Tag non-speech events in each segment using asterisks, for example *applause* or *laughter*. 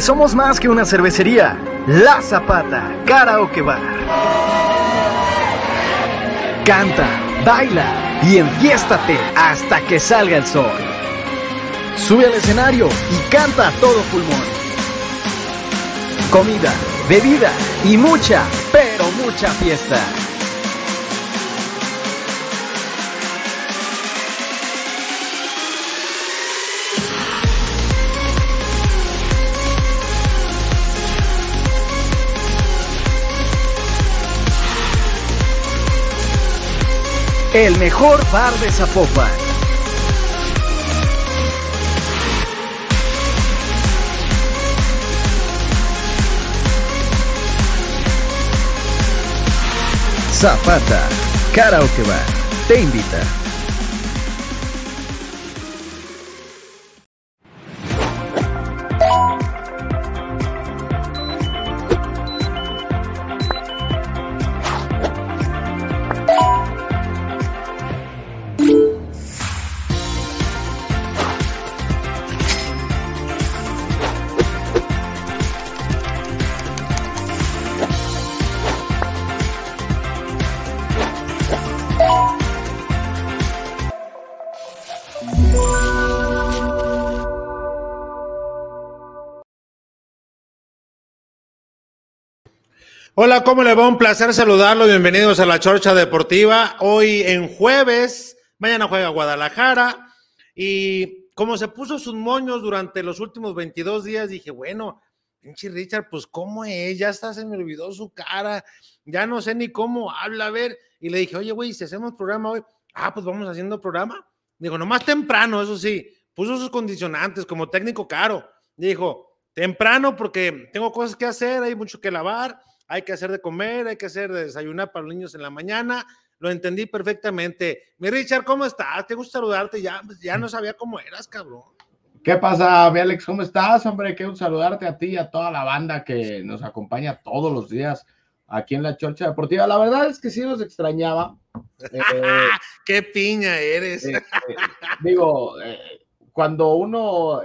somos más que una cervecería. La Zapata, Karaoke Bar. Canta, baila y enfiéstate hasta que salga el sol. Sube al escenario y canta a todo pulmón. Comida, bebida y mucha, pero mucha fiesta. El mejor bar de Zapopan. Zapata, Karaoke Bar, te invita. Hola, ¿cómo le va? Un placer saludarlo. Bienvenidos a la Chorcha Deportiva. Hoy en jueves, mañana juega Guadalajara. Y como se puso sus moños durante los últimos 22 días, dije, bueno, pinche Richard, pues cómo es, ya está, se me olvidó su cara, ya no sé ni cómo habla, a ver. Y le dije, oye, güey, si hacemos programa hoy, ah, pues vamos haciendo programa. Digo, nomás temprano, eso sí, puso sus condicionantes como técnico caro. Dijo, temprano porque tengo cosas que hacer, hay mucho que lavar hay que hacer de comer, hay que hacer de desayunar para los niños en la mañana. Lo entendí perfectamente. Mi Richard, ¿cómo estás? Te gusta saludarte. Ya, ya no *laughs* sabía cómo eras, cabrón. ¿Qué pasa, mi Alex? ¿Cómo estás, hombre? Quiero saludarte a ti y a toda la banda que nos acompaña todos los días aquí en la Chorcha Deportiva. La verdad es que sí nos extrañaba. Eh, *laughs* ¡Qué piña eres! Eh, eh, digo, eh, cuando uno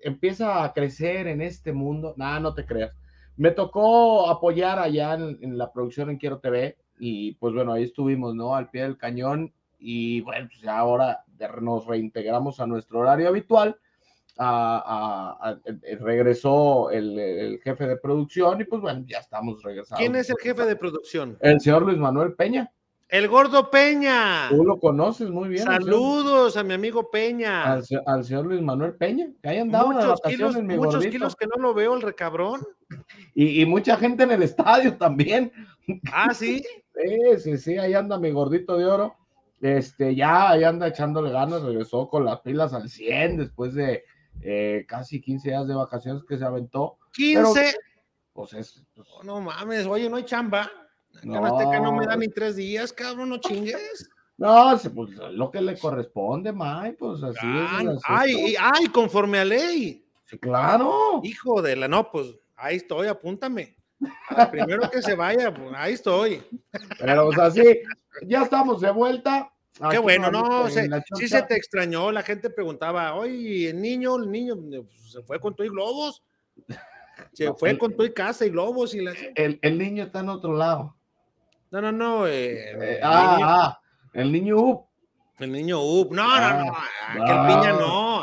empieza a crecer en este mundo, nada, no te creas me tocó apoyar allá en, en, la producción en Quiero TV y pues bueno, ahí estuvimos, ¿no? Al pie del cañón y bueno, pues ahora nos reintegramos a nuestro horario habitual. A, a, a, regresó el, el, jefe de producción y pues bueno, ya estamos regresando. ¿Quién es el jefe de producción? El señor Luis Manuel Peña. El gordo Peña. Tú lo conoces muy bien. Saludos a mi amigo Peña. Al, al, señor Luis Manuel Peña, que ahí andaba muchos, kilos, muchos gordito. kilos que no lo veo, el recabrón. *laughs* Y, y, mucha gente en el estadio también. Ah, sí. *laughs* sí, sí, sí, ahí anda mi gordito de oro. Este, ya, ahí anda echándole ganas, regresó con las pilas al 100 después de eh, casi 15 días de vacaciones que se aventó. 15. Pero, pues es. Pues, no mames, oye, no hay chamba. No. no me da ni tres días, cabrón, no chingues. No, pues lo que le corresponde, May, pues así ah, es. Ay, ay, conforme a ley. Sí, claro. Hijo de la, no, pues ahí estoy, apúntame. Al primero que se vaya, pues ahí estoy. Pero, pues así, ya estamos de vuelta. Qué bueno, no, se, sí se te extrañó, la gente preguntaba, oye, el niño, el niño pues, se fue con todo y globos, se fue el, con todo y casa y globos y la... el, el niño está en otro lado. No, no, no. Eh, eh, ah, niño, ah, el niño Up. El niño Up. No, ah, no, no. Aquel piña no.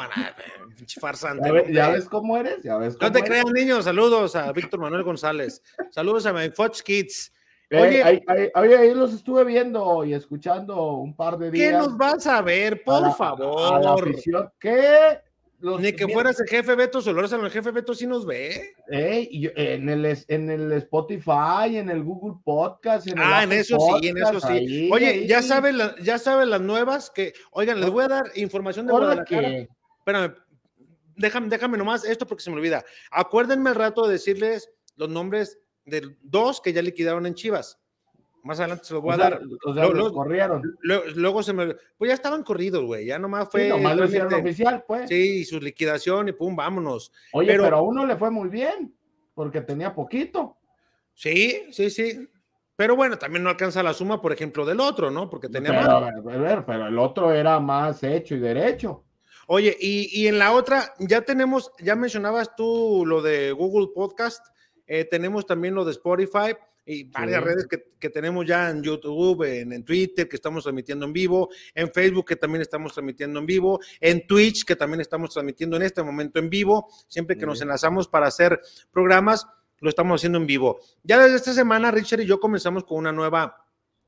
Farsante. ¿Ya, ves, ¿Ya ves cómo eres? ¿Ya ves cómo no te creas, niños. Saludos a Víctor Manuel González. Saludos a My Fox Kids. Oye, eh, ahí, ahí, ahí, ahí, los estuve viendo y escuchando un par de días. ¿Qué nos vas a ver, por a la, favor? A la afición. ¿Qué? Los, Ni que fueras el jefe Beto Solórzano, el jefe Beto sí nos ve. Eh, y yo, en, el, en el Spotify, en el Google Podcast. En el ah, en eso Podcast, sí, en eso sí. Ahí, Oye, ahí. ya saben ya saben las nuevas que, oigan, les voy a dar información de Guadalajara. Que... Espérame, déjame, déjame nomás esto porque se me olvida. Acuérdenme al rato de decirles los nombres de dos que ya liquidaron en Chivas. Más adelante se los voy o a sea, dar. O sea, luego, los corrieron. Luego, luego, se me. Pues ya estaban corridos, güey. Ya nomás fue. Sí, nomás lo hicieron oficial, pues. Sí, su liquidación y pum, vámonos. Oye, pero, pero, a uno le fue muy bien, porque tenía poquito. Sí, sí, sí. Pero bueno, también no alcanza la suma, por ejemplo, del otro, ¿no? Porque tenía pero, más. Pero, pero el otro era más hecho y derecho. Oye, y, y, en la otra, ya tenemos, ya mencionabas tú lo de Google Podcast, eh, tenemos también lo de Spotify y varias redes que, que, tenemos ya en YouTube, en, en, Twitter, que estamos transmitiendo en vivo, en Facebook, que también estamos transmitiendo en vivo, en Twitch, que también estamos transmitiendo en este momento en vivo, siempre que nos enlazamos para hacer programas, lo estamos haciendo en vivo. Ya desde esta semana, Richard y yo comenzamos con una nueva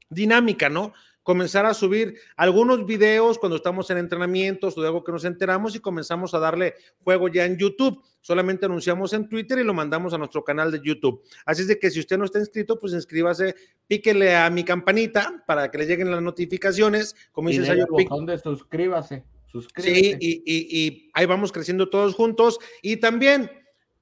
dinámica, ¿no? Comenzar a subir algunos videos cuando estamos en entrenamientos o de algo que nos enteramos y comenzamos a darle juego ya en YouTube. Solamente anunciamos en Twitter y lo mandamos a nuestro canal de YouTube. Así es de que si usted no está inscrito, pues inscríbase, píquele a mi campanita para que le lleguen las notificaciones. Como dice el botón de suscríbase. Sí, y, y, y ahí vamos creciendo todos juntos. Y también,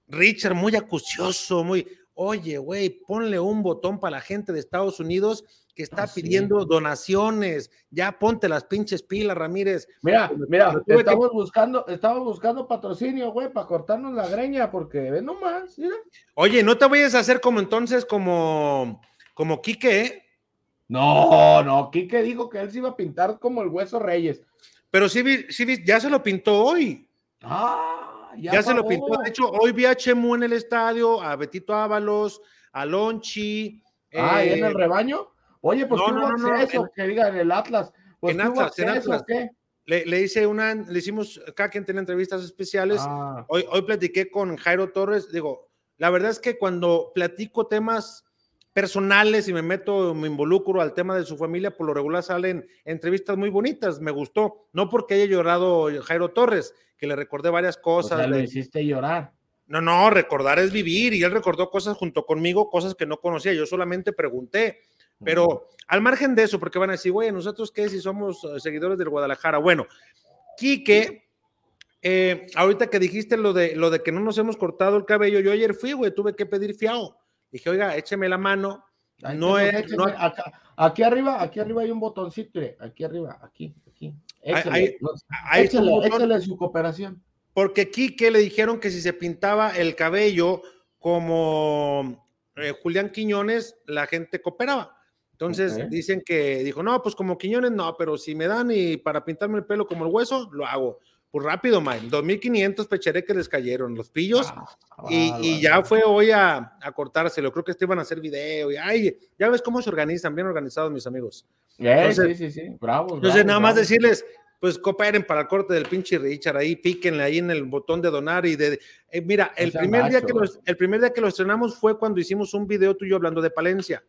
Richard, muy acucioso, muy, oye, güey, ponle un botón para la gente de Estados Unidos que está ah, pidiendo donaciones. Ya ponte las pinches pilas, Ramírez. Mira, mira, estamos buscando, estamos buscando patrocinio, güey, para cortarnos la greña, porque ve nomás, mira. Oye, no te vayas a hacer como entonces, como, como Quique, ¿eh? No, no, Quique dijo que él se iba a pintar como el hueso Reyes. Pero sí, sí, ya se lo pintó hoy. Ah, ya, ya se lo pintó. De hecho, hoy vi a Chemu en el estadio, a Betito Ábalos, a Lonchi. Ah, ¿y en el eh, rebaño? Oye, pues no, no, no, acceso, que diga en el Atlas. Pues en Atlas, en Atlas. ¿qué? Le, le, hice una, le hicimos, cada quien tiene entrevistas especiales. Ah. Hoy, hoy platiqué con Jairo Torres. Digo, la verdad es que cuando platico temas personales y me meto, me involucro al tema de su familia, por lo regular salen entrevistas muy bonitas. Me gustó, no porque haya llorado Jairo Torres, que le recordé varias cosas. O sea, le hiciste llorar. No, no, recordar es vivir y él recordó cosas junto conmigo, cosas que no conocía. Yo solamente pregunté pero al margen de eso, porque van a decir, güey, ¿nosotros qué si somos eh, seguidores del Guadalajara? Bueno, Quique, eh, ahorita que dijiste lo de, lo de que no nos hemos cortado el cabello, yo ayer fui, güey, tuve que pedir fiao. Dije, oiga, écheme la mano. no es, aquí arriba, aquí arriba hay un botoncito, aquí arriba, aquí, aquí. Échale, su cooperación. Porque Quique le dijeron que si se pintaba el cabello como eh, Julián Quiñones, la gente cooperaba. Entonces dicen que dijo, no, pues como Quiñones no, pero si me dan y para pintarme el pelo como el hueso, lo hago. Pues rápido, man. 2.500 pechereques les cayeron, los pillos. Ah, y, ya fue hoy a, a, cortárselo. Creo que este iban a hacer video. Y, ay, ya ves cómo se organizan, bien organizados mis amigos. sí, sí, sí. Bravo. Entonces, nada más decirles, pues cooperen para el corte del pinche Richard ahí, píquenle ahí en el botón de donar y de, eh, mira, el primer, día que el primer día que lo estrenamos fue cuando hicimos un video tuyo hablando de Palencia.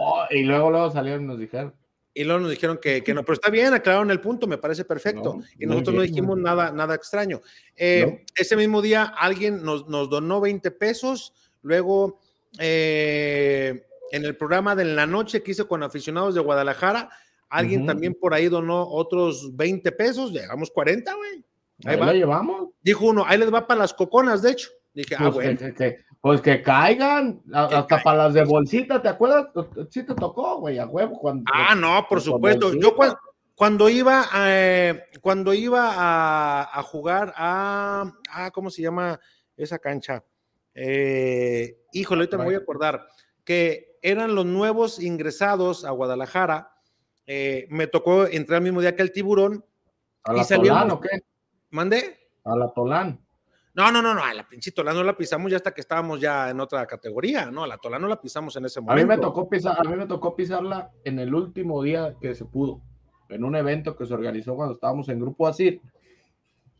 Oh, y luego, luego salieron y nos dijeron. Y luego nos dijeron que, que, no, pero está bien, aclararon el punto, me parece perfecto. y nosotros no dijimos nada, nada extraño. Eh, ese mismo día alguien nos, nos donó 20 pesos, luego eh, en el programa de la noche que hice con aficionados de Guadalajara, alguien también por ahí donó otros 20 pesos, llegamos 40, güey. Ahí, va. llevamos. Dijo uno, ahí les va para las coconas, de hecho. Dije, ah, pues bueno. Pues que caigan, hasta para las de bolsita, ¿te acuerdas? Sí te tocó, güey, a huevo. Cuando, ah, no, por supuesto. Yo cuando, iba, eh, cuando iba a, jugar a, ¿cómo se llama esa cancha? Eh, híjole, ahorita me voy a acordar que eran los nuevos ingresados a Guadalajara. Eh, me tocó entrar el mismo día que el tiburón. ¿A la Tolán o qué? ¿Mandé? A la Tolán. No, no, no, no, a la pinche Tolán no la pisamos ya hasta que estábamos ya en otra categoría, ¿no? A la Tolán no la pisamos en ese momento. A mí me tocó pisar, a mí me tocó pisarla en el último día que se pudo, en un evento que se organizó cuando estábamos en Grupo Asir.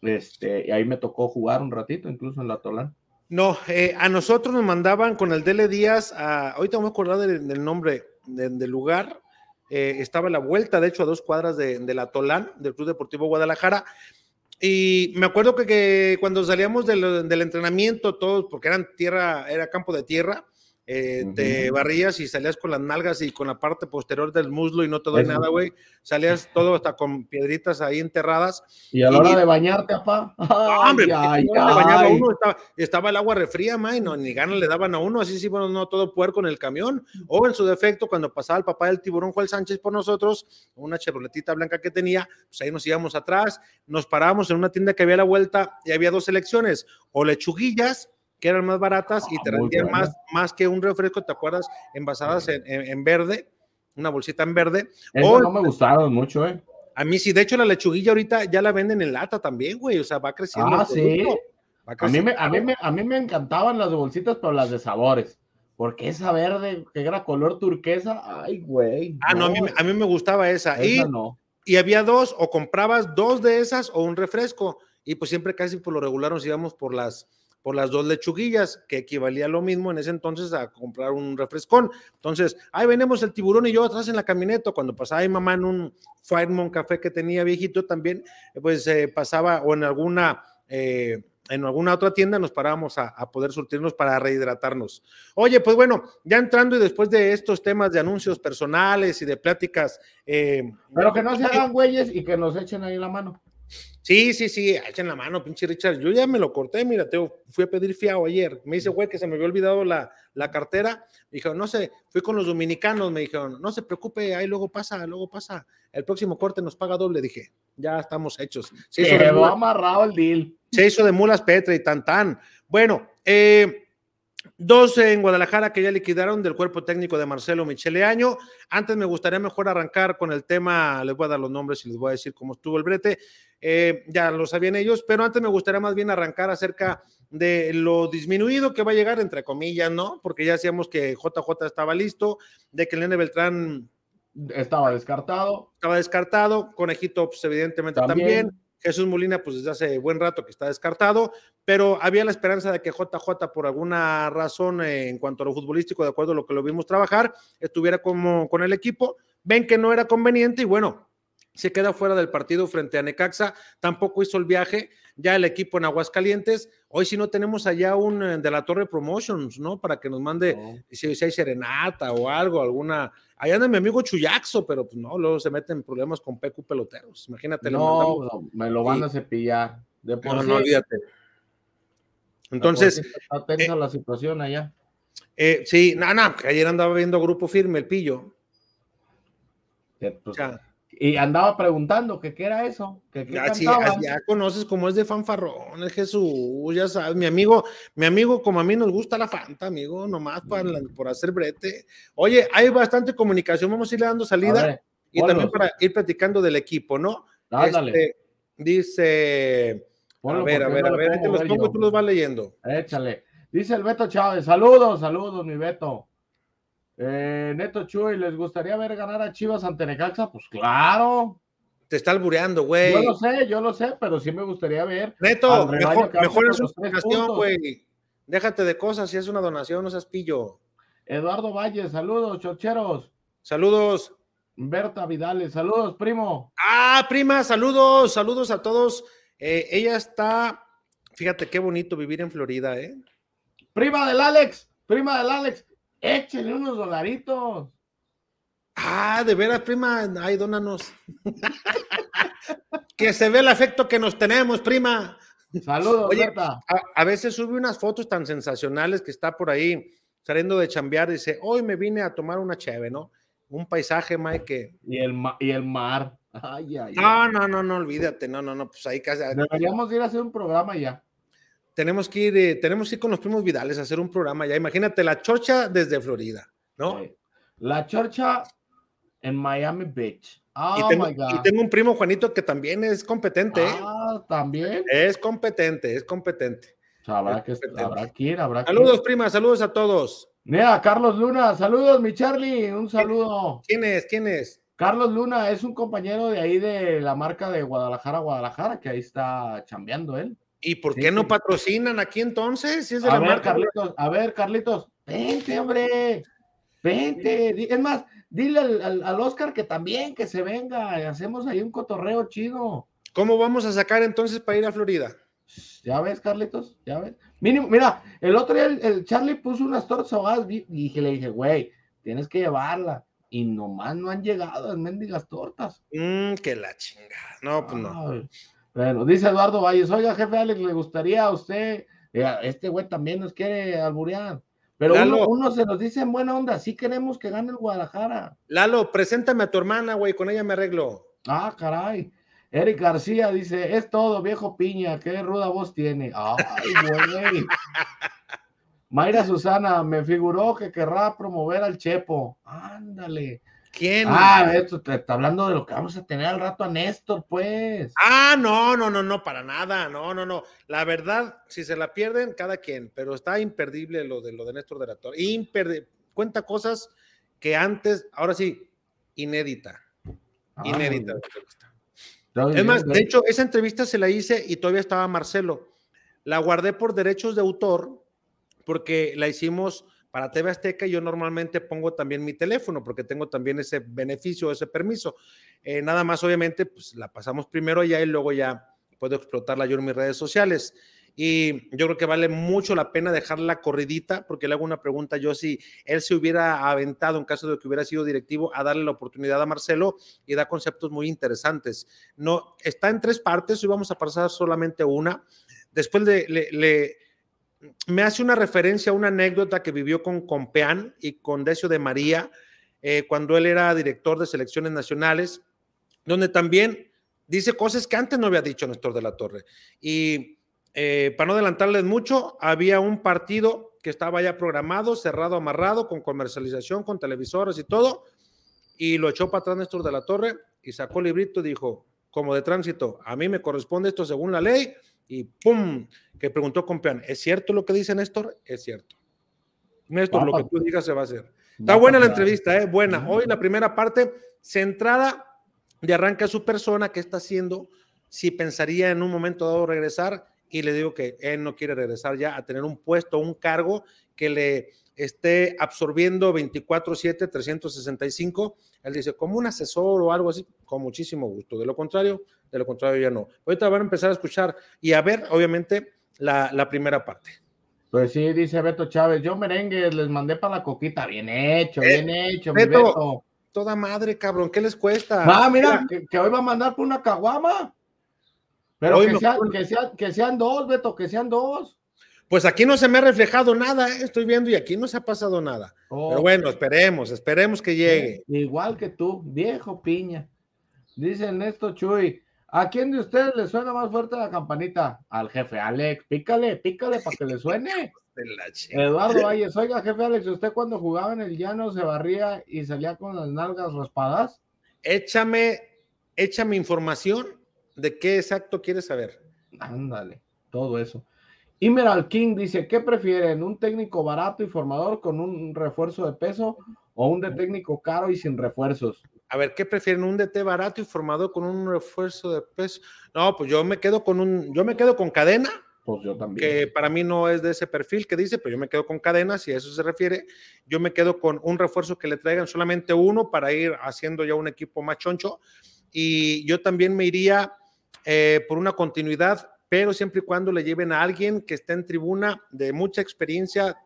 Este, y ahí me tocó jugar un ratito, incluso en la Tolán. No, eh, a nosotros nos mandaban con el Dele Díaz, a, ahorita me acuerdo del, del nombre del lugar, eh, estaba a la vuelta, de hecho, a dos cuadras de, de la Tolán, del Club Deportivo Guadalajara, y me acuerdo que, cuando salíamos del, del, entrenamiento, todos, porque eran tierra, era campo de tierra, eh, te barrías y salías con las nalgas y con la parte posterior del muslo y no te doy nada, güey. Salías todo hasta con piedritas ahí enterradas. Y a la hora de bañarte, papá. hombre, ay, ay, uno, estaba, el agua refría, man, no, ni ganas le daban a uno, así sí, bueno, no todo puerco en el camión. O en su defecto, cuando pasaba el papá del tiburón Juan Sánchez por nosotros, una chevroletita blanca que tenía, pues ahí nos íbamos atrás, nos parábamos en una tienda que había a la vuelta y había dos selecciones, o lechuguillas que eran más baratas y ah, te rendían más, más que un refresco, ¿te acuerdas? Envasadas en, en, verde, una bolsita en verde. Eso no me gustaron mucho, ¿eh? A mí sí, de hecho la lechuguilla ahorita ya la venden en lata también, güey, o sea, va creciendo. Ah, sí. A mí, me, a, mí me, a mí me encantaban las de bolsitas, pero las de sabores. Porque esa verde, que era color turquesa, ay, güey. Ah, no, a, mí, a, mí, me gustaba esa. y, no. y había dos, o comprabas dos de esas o un refresco. Y pues siempre casi por lo regular nos íbamos por las, por las dos lechuguillas, que equivalía a lo mismo en ese entonces a comprar un refrescón. Entonces, ahí venimos el tiburón y yo atrás en la camioneta, cuando pasaba mi mamá en un Fireman café que tenía viejito también, pues eh, pasaba o en alguna... Eh, en alguna otra tienda nos parábamos a, poder surtirnos para rehidratarnos. Oye, pues bueno, ya entrando y después de estos temas de anuncios personales y de pláticas. Eh, Pero que no se hagan güeyes y que nos echen ahí la mano. Sí, sí, sí, echen la mano, pinche Richard. Yo ya me lo corté, mira, te fui a pedir fiado ayer. Me dice, güey, que se me había olvidado la, la cartera. Me dijo, no sé, fui con los dominicanos, me dijeron, no se preocupe, ahí luego pasa, luego pasa. El próximo corte nos paga doble. Dije, ya estamos hechos. Se hizo amarrado el deal. Se hizo de mulas Petra y tan tan. Bueno, eh, Dos en Guadalajara que ya liquidaron del cuerpo técnico de Marcelo Michele Año. Antes me gustaría mejor arrancar con el tema, les voy a dar los nombres y les voy a decir cómo estuvo el brete. Eh, ya lo sabían ellos, pero antes me gustaría más bien arrancar acerca de lo disminuido que va a llegar, entre comillas, ¿no? Porque ya decíamos que JJ estaba listo, de que el Nene Beltrán estaba descartado. Estaba descartado, Conejito, pues evidentemente también. Jesús Molina, pues desde hace buen rato que está descartado, pero había la esperanza de que JJ, por alguna razón, eh, en cuanto a lo futbolístico, de acuerdo a lo que lo vimos trabajar, estuviera como con el equipo. Ven que no era conveniente y bueno, se queda fuera del partido frente a Necaxa, tampoco hizo el viaje, ya el equipo en Aguascalientes, hoy si no tenemos allá un eh, de la Torre Promotions, ¿no? Para que nos mande si, hay serenata o algo, alguna, allá anda mi amigo Chuyaxo, pero pues no, luego se meten en problemas con PQ peloteros, imagínate. No, no me lo van a cepillar. De no, no, olvídate. Entonces. Está tensa eh, la situación allá. Eh, sí, nada, ayer andaba viendo Grupo Firme, el pillo. Pues, y andaba preguntando que qué era eso. Que ya, ya, conoces cómo es de fanfarrón, es Jesús, ya sabes, mi amigo, mi amigo, como a mí nos gusta la Fanta, amigo, nomás para, por hacer brete. Oye, hay bastante comunicación, vamos a irle dando salida y también para ir platicando del equipo, ¿no? Este, dice, a ver, a ver, a ver, te los pongo, tú los vas leyendo. Échale. Dice el Beto Chávez, saludos, saludos, mi Beto. Eh, Neto Chuy, ¿les gustaría ver ganar a Chivas ante Necaxa? Pues claro. Te está albureando, güey. Yo lo sé, yo lo sé, pero sí me gustaría ver. Neto, mejor, mejor es una donación, güey. Déjate de cosas, si es una donación, no seas pillo. Eduardo Valle, saludos, chocheros. Saludos. Berta Vidales, saludos, primo. Ah, prima, saludos, saludos a todos. Eh, ella está, fíjate qué bonito vivir en Florida, ¿eh? Prima del Alex, prima del Alex, Échenle unos dolaritos. Ah, de veras, prima. Ay, dónanos. *laughs* que se ve el afecto que nos tenemos, prima. Saludos, Oye, a, veces sube unas fotos tan sensacionales que está por ahí saliendo de chambear. Dice, hoy me vine a tomar una cheve, ¿no? Un paisaje, Mike. Y el, y el mar. Ay, ay, no, no, no, no, olvídate. No, no, no, pues ahí casi. Deberíamos ir a hacer un programa ya tenemos que ir, eh, tenemos que ir con los primos Vidales a hacer un programa ya. Imagínate la chorcha desde Florida, ¿no? La chorcha en Miami Beach. Oh y, tengo, y, tengo, un primo Juanito que también es competente. ¿eh? Ah, también. Es competente, es competente. habrá, que, habrá que ir, habrá Saludos, prima, saludos a todos. Mira, Carlos Luna, saludos, mi Charlie, un saludo. ¿Quién es? ¿Quién es? Carlos Luna es un compañero de ahí de la marca de Guadalajara, Guadalajara, que ahí está chambeando él. ¿Y por qué no patrocinan aquí entonces? es de a ver, Carlitos, a ver, Carlitos, vente, hombre, vente. Es más, dile al, Oscar que también, que se venga, y hacemos ahí un cotorreo chido. ¿Cómo vamos a sacar entonces para ir a Florida? Ya ves, Carlitos, ya ves. Mínimo, mira, el otro día el, Charlie puso unas tortas ahogadas y le dije, güey, tienes que llevarla. Y nomás no han llegado las mendigas tortas. Mmm, que la chingada. No, pues no. Bueno, dice Eduardo Valles, oiga, jefe Alex, ¿le gustaría a usted? Este güey también nos quiere alburear. Pero uno, se nos dice en buena onda, sí queremos que gane el Guadalajara. Lalo, preséntame a tu hermana, güey, con ella me arreglo. Ah, caray. Eric García dice, es todo, viejo piña, qué ruda voz tiene. Ay, güey. *laughs* Mayra Susana, me figuró que querrá promover al Chepo. Ándale. ¿Quién? Ah, esto te está hablando de lo que vamos a tener al rato a Néstor, pues. Ah, no, no, no, no, para nada, no, no, no. La verdad, si se la pierden, cada quien, pero está imperdible lo de lo de Néstor de la Torre. Imperdible. Cuenta cosas que antes, ahora sí, inédita. Ah, Inédita. Bien, Es más, bien. de hecho, esa entrevista se la hice y todavía estaba Marcelo. La guardé por derechos de autor porque la hicimos para TV Azteca yo normalmente pongo también mi teléfono porque tengo también ese beneficio, ese permiso. Eh, nada más, obviamente, pues la pasamos primero allá y luego ya puedo explotarla yo en mis redes sociales. Y yo creo que vale mucho la pena dejarla corridita porque le hago una pregunta yo si él se hubiera aventado en caso de que hubiera sido directivo a darle la oportunidad a Marcelo y da conceptos muy interesantes. No, está en tres partes, hoy vamos a pasar solamente una. Después le, le- le- me hace una referencia a una anécdota que vivió con Compeán y con Decio de María eh, cuando él era director de selecciones nacionales, donde también dice cosas que antes no había dicho Néstor de la Torre. Y eh, para no adelantarles mucho, había un partido que estaba ya programado, cerrado, amarrado, con comercialización, con televisores y todo, y lo echó para atrás Néstor de la Torre y sacó el librito y dijo, como de tránsito, a mí me corresponde esto según la ley, y ¡pum! que preguntó Compeán, ¿es cierto lo que dice Néstor? Es cierto. Néstor, lo que tú digas se va a hacer. Está buena la entrevista, ¿eh? Buena. Hoy la primera parte centrada de arranca su persona, qué está haciendo, si pensaría en un momento dado regresar, y le digo que él no quiere regresar ya a tener un puesto, un cargo que le esté absorbiendo 24/7, 365. Él dice, como un asesor o algo así, con muchísimo gusto. De lo contrario, de lo contrario ya no. Ahorita van a empezar a escuchar y a ver, obviamente, la, la primera parte. Pues sí, dice Beto Chávez, yo merengues les mandé para la coquita, bien hecho, Eh, bien hecho, mi Beto. Beto. Toda madre, cabrón, ¿qué les cuesta? Ah, mira, que, que hoy va a mandar por una caguama. Pero que sean, que, sean, que sean dos, Beto, que sean dos. Pues aquí no se me ha reflejado nada, ¿eh? estoy viendo y aquí no se ha pasado nada. Oh, Pero bueno, esperemos, esperemos que llegue. Igual que tú, viejo piña. Dice Ernesto Chuy, ¿a quién de ustedes le suena más fuerte la campanita? Al jefe Alex, pícale, pícale para que le suene. *laughs* Eduardo Valles, oiga, jefe Alex, ¿usted cuando jugaba en el llano se barría y salía con las nalgas raspadas? Échame, échame información de qué exacto quieres saber. Ándale, todo eso. Emerald King dice, ¿qué prefieren? ¿Un técnico barato y formador con un refuerzo de peso o un de técnico caro y sin refuerzos? A ver, ¿qué prefieren? ¿Un DT barato y formado con un refuerzo de peso? No, pues yo me quedo con un, yo me quedo con cadena, Pues yo también. que para mí no es de ese perfil que dice, pero yo me quedo con cadena, si a eso se refiere. Yo me quedo con un refuerzo que le traigan solamente uno para ir haciendo ya un equipo más choncho. Y yo también me iría eh, por una continuidad, pero siempre y cuando le lleven a alguien que esté en tribuna de mucha experiencia,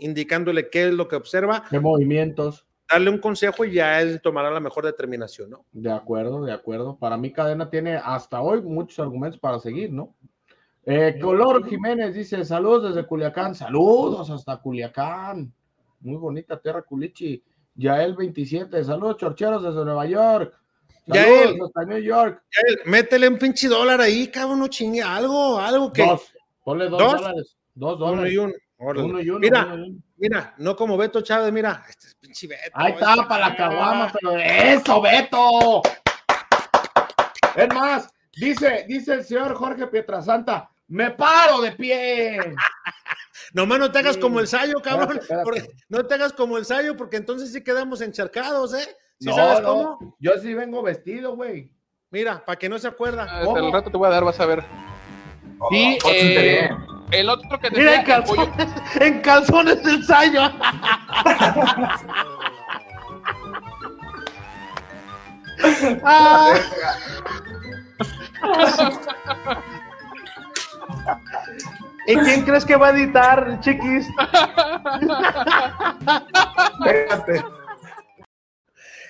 indicándole qué es lo que observa, ¿Qué movimientos? Darle un consejo y ya él tomará la mejor determinación, ¿no? De acuerdo, de acuerdo. Para mí Cadena tiene hasta hoy muchos argumentos para seguir, ¿no? Eh, Color Jiménez dice, saludos desde Culiacán, saludos hasta Culiacán. Muy bonita tierra Culichi. Yael 27, saludos chorcheros desde Nueva York. Saludos Yael. hasta New York. Ya, él, métele un pinche dólar ahí, cabrón, no chingue algo, algo que. Dos, ponle dos, ¿Dos? dólares. Dos Uno dólares. y uno. Uno y uno, Mira, uno y uno. mira, no como Beto Chávez, mira, este es pinche Beto. Ahí está, este- para la caguama, pero ¡eso, Beto! Es más, dice, dice el señor Jorge Pietrasanta, me paro de pie. *laughs* Nomás no te hagas Sí. como el Sayo, cabrón. Espérate, espérate. porque- no te hagas como el Sayo, porque entonces sí quedamos encharcados, ¿eh? ¿Sí no, sabes no, cómo? yo sí vengo vestido, güey. Mira, para que no se acuerda. El rato te voy a dar, vas a ver. Sí, Oh, eh, el otro que Mira, decía en el pollo- calzones, *laughs* en calzones del sayo. *laughs* Ah. *laughs* ¿Y quién crees que va a editar, chiquis? Espérate.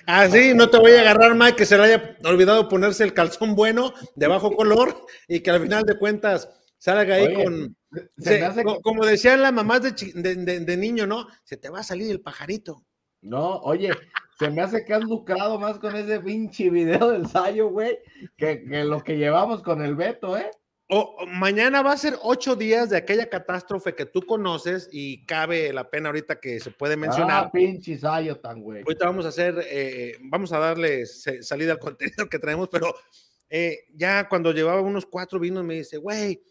Ah, sí, no te voy a agarrar, Mike, que se le haya olvidado ponerse el calzón bueno de bajo color y que al final de cuentas salga ahí Oye, con. Se se- me hace Como decían las mamás de, de- de- de niño, ¿no? Se te va a salir el pajarito. No, oye, se me hace que has lucrado más con ese pinche video del Sayo, güey, que, que lo que llevamos con el Beto, ¿eh? O, mañana va a ser ocho días de aquella catástrofe que tú conoces y cabe la pena ahorita que se puede mencionar. Ah, pinche Sayo tan güey. Ahorita vamos a hacer, eh, vamos a darle salida al contenido que traemos, pero eh, ya cuando llevaba unos cuatro vinos me dice, güey,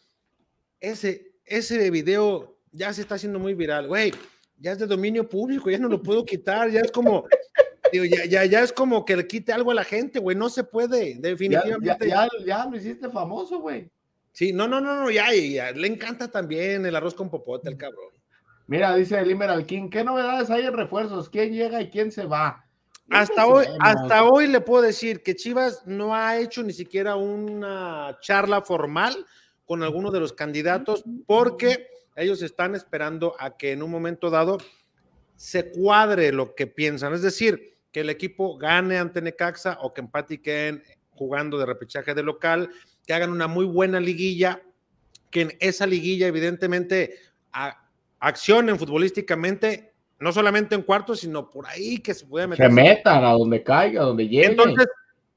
ese, ese video ya se está haciendo muy viral, güey, ya es de dominio público, ya no lo puedo quitar, ya es como, *laughs* digo, ya, ya, ya es como que le quite algo a la gente, güey, no se puede, definitivamente. ya, ya, ya lo hiciste famoso, güey. Sí, no, no, no, no, ya, ya, le encanta también el arroz con popote al cabrón. Mira, dice el Emerald King, ¿qué novedades hay en refuerzos? ¿Quién llega y quién se va? Hasta hoy, hasta hoy le puedo decir que Chivas no ha hecho ni siquiera una charla formal con alguno de los candidatos porque ellos están esperando a que en un momento dado se cuadre lo que piensan, es decir, que el equipo gane ante Necaxa o que empate y queden jugando de repechaje de local, que hagan una muy buena liguilla, que en esa liguilla evidentemente a- accionen futbolísticamente, no solamente en cuartos, sino por ahí que se pueda Se meter. metan a donde caiga, a donde llegue. Entonces,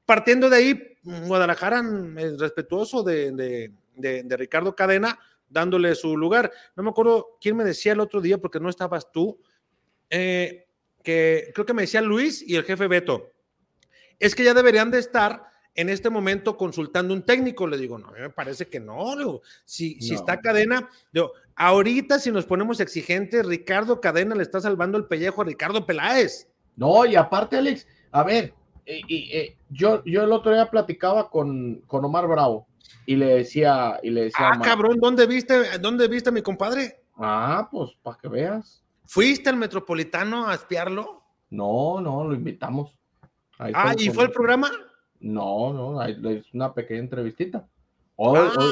partiendo de ahí, Guadalajara es respetuoso de, de- de- de Ricardo Cadena, dándole su lugar. No me acuerdo quién me decía el otro día, porque no estabas tú, eh, que creo que me decía Luis y el jefe Beto. Es que ya deberían de estar en este momento consultando un técnico. Le digo, no, a mí me parece que no. digo, si, si está Cadena, digo, ahorita si nos ponemos exigentes, Ricardo Cadena le está salvando el pellejo a Ricardo Peláez. No, y aparte, Alex, a ver, y, eh, yo, yo el otro día platicaba con, con Omar Bravo y le decía, y le decía, Ah, cabrón, ¿dónde viste, dónde viste a mi compadre? ah, pues para que veas. ¿Fuiste al Metropolitano a espiarlo? No, no, lo invitamos. Ahí Ah, ¿y fue el programa? No, no, ahí es una pequeña entrevistita. Hoy, Ah.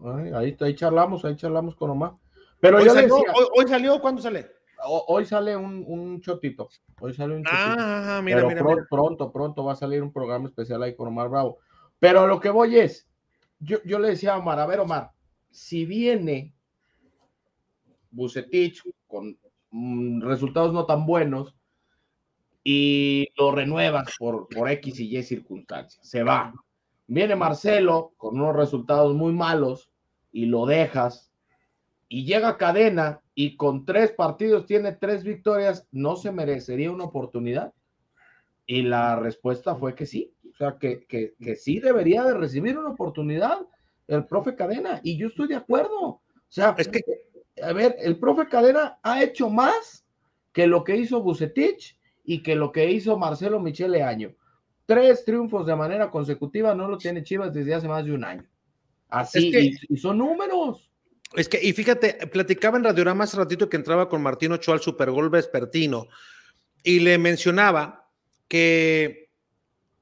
hoy- ahí, ahí charlamos, ahí charlamos con Omar. Pero Hoy yo salió, decía, hoy, hoy salió, ¿cuándo sale? ho- hoy sale un, un chotito, hoy sale un chotito. Ah, mira, pero mira, pro- mira. pronto, pronto va a salir un programa especial ahí con Omar Bravo. Pero lo que voy es, yo, yo le decía a Omar, a ver Omar, si viene Bucetich con mm, resultados no tan buenos y lo renuevas por, por X y Y circunstancias, se va. Viene Marcelo con unos resultados muy malos y lo dejas y llega Cadena y con tres partidos tiene tres victorias, ¿no se merecería una oportunidad? Y la respuesta fue que sí, o sea, que, que, que sí debería de recibir una oportunidad el profe Cadena, y yo estoy de acuerdo. O sea, Es que a ver, el profe Cadena ha hecho más que lo que hizo Bucetich y que lo que hizo Marcelo Michele Año. Tres triunfos de manera consecutiva no lo tiene Chivas desde hace más de un año. Así, Es que- y, y son números. Es que, y fíjate, platicaba en Radiorama hace ratito que entraba con Martín Ochoa al Super Gol vespertino y le mencionaba que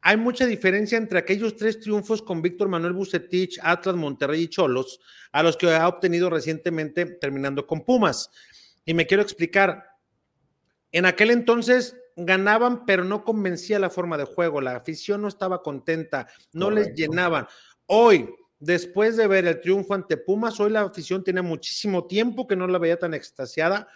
hay mucha diferencia entre aquellos tres triunfos con Víctor Manuel Bucetich, Atlas, Monterrey y Cholos, a los que ha obtenido recientemente terminando con Pumas. Y me quiero explicar. En aquel entonces ganaban, pero no convencía la forma de juego. La afición no estaba contenta, no les llenaban. Hoy, después de ver el triunfo ante Pumas, hoy la afición tiene muchísimo tiempo que no la veía tan extasiada,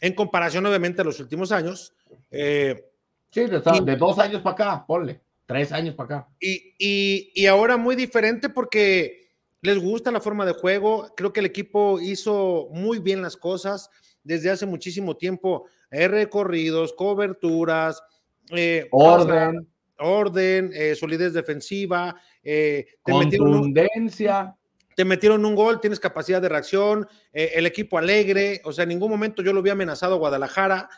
en comparación, obviamente, a los últimos años. Eh, Sí, de, de dos años para acá, ponle. Tres años para acá. y, y- y ahora muy diferente porque les gusta la forma de juego. Creo que el equipo hizo muy bien las cosas desde hace muchísimo tiempo. eh, recorridos, coberturas, eh, Orden, orden, eh, solidez defensiva. eh, te, metieron un, contundencia. te metieron un gol, tienes capacidad de reacción, el equipo alegre. O sea, en ningún momento yo lo vi amenazado a Guadalajara.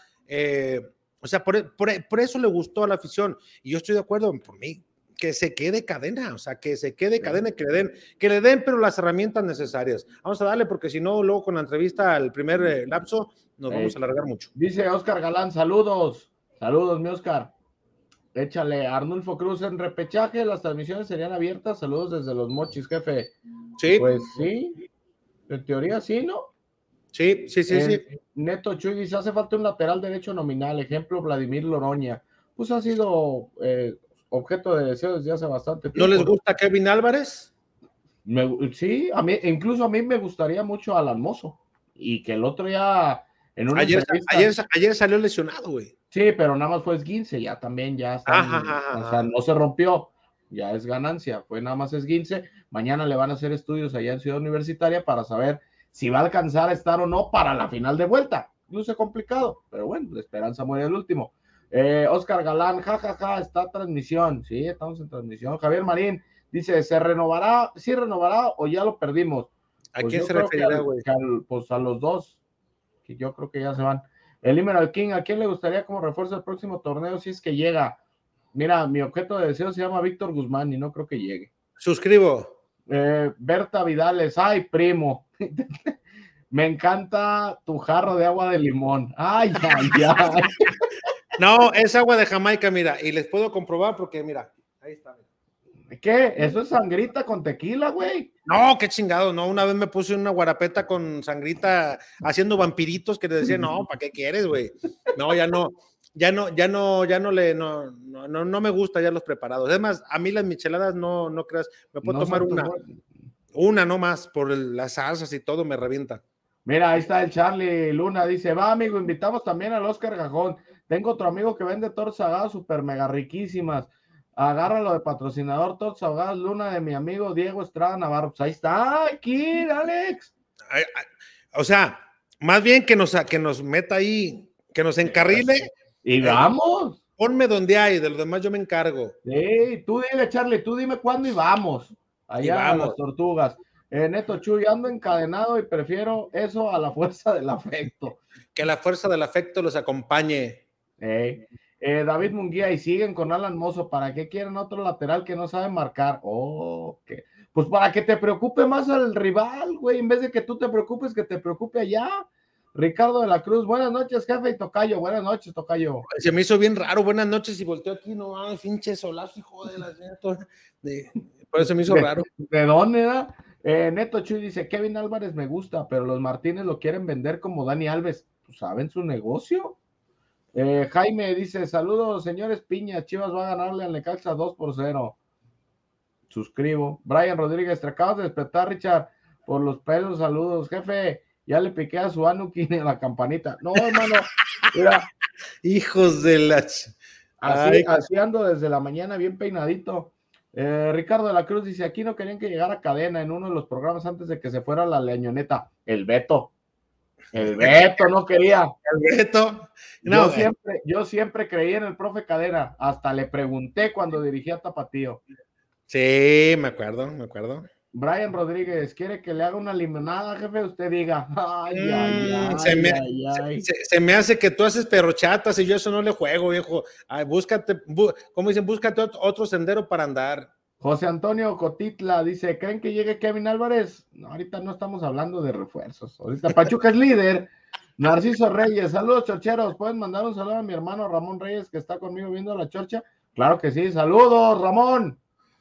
O sea, por, por- por eso le gustó a la afición. Y yo estoy de acuerdo, por mí, que se quede cadena, o sea, que se quede cadena, que le den, que le den, pero las herramientas necesarias. Vamos a darle, porque si no, luego con la entrevista al primer eh, lapso, nos vamos a alargar mucho. Dice Oscar Galán, saludos. Saludos, mi Oscar. Échale, Arnulfo Cruz en repechaje, las transmisiones serían abiertas. Saludos desde los mochis, jefe. Sí, Pues sí, en teoría sí, ¿no? Sí, sí, sí, sí. Neto Chuy dice, hace falta un lateral derecho nominal, ejemplo Vladimir Loroña. Pues ha sido eh, objeto de deseo desde hace bastante tiempo. ¿No les gusta Kevin Álvarez? Me- sí, a mí, incluso a mí me gustaría mucho Alan Mozo. Y que el otro ya en una Ayer, entrevista- ayer, ayer salió lesionado, güey. Sí, pero nada más fue esguince, ya también ya está, Ajá, ajá, o sea, no se rompió. ya es ganancia, fue nada más esguince. Mañana le van a hacer estudios allá en Ciudad Universitaria para saber si va a alcanzar a estar o no para la final de vuelta. Luce complicado, pero bueno, la esperanza muere el último. Eh, Oscar Galán, jajaja, ja, ja, está transmisión. Sí, estamos en transmisión. Javier Marín dice: ¿se renovará? ¿Sí renovará o ya lo perdimos? ¿A Pues quién se referirá, güey? pues a los dos, que yo creo que ya se van. El Emerald King, ¿a quién le gustaría como refuerzo el próximo torneo si es que llega? Mira, mi objeto de deseo se llama Víctor Guzmán y no creo que llegue. Suscribo. Eh, Berta Vidales, ay, primo. *laughs* Me encanta tu jarro de agua de limón. Ay, ay, ay. *laughs* No, es agua de Jamaica, mira, y les puedo comprobar porque, mira, ahí está. ¿Qué? Eso es sangrita con tequila, güey. No, qué chingado, no. Una vez me puse una guarapeta con sangrita haciendo vampiritos que le decía, no, ¿para qué quieres, güey? No, ya no, ya no, ya no, ya no le, no, no, no, no me gusta ya los preparados. Es más, a mí las micheladas no, no creas, me puedo No tomar una. Una no más, por el- las salsas y todo me revienta. Mira, ahí está el Charlie Luna, dice, va amigo, invitamos también al Oscar Gajón. Tengo otro amigo que vende tortas ahogadas super mega riquísimas. Agárralo de patrocinador, tortas ahogadas Luna de mi amigo Diego Estrada Navarro. Pues ahí está, aquí, Alex. Ay, ay, O sea, más bien que nos, que nos meta ahí, que nos encarrile, Y vamos. ponme donde hay, de lo demás yo me encargo. Sí, tú dile, Charlie, tú dime cuándo y vamos. Allá vamos. las tortugas. Eh, Neto Chuy, ando encadenado y prefiero eso a la fuerza del afecto. Que la fuerza del afecto los acompañe. Eh, eh, David Munguía y siguen con Alan Mozo. ¿Para qué quieren otro lateral que no sabe marcar? Oh, que- Pues para que te preocupe más al rival, güey, en vez de que tú te preocupes, que te preocupe allá. Ricardo de la Cruz, buenas noches, jefe y Tocayo. Buenas noches, Tocayo. Se me hizo bien raro, buenas noches, y volteó aquí, no pinche solazo, hijo de la. De- Por eso me hizo De- raro. ¿De dónde da? Eh, Neto Chuy dice: Kevin Álvarez me gusta, pero los Martínez lo quieren vender como Dani Alves. Pues, ¿Saben su negocio? Eh, Jaime dice: Saludos, señores Piña. Chivas va a ganarle al Necaxa 2 por 0. Suscribo. Brian Rodríguez, te acabas de despertar, Richard, por los pelos. Saludos, jefe. Ya le piqué a su Anukin en la campanita. No, hermano. Mira, *laughs* Hijos de la. así ando desde la mañana bien peinadito. Eh, Ricardo de la Cruz dice, aquí no querían que llegara cadena en uno de los programas antes de que se fuera la leñoneta. El Beto. El *laughs* Beto no quería. El Beto. yo, No, siempre, yo siempre creí en el profe Cadena. Hasta le pregunté cuando dirigía Tapatío. sí, me acuerdo, me acuerdo. Brian Rodríguez, ¿quiere que le haga una limonada, jefe? Usted diga. Ay, ay, Mm, ay, se me- ay. Se, se me hace que tú haces perrochatas y yo eso no le juego, viejo. Ay, búscate, bu- como dicen, búscate ot- otro sendero para andar. José Antonio Cotitla dice, ¿creen que llegue Kevin Álvarez? No, ahorita no estamos hablando de refuerzos. Ahorita Pachuca es líder. Narciso Reyes, saludos chorcheros. ¿Pueden mandar un saludo a mi hermano Ramón Reyes que está conmigo viendo la chorcha? Claro que sí, saludos Ramón.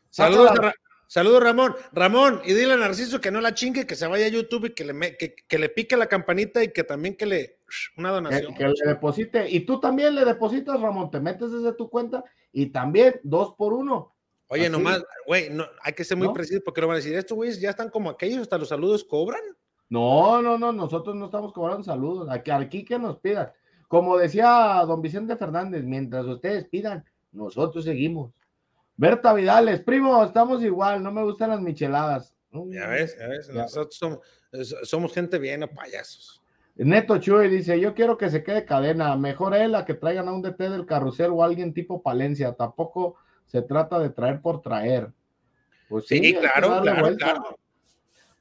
Saludos, a saludos, Ramón. Ramón, y dile a Narciso que no la chingue, que se vaya a YouTube y que le, que, que le pique la campanita y que también que le una Que, donación. que le deposite. Y tú también le depositas, Ramón. Te metes desde tu cuenta y también dos por uno. Oye, así. nomás, güey, no, hay que ser muy ¿No? precisos porque lo van a decir, estos güeyes ya están como aquellos, hasta los saludos cobran. No, no, no, nosotros no estamos cobrando saludos. Aquí, aquí que nos pidan. Como decía don Vicente Fernández, mientras ustedes pidan, nosotros seguimos. Berta Vidales, primo, estamos igual, no me gustan las micheladas. Ya ves, ya ves, Ya. nosotros somos, gente bien, no payasos. Neto Chuy dice, yo quiero que se quede cadena, mejor él a que traigan a un DT del carrusel o alguien tipo Palencia, tampoco se trata de traer por traer. Pues Sí, que claro, claro, claro.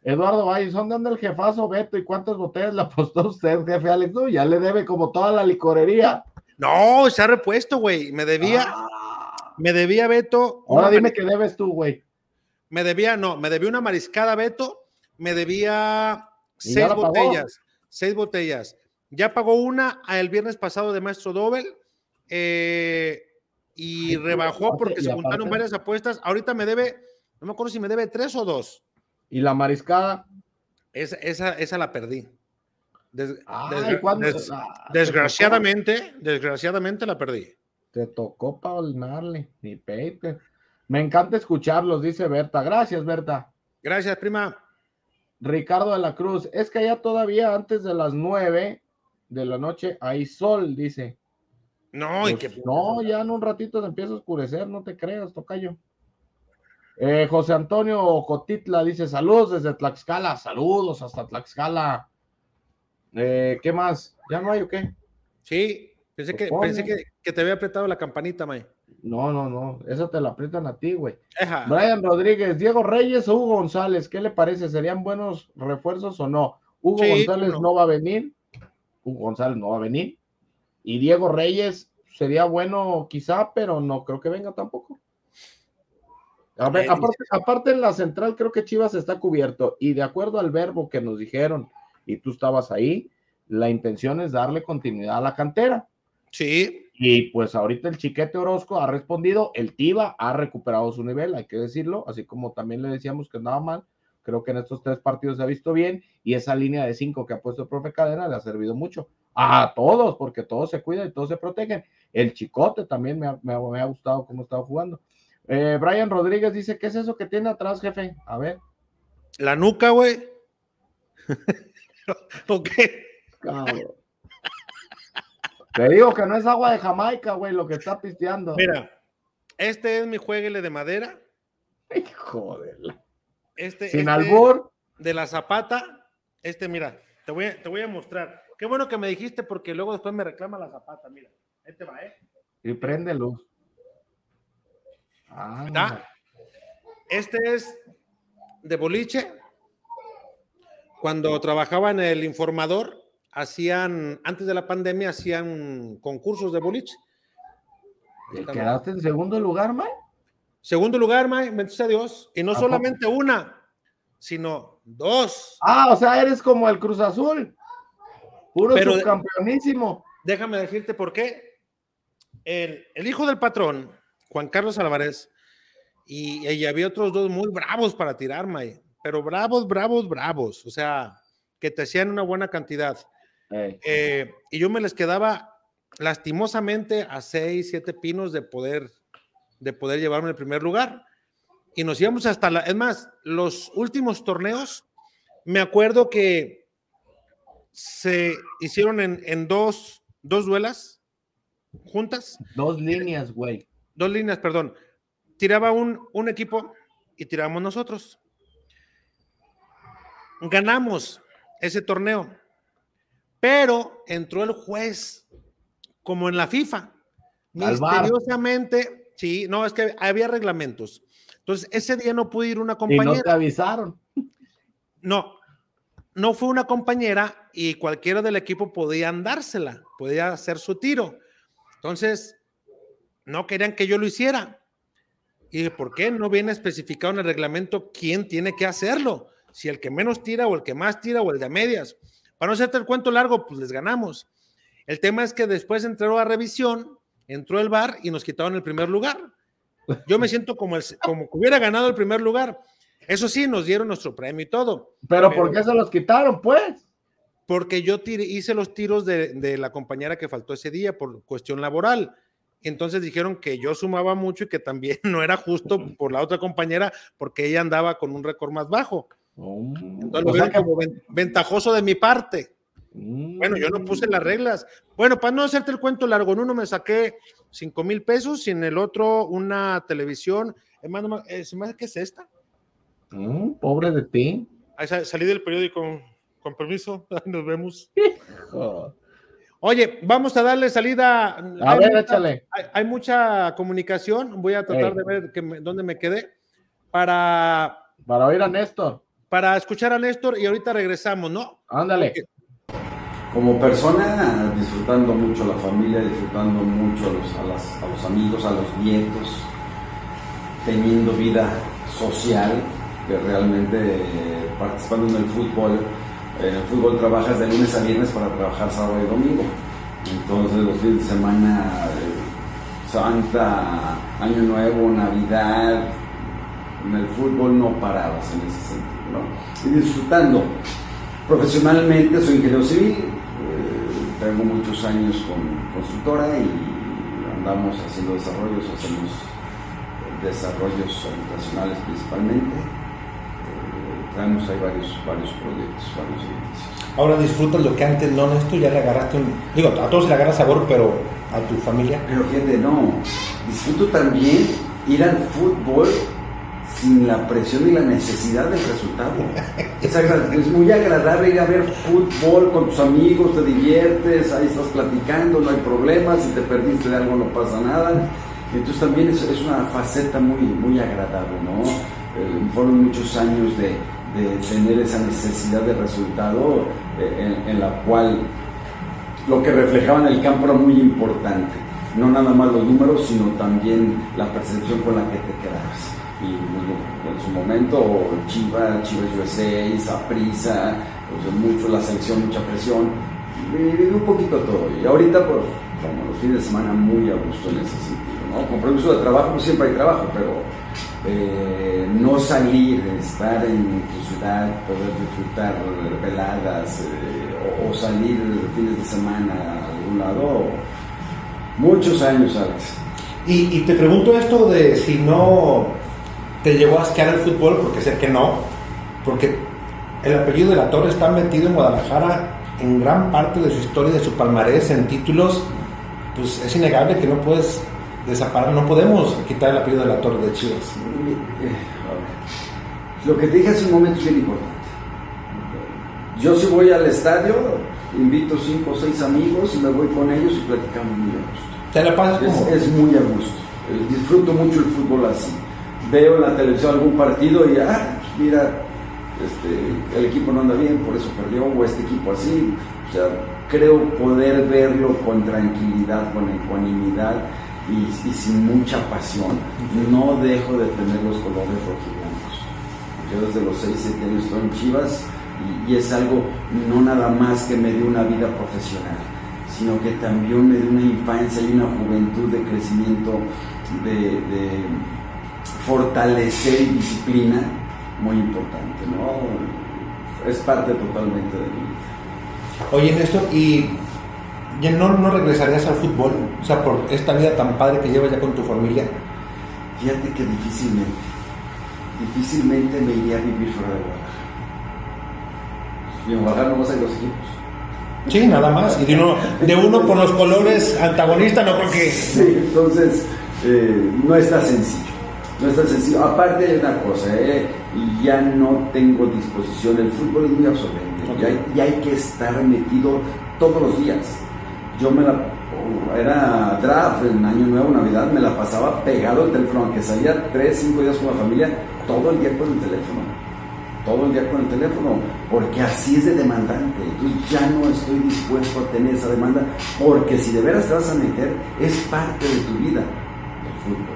Eduardo Valle, ¿son de dónde el jefazo Beto y cuántas botellas le apostó usted, jefe Alex? No, ya le debe como toda la licorería. No, se ha repuesto, güey. Me debía, Ah. Me debía Beto. Ahora dime que debes tú, güey. Me debía, no, me debía una mariscada Beto, me debía ¿Y ya seis botellas, seis botellas. Ya pagó una el viernes pasado de Maestro Dobel eh, y Ay, rebajó aparte- porque se juntaron varias apuestas. Ahorita me debe, no me acuerdo si me debe tres o dos. Y la mariscada. Esa, esa, esa la perdí. Des- Ay, desgra- ¿cuándo? des- Ah, te desgraciadamente, desgraciadamente la perdí. Te tocó palmarle, ni peite. Me encanta escucharlos, dice Berta. Gracias, Berta. Gracias, prima. Ricardo de la Cruz, es que ya todavía antes de las nueve de la noche hay sol, dice. No, y Pues, que no, ya en un ratito se empieza a oscurecer, no te creas, tocayo. Eh, José Antonio Cotitla dice saludos desde Tlaxcala, saludos hasta Tlaxcala. Eh, ¿Qué más? ¿Ya no hay o qué? Sí, pensé, que, pensé que, que te había apretado la campanita, May. No, no, no, eso te la aprietan a ti, güey. Eja. Brian Rodríguez, Diego Reyes o Hugo González, ¿qué le parece? ¿Serían buenos refuerzos o no? Hugo Sí, González no. no va a venir. Hugo González no va a venir. Y Diego Reyes sería bueno quizá, pero no creo que venga tampoco. A ver, aparte, aparte en la central creo que Chivas está cubierto y de acuerdo al verbo que nos dijeron y tú estabas ahí, la intención es darle continuidad a la cantera. Sí, Y pues ahorita el Chiquete Orozco ha respondido, el Tiva ha recuperado su nivel, hay que decirlo, así como también le decíamos que andaba mal, creo que en estos tres partidos se ha visto bien y esa línea de cinco que ha puesto el profe Cadena le ha servido mucho a todos, porque todos se cuidan y todos se protegen. El Chicote también me ha, me ha- me ha gustado cómo estaba jugando. Eh, Brian Rodríguez dice, ¿qué es eso que tiene atrás, jefe? A ver. la nuca, güey. *laughs* ok. cabrón. Te digo que no es agua de Jamaica, güey, lo que está pisteando. Mira, este es mi jueguele de madera. Hijo de la- Este, Sin este albur. de la zapata. Este, mira, te voy, a, te voy a mostrar. Qué bueno que me dijiste porque luego después me reclama la zapata. Mira, este va, ¿eh? Y prende luz. Ah, ¿Está? Este es de boliche. Cuando trabajaba en el informador, hacían, antes de la pandemia, hacían concursos de boliche. Ahí ¿te está, quedaste en segundo lugar, man? Segundo lugar, May, bendito a Dios. Y no ¿A poco? solamente una, sino dos. Ah, o sea, eres como el Cruz Azul. Puro Pero- subcampeonísimo. Déjame decirte por qué. El, el hijo del patrón, Juan Carlos Álvarez, y, y había otros dos muy bravos para tirar, May. Pero bravos, bravos, bravos. O sea, que te hacían una buena cantidad. Eh, y yo me les quedaba lastimosamente a seis, siete pinos de poder, de poder llevarme el primer lugar. Y nos íbamos hasta la, es más, los últimos torneos, me acuerdo que se hicieron en, en dos, dos duelas juntas, Dos líneas, güey. dos líneas, perdón. Tiraba un, un equipo y tirábamos nosotros. Ganamos ese torneo, pero entró el juez como en la FIFA. Misteriosamente, sí, no, es que había reglamentos. Entonces, ese día no pude ir una Y no compañera. te avisaron. No, no fue una compañera y cualquiera del equipo podía andársela, podía hacer su tiro. Entonces, no querían que yo lo hiciera. Y ¿por qué no viene especificado en el reglamento quién tiene que hacerlo? Si el que menos tira o el que más tira o el de medias. Para no hacerte el cuento largo, pues les ganamos. El tema es que después entró a revisión, entró el bar y nos quitaron el primer lugar. Yo me siento como, el, como que hubiera ganado el primer lugar. Eso sí, nos dieron nuestro premio y todo. Pero, Pero- ¿por qué se los quitaron, pues? Porque yo tiré- hice los tiros de, de la compañera que faltó ese día por cuestión laboral. Entonces dijeron que yo sumaba mucho y que también *laughs* no era justo por la otra compañera porque ella andaba con un récord más bajo. Entonces lo O sea vieron que- como ven- ventajoso de mi parte. Mm. Bueno, yo no puse las reglas. Bueno, para no hacerte el cuento largo, en uno me saqué 5 mil pesos y en el otro una televisión. Es más, no me- eh, se me hace que es esta. Mm, pobre de ti. Salí del periódico. Con permiso, *laughs* ahí nos vemos. Joder. *laughs* Oye, vamos a darle salida. A Hay ver, mucha- échale. Hay, hay mucha comunicación. Voy a tratar de ver que me- dónde me quedé para, Para oír a Néstor. Para escuchar a Néstor y ahorita regresamos, ¿no? Ándale. como persona disfrutando mucho la familia, disfrutando mucho a los, a las- a los amigos, a los nietos, teniendo vida social, que realmente eh, participando en el fútbol. En el fútbol trabajas de lunes a viernes para trabajar sábado y domingo. Entonces los fines de semana, eh, Santa, Año Nuevo, Navidad, en el fútbol no parabas en ese sentido, ¿no? Y disfrutando. Profesionalmente soy ingeniero civil, eh, tengo muchos años con constructora y andamos haciendo desarrollos, hacemos desarrollos habitacionales principalmente. Eh, traemos ahí varios, varios proyectos, varios edificios. Ahora disfrutas lo que antes no, esto ya le agarraste un. Digo, a todos le agarra sabor, pero a tu familia. Pero fíjate, no, disfruto también ir al fútbol sin la presión y la necesidad del resultado. Es, muy agradable ir a ver fútbol con tus amigos, te diviertes, ahí estás platicando, no hay problemas, si te perdiste de algo no pasa nada. Entonces también es, una faceta muy, muy agradable, ¿no? Eh, fueron muchos años de, de tener esa necesidad de resultado eh, en, en la cual lo que reflejaba en el campo era muy importante. No nada más los números, sino también la percepción con la que te quedabas. Y bueno, en su momento, Chivas, Chivas USA, Saprissa, pues, mucho la selección, mucha presión. Viví un poquito todo. Y ahorita, pues, como los fines de semana, muy a gusto en ese sentido. ¿no? Con permiso de trabajo, pues siempre hay trabajo, pero eh, no salir, estar en tu ciudad, poder disfrutar veladas eh, o, o salir fines de semana a algún lado. Muchos años, Alex. Y, y te pregunto esto de si no te llegó a asquear el fútbol, porque sé que no, porque el apellido de la Torre está metido en Guadalajara en gran parte de su historia, de su palmarés, en títulos, pues es innegable que no puedes desaparar, no podemos quitar el apellido de la Torre de Chivas. Eh, Lo que te dije hace un momento es bien importante. Yo si voy al estadio, invito cinco o seis amigos y me voy con ellos y platicamos muy a gusto. Te la pasas. Es, es muy a gusto. Eh, Disfruto mucho el fútbol así. Veo en la televisión algún partido y, ah, mira, este, el equipo no anda bien, por eso perdió, o este equipo así. O sea, creo poder verlo con tranquilidad, con ecuanimidad y, sin mucha pasión. No dejo de tener los colores rojiblancos. Yo desde los 6, 7 años estoy en Chivas y, es algo no nada más que me dio una vida profesional, sino que también me dio una infancia y una juventud de crecimiento, de fortalecer y disciplina muy importante, ¿no? Es parte totalmente de mi vida. Oye, Néstor, ¿y ya no, no regresarías al fútbol? O sea, por esta vida tan padre que llevas ya con tu familia. Fíjate que difícilmente, difícilmente me iría a vivir fuera de Guadalajara. Y en Guadalajara no vas a ir los equipos. Sí, nada más. Y de uno, de uno por los colores antagonistas, no creo que... Sí, entonces eh, no está sencillo. No está sencillo. Aparte hay una cosa, eh, y ya no tengo disposición. El fútbol es muy absorbente y, hay, y hay que estar metido todos los días. Yo me la. Era draft en Año Nuevo, Navidad, me la pasaba pegado al teléfono, aunque salía 3, 5 días con la familia, todo el día con el teléfono. Todo el día con el teléfono, porque así es de demandante. Entonces ya no estoy dispuesto a tener esa demanda, porque si de veras te vas a meter, es parte de tu vida el fútbol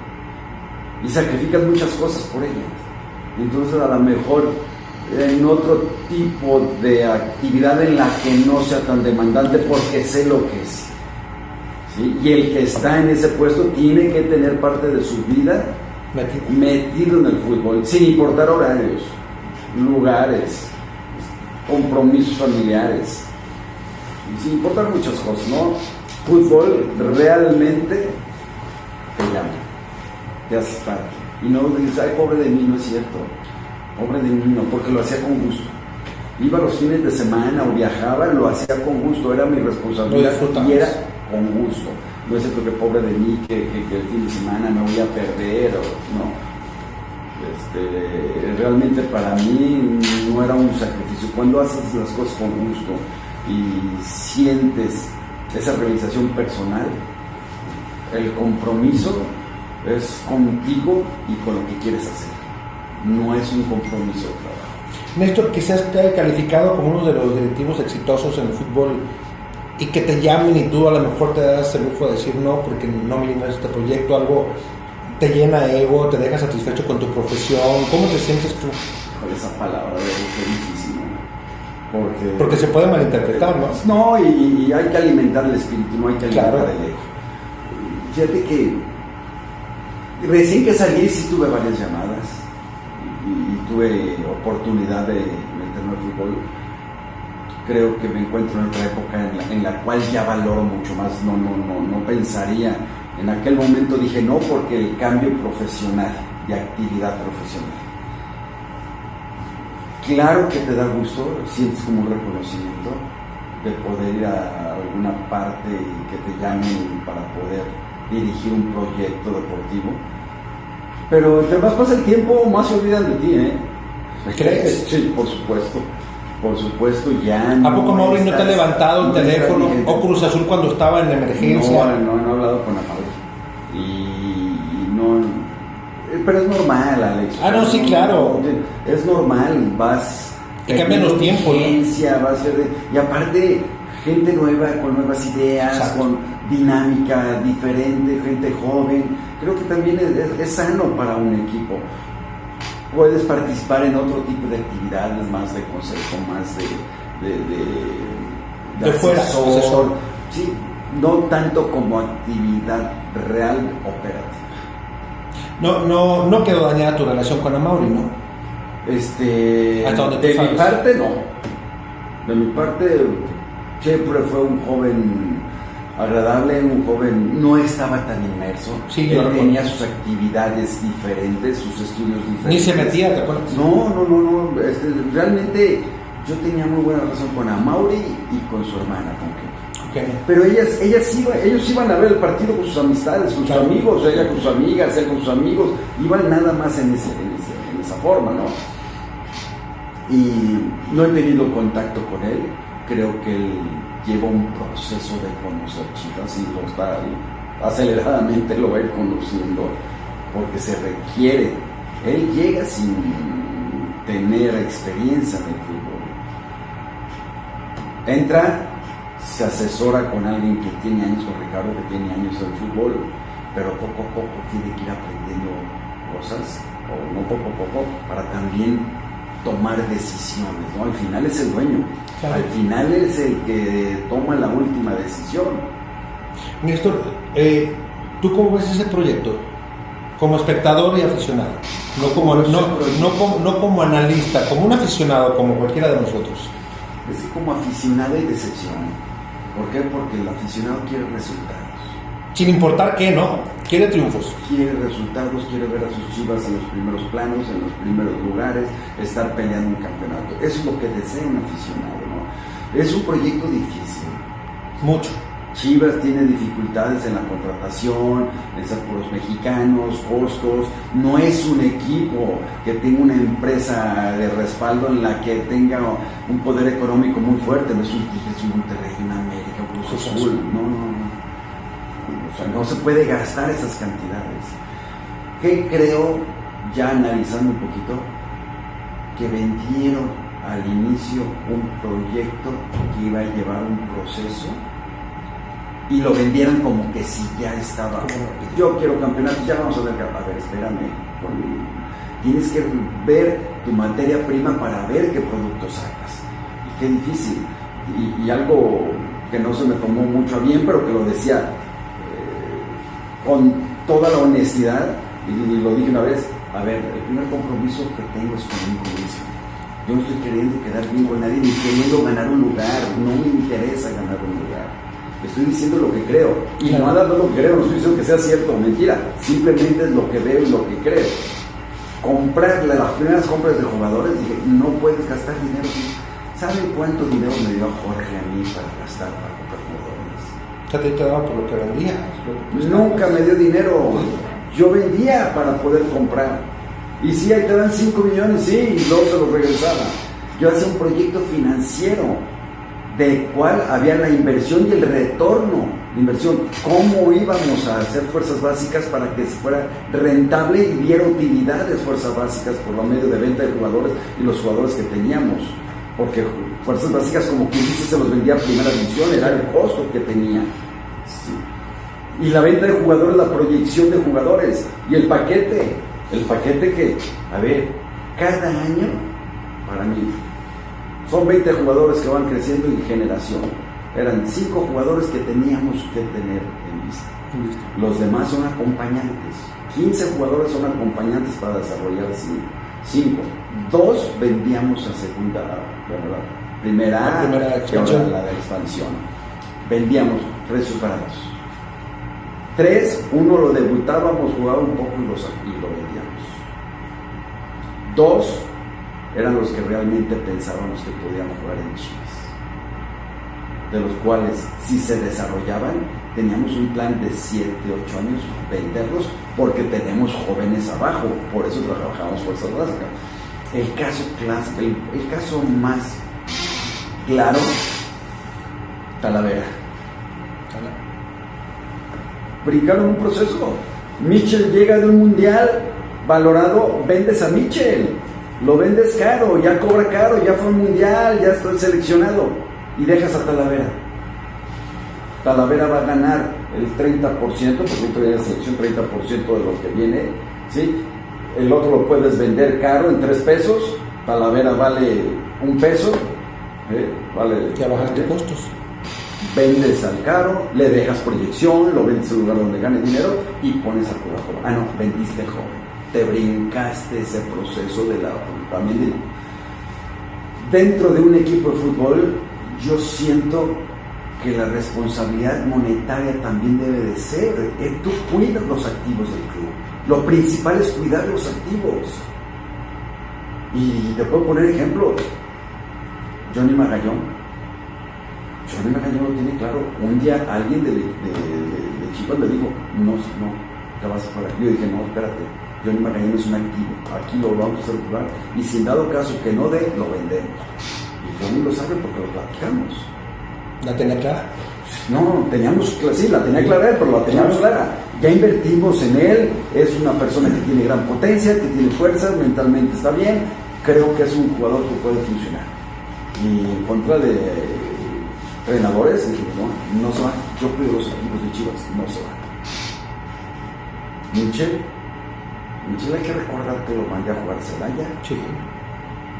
y sacrificas muchas cosas por ellas. Entonces a lo mejor en otro tipo de actividad en la que no sea tan demandante porque sé lo que es. ¿sí? Y el que está en ese puesto tiene que tener parte de su vida metido en el fútbol, sin importar horarios, lugares, compromisos familiares, sin importar muchas cosas, ¿no? Fútbol realmente te llama te haces parte. Y no dices, ay, pobre de mí, no es cierto. Pobre de mí, no, porque lo hacía con gusto. Iba los fines de semana o viajaba, lo hacía con gusto, era mi responsabilidad y era con gusto. No es cierto que pobre de mí, que, que, que el fin de semana me voy a perder, o no. Este, realmente para mí no era un sacrificio. Cuando haces las cosas con gusto y sientes esa realización personal, el compromiso es contigo y con lo que quieres hacer. No es un compromiso de trabajo. Néstor, quizás te haya calificado como uno de los directivos exitosos en el fútbol y que te llamen y tú a lo mejor te das el lujo de decir no porque no me llena este proyecto, algo te llena ego, te deja satisfecho con tu profesión. ¿Cómo te sientes tú? Con esa palabra de difícil, ¿no? Porque, Porque se puede malinterpretar, ¿no? No, y, y hay que alimentar el espíritu, no hay que alimentar Claro. el ego. Fíjate que recién que salí sí tuve varias llamadas y, tuve oportunidad de meterme al fútbol. Creo que me encuentro en otra época en la, en la cual ya valoro mucho más, no, no, no, no pensaría. En aquel momento dije no porque el cambio profesional, de actividad profesional. Claro que te da gusto, sientes como un reconocimiento de poder ir a alguna parte y que te llamen para poder dirigir un proyecto deportivo, Pero entre más pasa el tiempo, más se olvidan de ti, ¿eh? ¿Crees? Sí, por supuesto. Por supuesto, ya. ¿A poco Mauri no te ha levantado el no teléfono? ¿O Cruz Azul cuando estaba en la emergencia? No, no, no he hablado con Amauri. Y, no. Pero es normal, Alex. Ah, no, sí, claro. Es normal, vas. Cambian los tiempos, ¿no? vas a ser de- y aparte, gente nueva, con nuevas ideas, Exacto. con dinámica diferente, gente joven. Creo que también es, es- sano para un equipo. Puedes participar en otro tipo de actividades, más de consejo, más de. de, de, asesor. Sí, no tanto como actividad real operativa. No, no, no quedó dañada tu relación con Amauri, ¿no? Este, Hasta donde tú de mi sabes. parte no. De mi parte siempre fue un joven agradable, un joven no estaba tan inmerso. Sí, Él tenía sus actividades diferentes, sus estudios diferentes. Ni se metía, ¿te acuerdas? No, no, no, no. este, realmente yo tenía muy buena relación con Amauri y con su hermana, con. Ok. Pero ellas, ellas iban, ellos iban a ver el partido con sus amistades, con Claro. sus amigos, ella con sus amigas, él con sus amigos, iban nada más en, ese, en, ese- en esa forma, ¿no? Y no he tenido contacto con él, creo que él lleva un proceso de conocer Chivas y lo está aceleradamente lo va a ir conociendo porque se requiere. Él llega sin tener experiencia en el fútbol. Entra, se asesora con alguien que tiene años, con Ricardo que tiene años en el fútbol, pero poco a poco tiene que ir aprendiendo cosas, o no poco a poco, para también tomar decisiones, ¿no? Al final es el dueño, Claro. al final es el que toma la última decisión. Néstor, eh, ¿tú cómo ves ese proyecto? Como espectador y aficionado. No como, no, no como, no como analista, como un aficionado, como cualquiera de nosotros. Es como aficionado y decepción. ¿Por qué? Porque el aficionado quiere resultados. Sin importar qué, ¿no? Quiere triunfos. quiere resultados, quiere ver a sus chivas en los primeros planos, en los primeros lugares, estar peleando un campeonato. Eso es lo que desea un aficionado. Es un proyecto difícil. Mucho. Chivas tiene dificultades en la contratación, en ser puros mexicanos, costos. No es un equipo que tenga una empresa de respaldo en la que tenga un poder económico muy fuerte. No es un Tigres, un Monterrey, un América, un Cruz. Azul. No, no, no. O sea, no se puede gastar esas cantidades. ¿Qué creo, ya analizando un poquito, que vendieron al inicio un proyecto que iba a llevar un proceso y lo vendieron como que si ya estaba. Yo quiero campeonato, ya vamos a ver, a ver, espérame. con- Tienes que ver tu materia prima para ver qué producto sacas. Y qué difícil. Y, y algo que no se me tomó mucho a bien, pero que lo decía eh, con toda la honestidad, y, y lo dije una vez, a ver, el primer compromiso que tengo es conmigo mismo. Yo no estoy queriendo quedar bien con nadie ni queriendo ganar un lugar, no me interesa ganar un lugar. Estoy diciendo lo que creo. Y Claro. nada no lo que creo, no estoy diciendo que sea cierto o mentira. Simplemente es lo que veo y lo que creo. Comprar las primeras compras de jugadores, dije, no puedes gastar dinero. ¿Saben cuánto dinero me dio Jorge a mí para gastar para comprar jugadores? Ya te, daba por lo que vendías. Nunca me dio dinero. Yo vendía para poder comprar. Y si ahí te dan 5 millones, sí, y luego se los regresaba. Yo hacía un proyecto financiero de cuál había la inversión y el retorno de inversión. ¿Cómo íbamos a hacer fuerzas básicas para que fuera rentable y diera utilidad de fuerzas básicas por lo medio de venta de jugadores y los jugadores que teníamos? Porque fuerzas básicas, como quien dice, se los vendía a primera división, era el costo que tenía. Sí. Y la venta de jugadores, la proyección de jugadores y el paquete. El paquete que, a ver, cada año, para mí, son 20 jugadores que van creciendo en generación. Eran 5 jugadores que teníamos que tener en vista. Los demás son acompañantes. 15 jugadores son acompañantes para desarrollar 5. Dos vendíamos a segunda, la primera, La primera expansión. la de expansión. Vendíamos precios baratos. Tres, uno lo debutábamos, jugaba un poco y, los, y lo vendíamos. Dos, eran los que realmente pensábamos que podían jugar en Chivas. de los cuales si se desarrollaban, teníamos un plan de 7, 8 años venderlos porque tenemos jóvenes abajo, por eso trabajamos fuerza básica. El caso, el, el caso más claro, Talavera. Brincaron un proceso. Mitchell llega de un mundial valorado, vendes a Mitchell, lo vendes caro, ya cobra caro, ya fue un mundial, ya estoy seleccionado y dejas a Talavera. Talavera va a ganar el 30%, porque viene la selección 30% de lo que viene, ¿sí? El otro lo puedes vender caro en 3 pesos, Talavera vale un peso, ¿eh? vale Ya bajaste costos. vendes al caro, le dejas proyección, lo vendes al lugar donde gane dinero y pones al jugador. Ah, no, vendiste joven. Te brincaste ese proceso de la de- dentro de un equipo de fútbol, yo siento que la responsabilidad monetaria también debe de ser. eh, tú cuidas los activos del club. Lo principal es cuidar los activos. Y te puedo poner ejemplos. Johnny Magallón, Johnny Magañón lo tiene claro. Un día alguien de, de, de- le dijo, no, no, te vas afuera. Yo dije, no, espérate, Johnny Magañón es un activo, aquí lo vamos a hacer jugar y si en dado caso que no dé, lo vendemos. Y Johnny lo sabe porque lo platicamos. La tenía clara. No, teníamos, sí, la tenía clara pero la teníamos clara. Ya invertimos en él, es una persona que tiene gran potencia, que tiene fuerzas, mentalmente está bien, creo que es un jugador que puede funcionar. Y en contra de entrenadores, dije, no, no se va, yo cuido los equipos de Chivas, no se va. Michel, Michel hay que recordar que lo mandé a jugar Celaya Sí.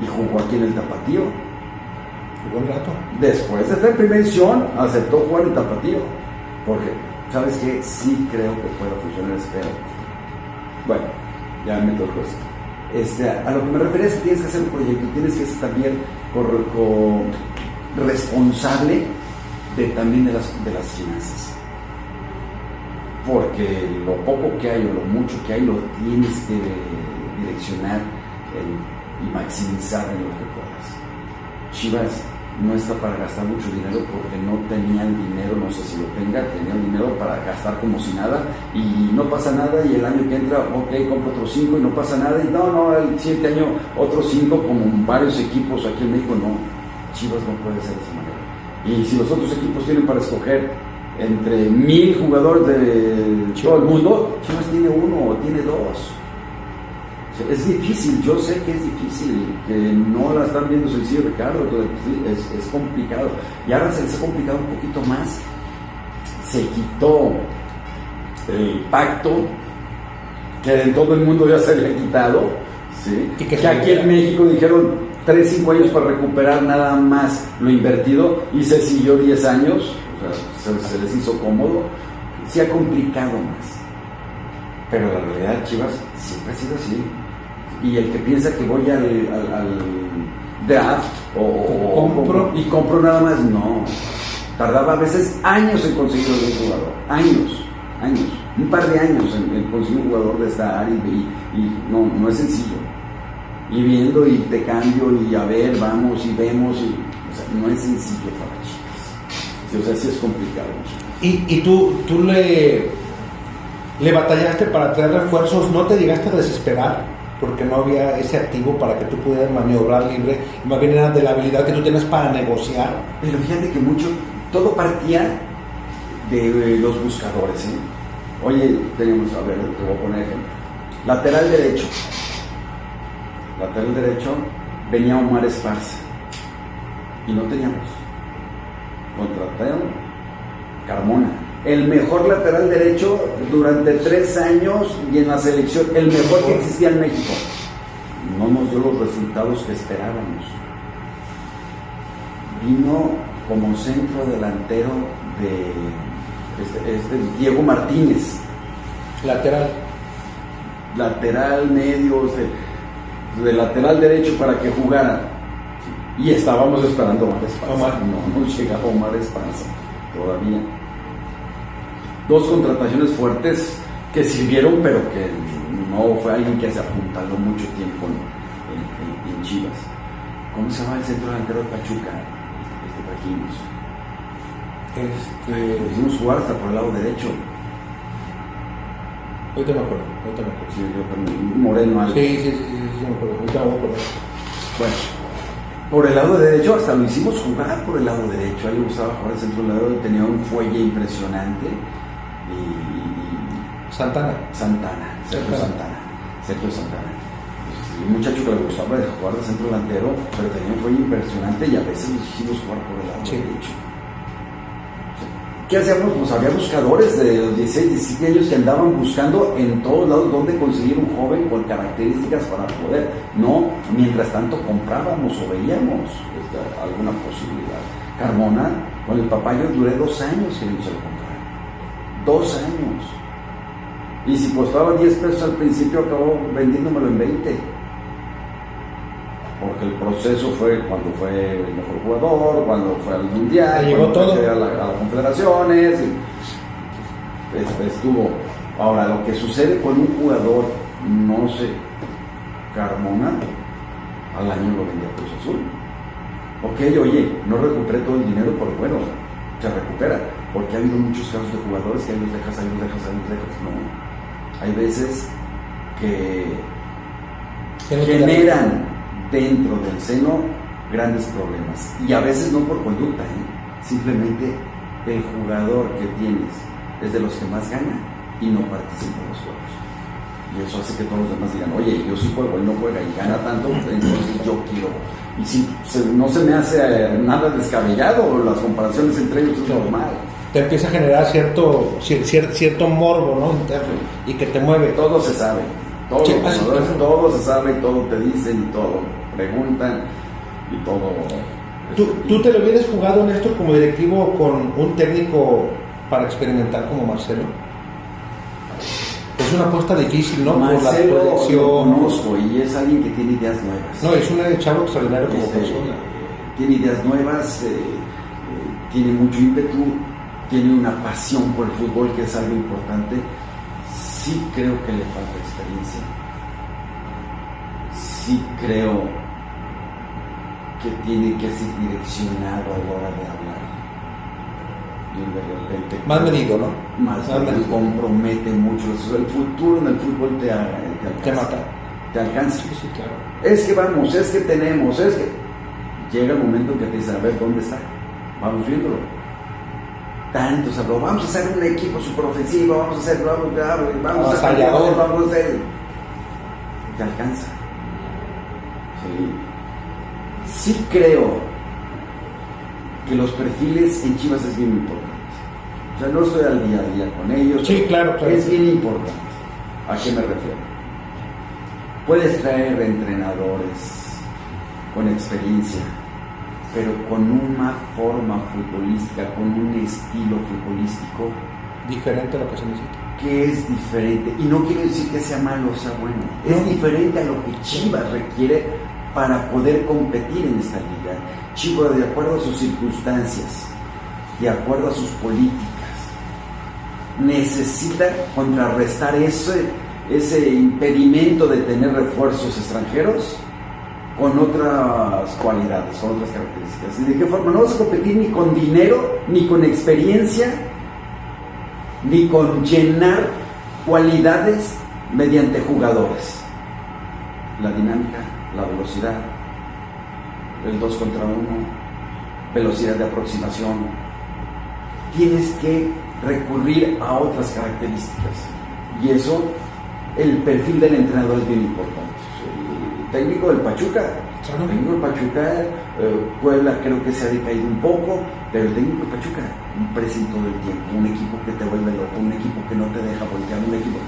y jugó aquí en el Tapatío. Buen rato. Después de esta prevención, aceptó jugar en Tapatío. Porque, ¿sabes qué? Sí creo que pueda funcionar, espero. Bueno, ya me tocó esto. Este, a lo que me refería es que tienes que hacer un proyecto, tienes que ser también co- responsable de, también de las, de las finanzas. Porque lo poco que hay o lo mucho que hay lo tienes que direccionar y maximizar en lo que puedas. Chivas no está para gastar mucho dinero porque no tenían dinero, no sé si lo tenga, tenían dinero para gastar como si nada y no pasa nada y el año que entra, ok, compro otros cinco y no pasa nada y no, no, el siguiente año otros cinco como varios equipos aquí en México, no, Chivas no puede ser de esa manera. Y si los otros equipos tienen para escoger entre mil jugadores de todo el mundo, Chivas tiene uno o tiene dos. O sea, Es difícil, yo sé que es difícil, que no la están viendo sencillo, Ricardo, es, es complicado. Y ahora se les ha complicado un poquito más. Se quitó el pacto que en todo el mundo ya se había quitado, ¿sí? Que que aquí en México dijeron 3, 5 años para recuperar nada más lo invertido y se siguió 10 años, o sea, se, se les hizo cómodo, se ha complicado más. Pero la realidad, Chivas, siempre ha sido así. Y el que piensa que voy al, al- al draft o, o- Compro. y compro nada más, no. Tardaba a veces años en conseguir un jugador. Años, años. Un par de años en, en conseguir un jugador de esta área y, y no, no es sencillo. Y viendo y te cambio y a ver, vamos y vemos. Y, o sea, no es sencillo para o sea, sí es complicado. Y, y tú, tú le, le batallaste para traer refuerzos, no te llegaste a desesperar porque no había ese activo para que tú pudieras maniobrar libre, más bien era de la habilidad que tú tienes para negociar. Pero fíjate que mucho, todo partía de los buscadores. ¿eh? Oye, tenemos, a ver, te voy a poner ejemplo. Lateral derecho. Lateral derecho venía Omar Esparza. Y no teníamos. Contrataron Carmona. El mejor lateral derecho durante tres años y en la selección, el mejor que existía en México. No nos dio los resultados que esperábamos vino como centro delantero de este, este Diego Martínez, Lateral. lateral medio, de lateral derecho para que jugara. Y estábamos esperando Omar Esparza. Omar. No nos llegaba Omar Esparza todavía. Dos contrataciones fuertes que sirvieron, pero que no fue alguien que se apuntaló mucho tiempo en, en- en- en Chivas. ¿Cómo se llama el centro delantero de Pachuca? El que trajimos. Este, Lo hicimos jugar hasta por el lado derecho. ahorita me acuerdo, ahorita me acuerdo. Sí, yo Moreno algo. Sí, sí, sí, sí, sí, me acuerdo. Ahorita me voy a acordar. Bueno, por el lado derecho, hasta lo hicimos jugar por el lado derecho. A él le gustaba jugar al centro del lado, tenía un fuelle impresionante. Y, Santana. Santana, Sergio Santana. Sergio Santana. Pues, Un muchacho que le gustaba jugar de centro delantero, pero tenía un fuelle impresionante y a veces lo hicimos jugar por el lado Sí. derecho. ¿Qué hacíamos? Pues había buscadores de los 16, 17 años que andaban buscando en todos lados dónde conseguir un joven con características para poder. No, mientras tanto comprábamos o veíamos esta, alguna posibilidad. Carmona, con el papá yo duré dos años queriéndose lo comprar. Dos años. Y si costaba 10 pesos al principio, acabó vendiéndomelo en 20 porque el proceso fue cuando fue el mejor jugador, cuando fue al mundial, Le llegó cuando todo. fue a, la- a las confederaciones, y este, estuvo. Ahora, lo que sucede con un jugador, no sé, Carmona, al año lo vendía Cruz Azul. Ok, oye, no recuperé todo el dinero, pero bueno, se recupera, porque ha habido muchos casos de jugadores que ahí los dejas, ahí los dejas, ahí los dejas. No, hay veces que generan dentro del seno grandes problemas. Y a veces no por conducta, ¿eh? simplemente el jugador que tienes es de los que más gana y no participa en los juegos. Y eso hace que todos los demás digan, oye, yo sí juego, él no juega y gana tanto, entonces yo quiero. Y si se- no se me hace eh, nada descabellado, las comparaciones entre ellos es normal. Te empieza a generar cierto, cier- cier- cierto morbo, ¿no? Interno, y que te mueve. Todo se sabe. Todo, Sí, los así, jugadores, claro. todo se sabe, todo te dicen y todo preguntan y todo. ¿Tú, este, ¿Tú te lo hubieras jugado, Néstor, como directivo con un técnico para experimentar como Marcelo? Es una apuesta difícil, ¿no? Marcelo Por la proyección. conozco y es alguien que tiene ideas nuevas. No, es un chavo extraordinario como Este, persona. tiene ideas nuevas, eh, eh, tiene mucho ímpetu, tiene una pasión por el fútbol que es algo importante. Sí creo que le falta experiencia. Sí creo que tiene que ser direccionado a la hora de hablar. Y de repente Más medido, ¿no? más Más medido, medido. compromete mucho. El futuro en el fútbol te, te alcanza. Te mata. Te alcanza. Sí, sí, claro. Es que vamos, es que tenemos, es que. Llega el momento en que te dicen, a ver, ¿dónde está? Vamos viéndolo. Tanto se habló, vamos a hacer un equipo superofensivo, vamos a hacer, vamos, vamos, vamos a hacer, vamos a hacer. Te alcanza. Sí. Sí creo que los perfiles en Chivas es bien importante. O sea, no estoy al día a día con ellos. Sí, claro, claro. Es bien importante. ¿A qué me refiero? Puedes traer entrenadores con experiencia, pero con una forma futbolística, con un estilo futbolístico Diferente a lo que se necesita. que es diferente. Y no quiere decir que sea malo o sea bueno. No. Es diferente a lo que Chivas requiere para poder competir en esta liga. Chivas, de acuerdo a sus circunstancias, de acuerdo a sus políticas, necesita contrarrestar ese, ese impedimento de tener refuerzos extranjeros con otras cualidades, con otras características. ¿Y de qué forma? No vas a competir ni con dinero, ni con experiencia, ni con llenar cualidades mediante jugadores. La dinámica, la velocidad, el 2 contra 1, velocidad de aproximación. Tienes que recurrir a otras características. Y eso, el perfil del entrenador es bien importante. Técnico del Pachuca, el técnico del Pachuca, eh, Puebla creo que se ha decaído un poco, pero el técnico del Pachuca, un pressing todo el tiempo, un equipo que te vuelve loco, un equipo que no te deja voltear, un equipo.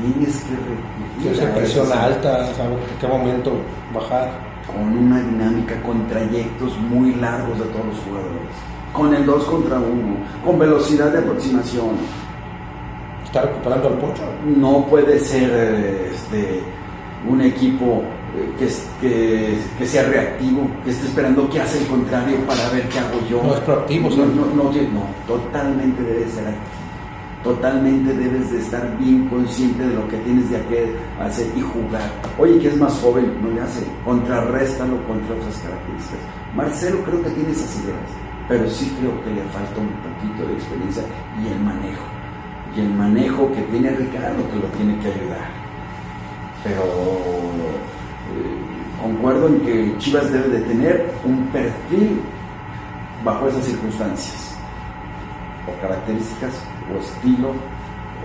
Tienes que recurrir eso alta, sabe en qué momento bajar. con una dinámica, con trayectos muy largos de todos los jugadores, con el 2 contra 1, con velocidad de aproximación. Está recuperando al pocho. No puede ser este, un equipo que, es- que, que sea reactivo, que esté esperando qué hace el contrario para ver qué hago yo. No es proactivo, No, no, no, no, totalmente debe ser activo. Totalmente debes de estar bien consciente de lo que tienes de qué hacer y jugar. Oye, que es más joven, no le hace. Contrarréstalo contra otras características. Marcelo creo que tiene esas ideas. pero sí creo que le falta un poquito de experiencia y el manejo. Y el manejo que tiene Ricardo que lo tiene que ayudar. Pero concuerdo en que Chivas debe de tener un perfil bajo esas circunstancias, o características, o estilo,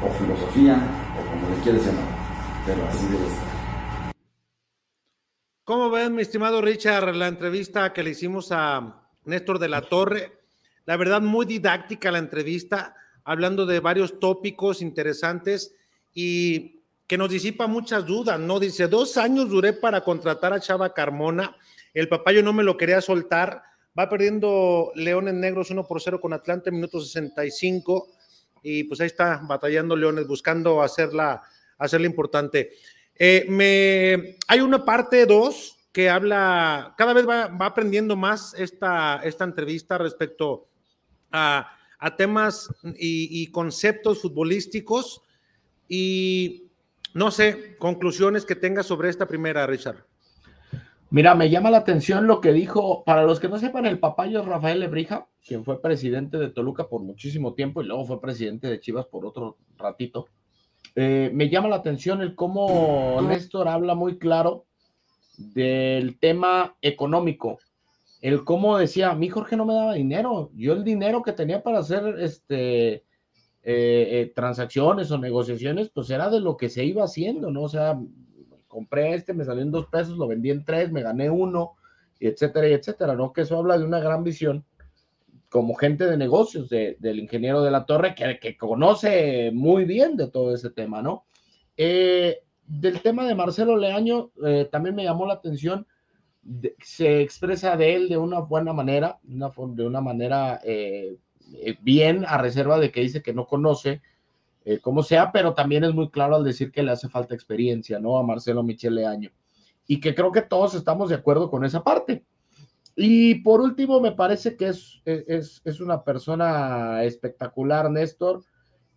o filosofía, o como le quieres llamar, pero así debe estar. ¿Cómo ven, mi estimado Richard, la entrevista que le hicimos a Néstor de la Torre? La verdad, muy didáctica la entrevista, hablando de varios tópicos interesantes y que nos disipa muchas dudas, ¿no? Dice, dos años duré para contratar a Chava Carmona, el papá yo no me lo quería soltar, va perdiendo Leones Negros 1 por 0 con Atlante, minuto 65, y pues ahí está batallando Leones, buscando hacerla, importante. Eh, me, hay una parte 2 que habla, cada vez va, va aprendiendo más esta, esta entrevista respecto a, a temas y, y, conceptos futbolísticos y no sé, conclusiones que tenga sobre esta primera, Richard. Mira, me llama la atención lo que dijo, para los que no sepan, el papayo Rafael Lebrija, quien fue presidente de Toluca por muchísimo tiempo y luego fue presidente de Chivas por otro ratito. Eh, me llama la atención el cómo Néstor habla muy claro del tema económico. El cómo decía, mí Jorge no me daba dinero. Yo el dinero que tenía para hacer este, eh, eh, transacciones o negociaciones, pues era de lo que se iba haciendo, ¿no? O sea, compré este, me salió en dos pesos, lo vendí en tres, me gané uno, etcétera, etcétera, ¿no? Que eso habla de una gran visión como gente de negocios de, del ingeniero de la torre que, que, conoce muy bien de todo ese tema, ¿no? Eh, del tema de Marcelo Leaño, también me llamó la atención, se expresa de él de una buena manera, una, de una manera bien, a reserva de que dice que no conoce eh, cómo sea, pero también es muy claro al decir que le hace falta experiencia, ¿no? A Marcelo Michel Leaño. Y que creo que todos estamos de acuerdo con esa parte. Y por último, me parece que es, es, es una persona espectacular, Néstor,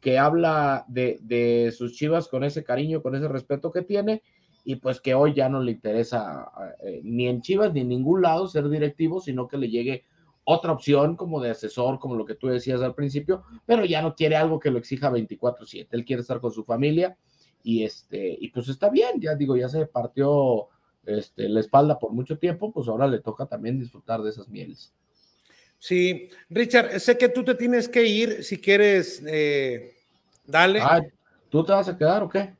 que habla de, de, sus chivas con ese cariño, con ese respeto que tiene, y pues que hoy ya no le interesa eh, ni en chivas ni en ningún lado ser directivo, sino que le llegue otra opción como de asesor, como lo que tú decías al principio, pero ya no quiere algo que lo exija 24/7, él quiere estar con su familia y este y pues está bien, ya digo, ya se partió este, la espalda por mucho tiempo, pues ahora le toca también disfrutar de esas mieles. Sí, Richard, sé que tú te tienes que ir, si quieres, eh, dale. Ah, ¿Tú te vas a quedar o qué?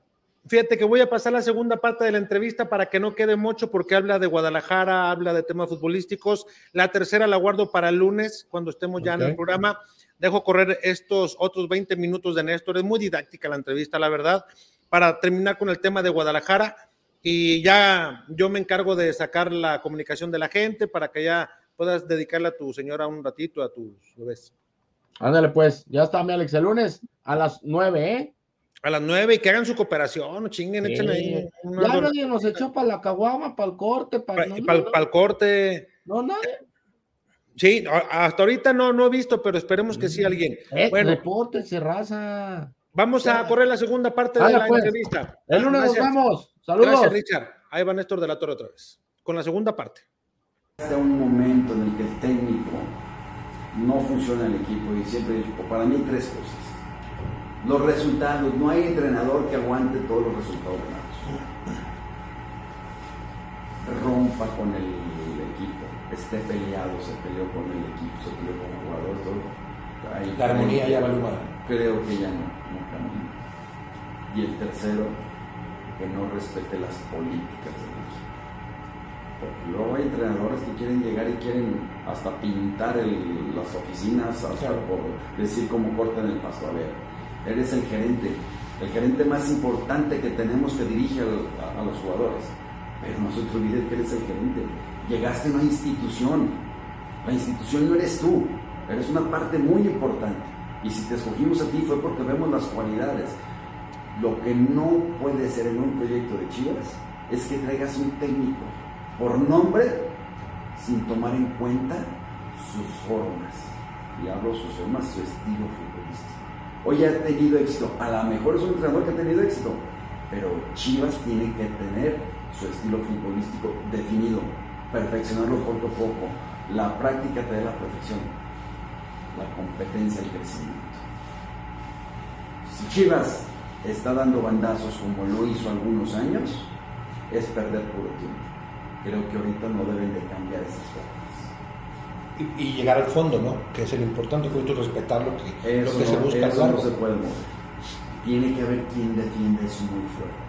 Fíjate que voy a pasar la segunda parte de la entrevista para que no quede mucho porque habla de Guadalajara, habla de temas futbolísticos. La tercera la guardo para el lunes, cuando estemos ya okay. en el programa. Dejo correr estos otros 20 minutos de Néstor. Es muy didáctica la entrevista, la verdad, para terminar con el tema de Guadalajara. Y ya yo me encargo de sacar la comunicación de la gente para que ya puedas dedicarle a tu señora un ratito, a tus bebés. Ándale, pues, ya está, mi Alex, el lunes a las 9, ¿eh? A las nueve y que hagan su cooperación, chinguen, sí. échenle ahí. Una ya nadie nos echó para la caguama, para el corte, para pa, no, pa, no, pa el corte. No, nadie. Sí, hasta ahorita no, no he visto, pero esperemos que sí alguien. Eh, bueno, repórtense, raza. Vamos a correr la segunda parte de la pues. entrevista. El lunes nos vamos. Saludos. Gracias, Richard. Ahí va Néstor de la Torre otra vez. Con la segunda parte. Hay un momento en el que el técnico no funciona el equipo y siempre he dicho, para mí tres cosas los resultados. No hay entrenador que aguante todos los resultados ganados. Rompa con el, equipo, esté peleado, se peleó con el equipo, se peleó con el jugador, todo. Ahí, la armonía ya mal. Creo que ya no, no camina. Y el tercero, que no respete las políticas del equipo. Porque luego hay entrenadores que quieren llegar y quieren hasta pintar el, las oficinas, hasta claro. por decir cómo cortan el pasto. A ver, eres el gerente, el gerente más importante que tenemos que dirige a, los jugadores. Pero no se te olvide que eres el gerente. Llegaste a una institución. La institución no eres tú, eres una parte muy importante. Y si te escogimos a ti fue porque vemos las cualidades. Lo que no puede ser en un proyecto de Chivas es que traigas un técnico por nombre sin tomar en cuenta sus formas. Y hablo sus formas, su estilo hoy ha tenido éxito. A lo mejor es un entrenador que ha tenido éxito, pero Chivas tiene que tener su estilo futbolístico definido, perfeccionarlo poco a poco. La práctica te da la perfección. la competencia el crecimiento. Si Chivas está dando bandazos como lo hizo algunos años, es perder puro tiempo. Creo que ahorita no deben de cambiar esas formas. Y, y llegar al fondo, ¿no? Que es el importante, justo respetar lo que, Eso, lo que se busca eso largo. no se puede mover. Tiene que haber quien defiende eso muy fuerte.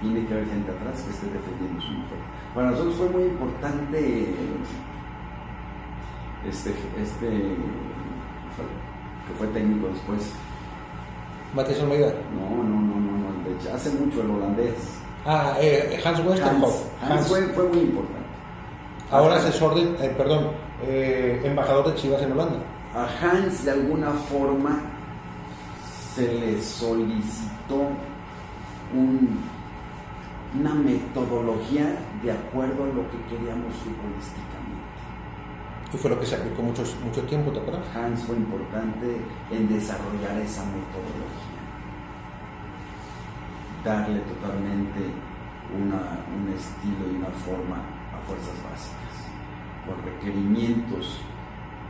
Tiene que haber gente atrás que esté defendiendo eso muy fuerte. Para nosotros fue muy importante este, este que fue técnico después. Matías Almeida. No, no, no, no, no. Hace mucho el holandés. Ah, eh, Hans Westerhoff. Hans, Hans fue, fue muy importante. Ahora asesor de, eh, perdón, eh, embajador de Chivas en Holanda. A Hans de alguna forma se le solicitó un- una metodología de acuerdo a lo que queríamos futbolísticamente. Y fue lo que se aplicó mucho, mucho tiempo, ¿te acuerdas? Hans fue importante en desarrollar esa metodología, darle totalmente una- un estilo y una forma a fuerzas básicas, con requerimientos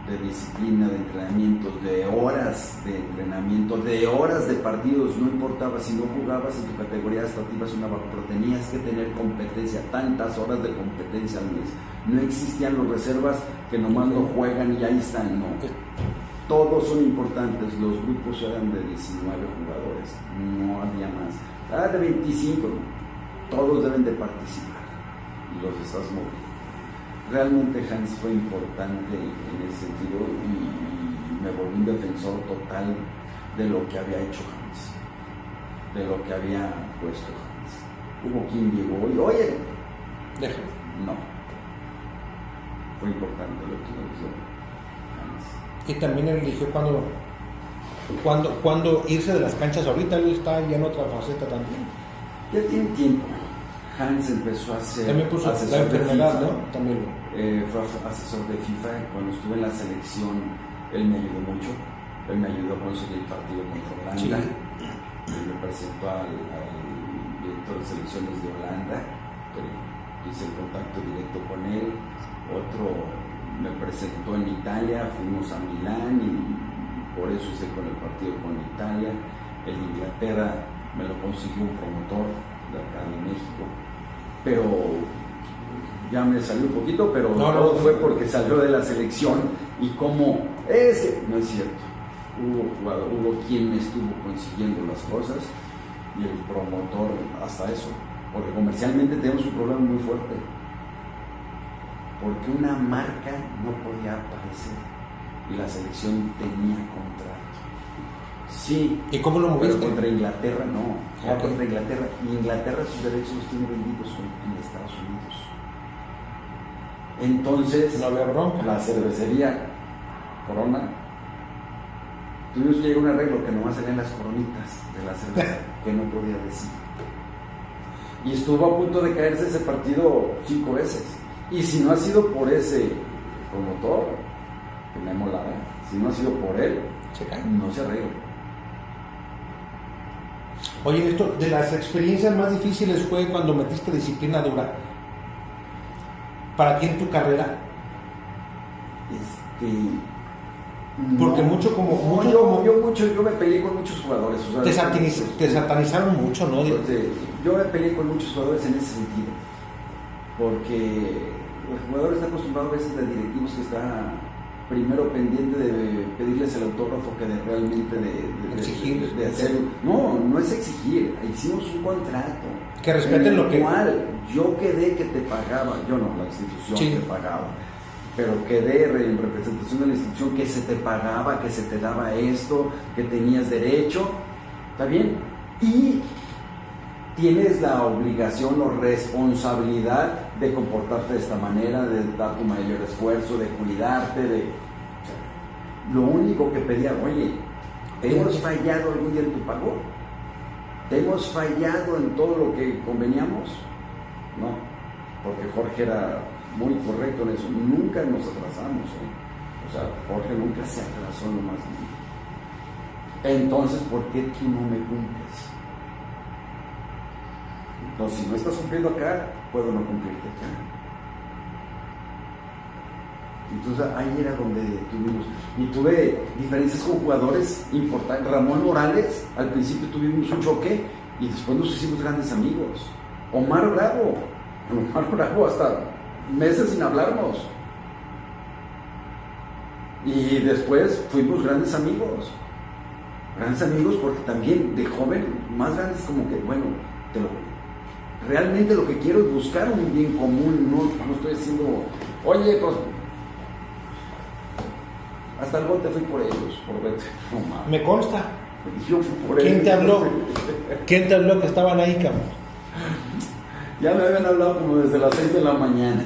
de disciplina, de entrenamientos, de horas de entrenamiento, de horas de partidos, no importaba si no jugabas en tu categoría ibas una baja, pero tenías que tener competencia, tantas horas de competencia al mes. No existían los reservas que nomás no juegan y ahí están, no. Todos son importantes, los grupos eran de 19 jugadores, no había más. Ah, de 25, no. todos deben de participar los estás moviendo. Realmente Hans fue importante en ese sentido y, y me volví un defensor total de lo que había hecho Hans, de lo que había puesto Hans. Hubo quien llegó y, oye, Déjame. no. Fue importante lo que hizo Hans. Y también eligió cuando, cuando, cuando irse de las canchas. Ahorita él está ya en otra faceta también. Ya tiene tiempo. Hans empezó a ser También la asesor de enfermedad, FIFA. ¿no? También lo. Eh, fue asesor de FIFA. Cuando estuve en la selección, él me ayudó mucho. Él me ayudó a conseguir el partido contra Holanda. Sí. Él me presentó al, al director de selecciones de Holanda. pero hice el contacto directo con él. Otro me presentó en Italia. Fuimos a Milán y por eso hice con el partido con Italia. El de Inglaterra me lo consiguió un promotor acá de México. Pero ya me salió un poquito, pero No, todo no. fue porque salió de la selección y como es que no es cierto. Hubo jugador, hubo quien me estuvo consiguiendo las cosas y el promotor hasta eso, porque comercialmente tenemos un problema muy fuerte. Porque una marca no podía aparecer y la selección tenía contrato. Sí, ¿Y cómo lo pero moviste? contra Inglaterra no, era contra Inglaterra. Y Inglaterra sus derechos los tiene vendidos con- en Estados Unidos. Entonces, No había bronca. la cervecería Corona, tuvimos que llegar a un arreglo que nomás salían las coronitas de la cerveza, *laughs* que no podía decir. Y estuvo a punto de caerse ese partido cinco veces. Y si no ha sido por ese promotor, que me molara, si no ha sido por él, no se arregla. Oye, esto de las experiencias más difíciles fue cuando metiste disciplina dura. ¿Para ti en tu carrera? Este. Porque mucho como- no, mucho yo, como- yo mucho, yo me peleé con muchos jugadores. o sea, Te, sataniz- te satanizaron mucho, ¿no? Yo me peleé con muchos jugadores en ese sentido. Porque el jugador está acostumbrado a veces de directivos que está primero pendiente de pedirles el autógrafo que de realmente de, de- Exigir. de, de hacer. No, no es exigir. Hicimos un contrato. Que respeten lo que- cual yo quedé que te pagaba. Yo no, la institución Sí. te pagaba. Pero quedé en representación de la institución que se te pagaba, que se te daba esto, que tenías derecho. ¿Está bien? Y tienes la obligación o responsabilidad de comportarte de esta manera, de dar tu mayor esfuerzo, de cuidarte, de... o sea, lo único que pedía, oye, ¿te hemos fallado algún día en tu pago? ¿Te hemos fallado en todo lo que conveníamos? No, porque Jorge era muy correcto en eso. Nunca nos atrasamos. ¿eh? O sea, Jorge nunca se atrasó en lo más mínimo. Entonces, ¿por qué tú no me cumples? Entonces, si no estás cumpliendo acá, puedo no cumplirte. Entonces ahí era donde tuvimos, y tuve diferencias con jugadores importantes. Ramón Morales, al principio tuvimos un choque y después nos hicimos grandes amigos. Omar Bravo, Omar Bravo hasta meses sin hablarnos. Y después fuimos grandes amigos. Grandes amigos porque también de joven, más grandes como que, bueno, te lo, realmente lo que quiero es buscar un bien común, no, no estoy diciendo, oye, pues hasta el bote fui por ellos, por verte. *laughs* No. Me consta. Yo fui por ¿Quién ellos. te habló? *laughs* ¿Quién te habló que estaban ahí, cabrón? Ya me habían hablado como desde las 6 de la mañana.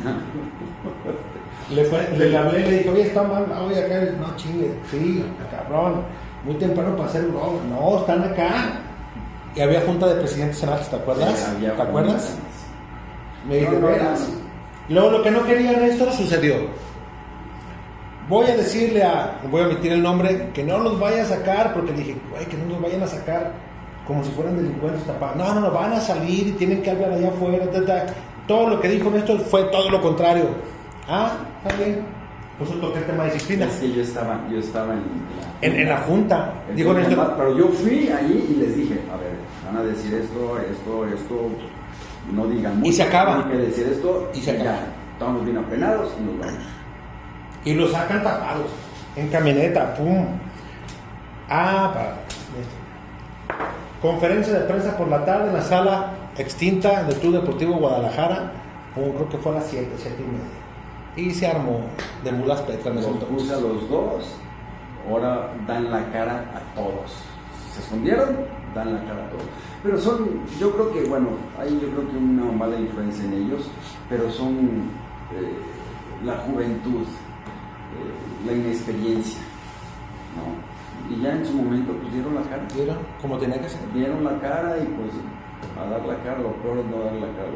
Le, fue, le hablé y le dije, oye, está mal, oye, acá, no chingue, sí, cabrón, muy temprano para hacer un gol. No, están acá. Y había junta de presidentes en ¿te acuerdas? ¿Te acuerdas? Me dice, No, no. Luego lo que no querían esto sucedió. Voy a decirle a, voy a omitir el nombre, que no los vaya a sacar, porque dije, güey, que no los vayan a sacar como si fueran delincuentes tapados. No, no, no, van a salir y tienen que hablar allá afuera. ta, ta. Todo lo que dijo Néstor fue todo lo contrario. Ah, está bien. Por eso toqué el tema de disciplina. Es que yo estaba, yo estaba en la, En, en la junta, digo Néstor, Pero yo fui ahí y les dije, a ver, van a decir esto, esto, esto, no digan Y se acaba. Hay que decir esto Y se acaba. ya. Estamos bien apenados y nos vamos. y los sacan tapados, en camioneta, pum. Ah, para. Conferencia de prensa por la tarde en la sala extinta del Club Deportivo Guadalajara, como creo que fue a las 7, 7 y media. Y se armó de mulas Petra en ese Los puse a los dos, ahora dan la cara a todos. Se escondieron, dan la cara a todos. Pero son, yo creo que, bueno, hay yo creo que una mala influencia en ellos, pero son eh, la juventud, eh, la inexperiencia, ¿no? Y ya en su momento pues dieron la cara. ¿Vieron? Como tenía que ser. Dieron la cara y pues a dar la cara, lo peor es no dar la cara.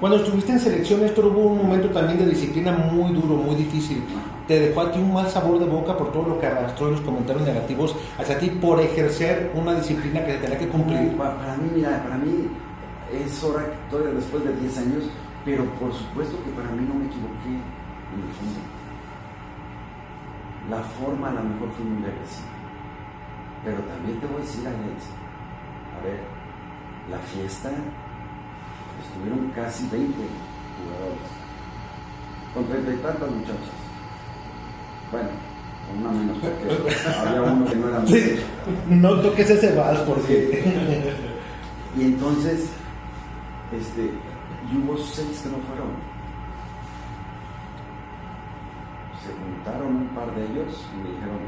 Cuando estuviste en selección, Néstor, hubo un momento también de disciplina muy duro, muy difícil. Te dejó a ti un mal sabor de boca por todo lo que arrastró y los comentarios negativos hacia ti por ejercer una disciplina que se tenía que cumplir. Pa- Para, mí, mira, para mí es hora que todavía después de 10 años, pero por supuesto que para mí no me equivoqué en el fondo. La forma a lo mejor fue muy agresiva. Pero también te voy a decir, Alex, a ver, la fiesta estuvieron casi 20 jugadores, con treinta y tantas muchachas. Bueno, una menos, porque había uno que no era muchacho. No toques ese vals porque... Y entonces, este, y hubo seis que no fueron. Se juntaron un par de ellos y me dijeron,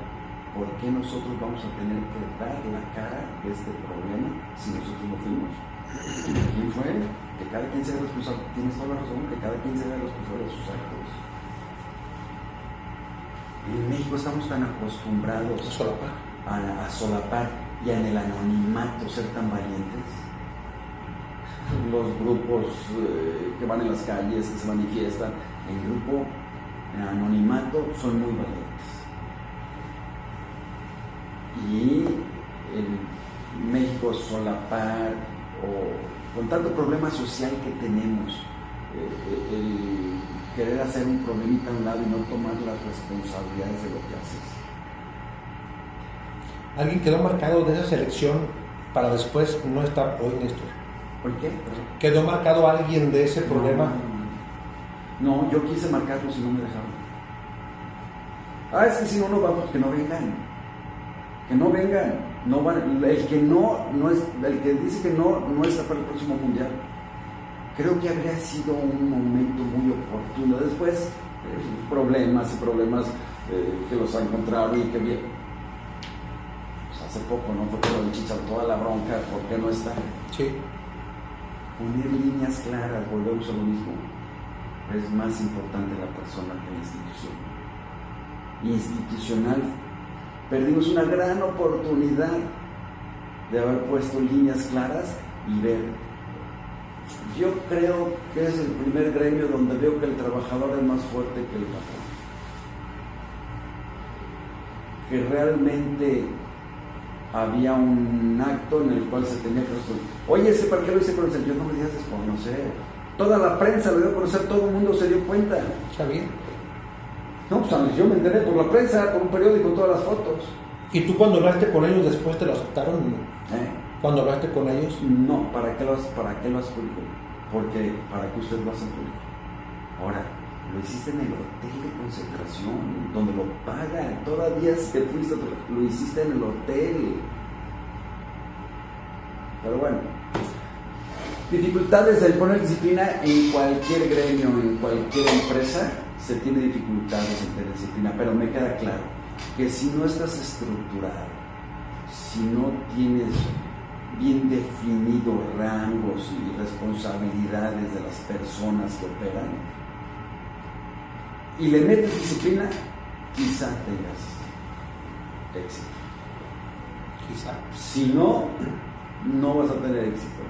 ¿por qué nosotros vamos a tener que dar la cara de este problema si nosotros no fuimos? ¿Quién fue? Que cada quien sea responsable. Tienes toda la razón, que cada quien sea responsable de sus actos. En México estamos tan acostumbrados Solapar. a, a solapar y en el anonimato ser tan valientes. Los grupos eh, que van en las calles, que se manifiestan, en grupo, en anonimato, son muy valientes. Y en México solapar o con tanto problema social que tenemos, eh, el querer hacer un problemita a un lado y no tomar las responsabilidades de lo que haces. Alguien quedó marcado de esa selección para después no estar hoy, Néstor. ¿Por qué? Perdón. ¿Quedó marcado alguien de ese problema? No, yo quise marcarlos y no me dejaron. Ah, es que si no nos vamos, que no vengan. Que no vengan. No van, el que no, no es, el que dice que no, no está para el próximo mundial. Creo que habría sido un momento muy oportuno. Después, eh, problemas y problemas eh, que los han encontrado y que bien. Pues hace poco, ¿no? Fue con el Chicharro, toda la bronca, ¿por qué no está? Sí. Poner líneas claras, volvemos a lo mismo. Es más importante la persona que la institución. Institucional, perdimos una gran oportunidad de haber puesto líneas claras y ver. Yo creo que es el primer gremio donde veo que el trabajador es más fuerte que el patrón. Que realmente había un acto en el cual se tenía que resolver. Oye, ¿ese para qué lo hice conocer? Yo no me digas desconocer. Toda la prensa lo dio a conocer, todo el mundo se dio cuenta. Está bien. No, pues yo me enteré por la prensa, por un periódico, todas las fotos. ¿Y tú cuando hablaste con ellos después te lo aceptaron? ¿Eh? Cuando hablaste con ellos. No, ¿para qué lo para qué lo haces público? Porque para qué usted lo hace público. Ahora, lo hiciste en el hotel de concentración, donde lo pagan. Todavía te fuiste, lo hiciste en el hotel. Pero bueno, dificultades del poner disciplina en cualquier gremio, en cualquier empresa, se tiene dificultades en tener disciplina, pero me queda claro que si no estás estructurado, si no tienes bien definidos rangos y responsabilidades de las personas que operan, y le metes disciplina, quizá tengas éxito. Quizá. Si no, no vas a tener éxito.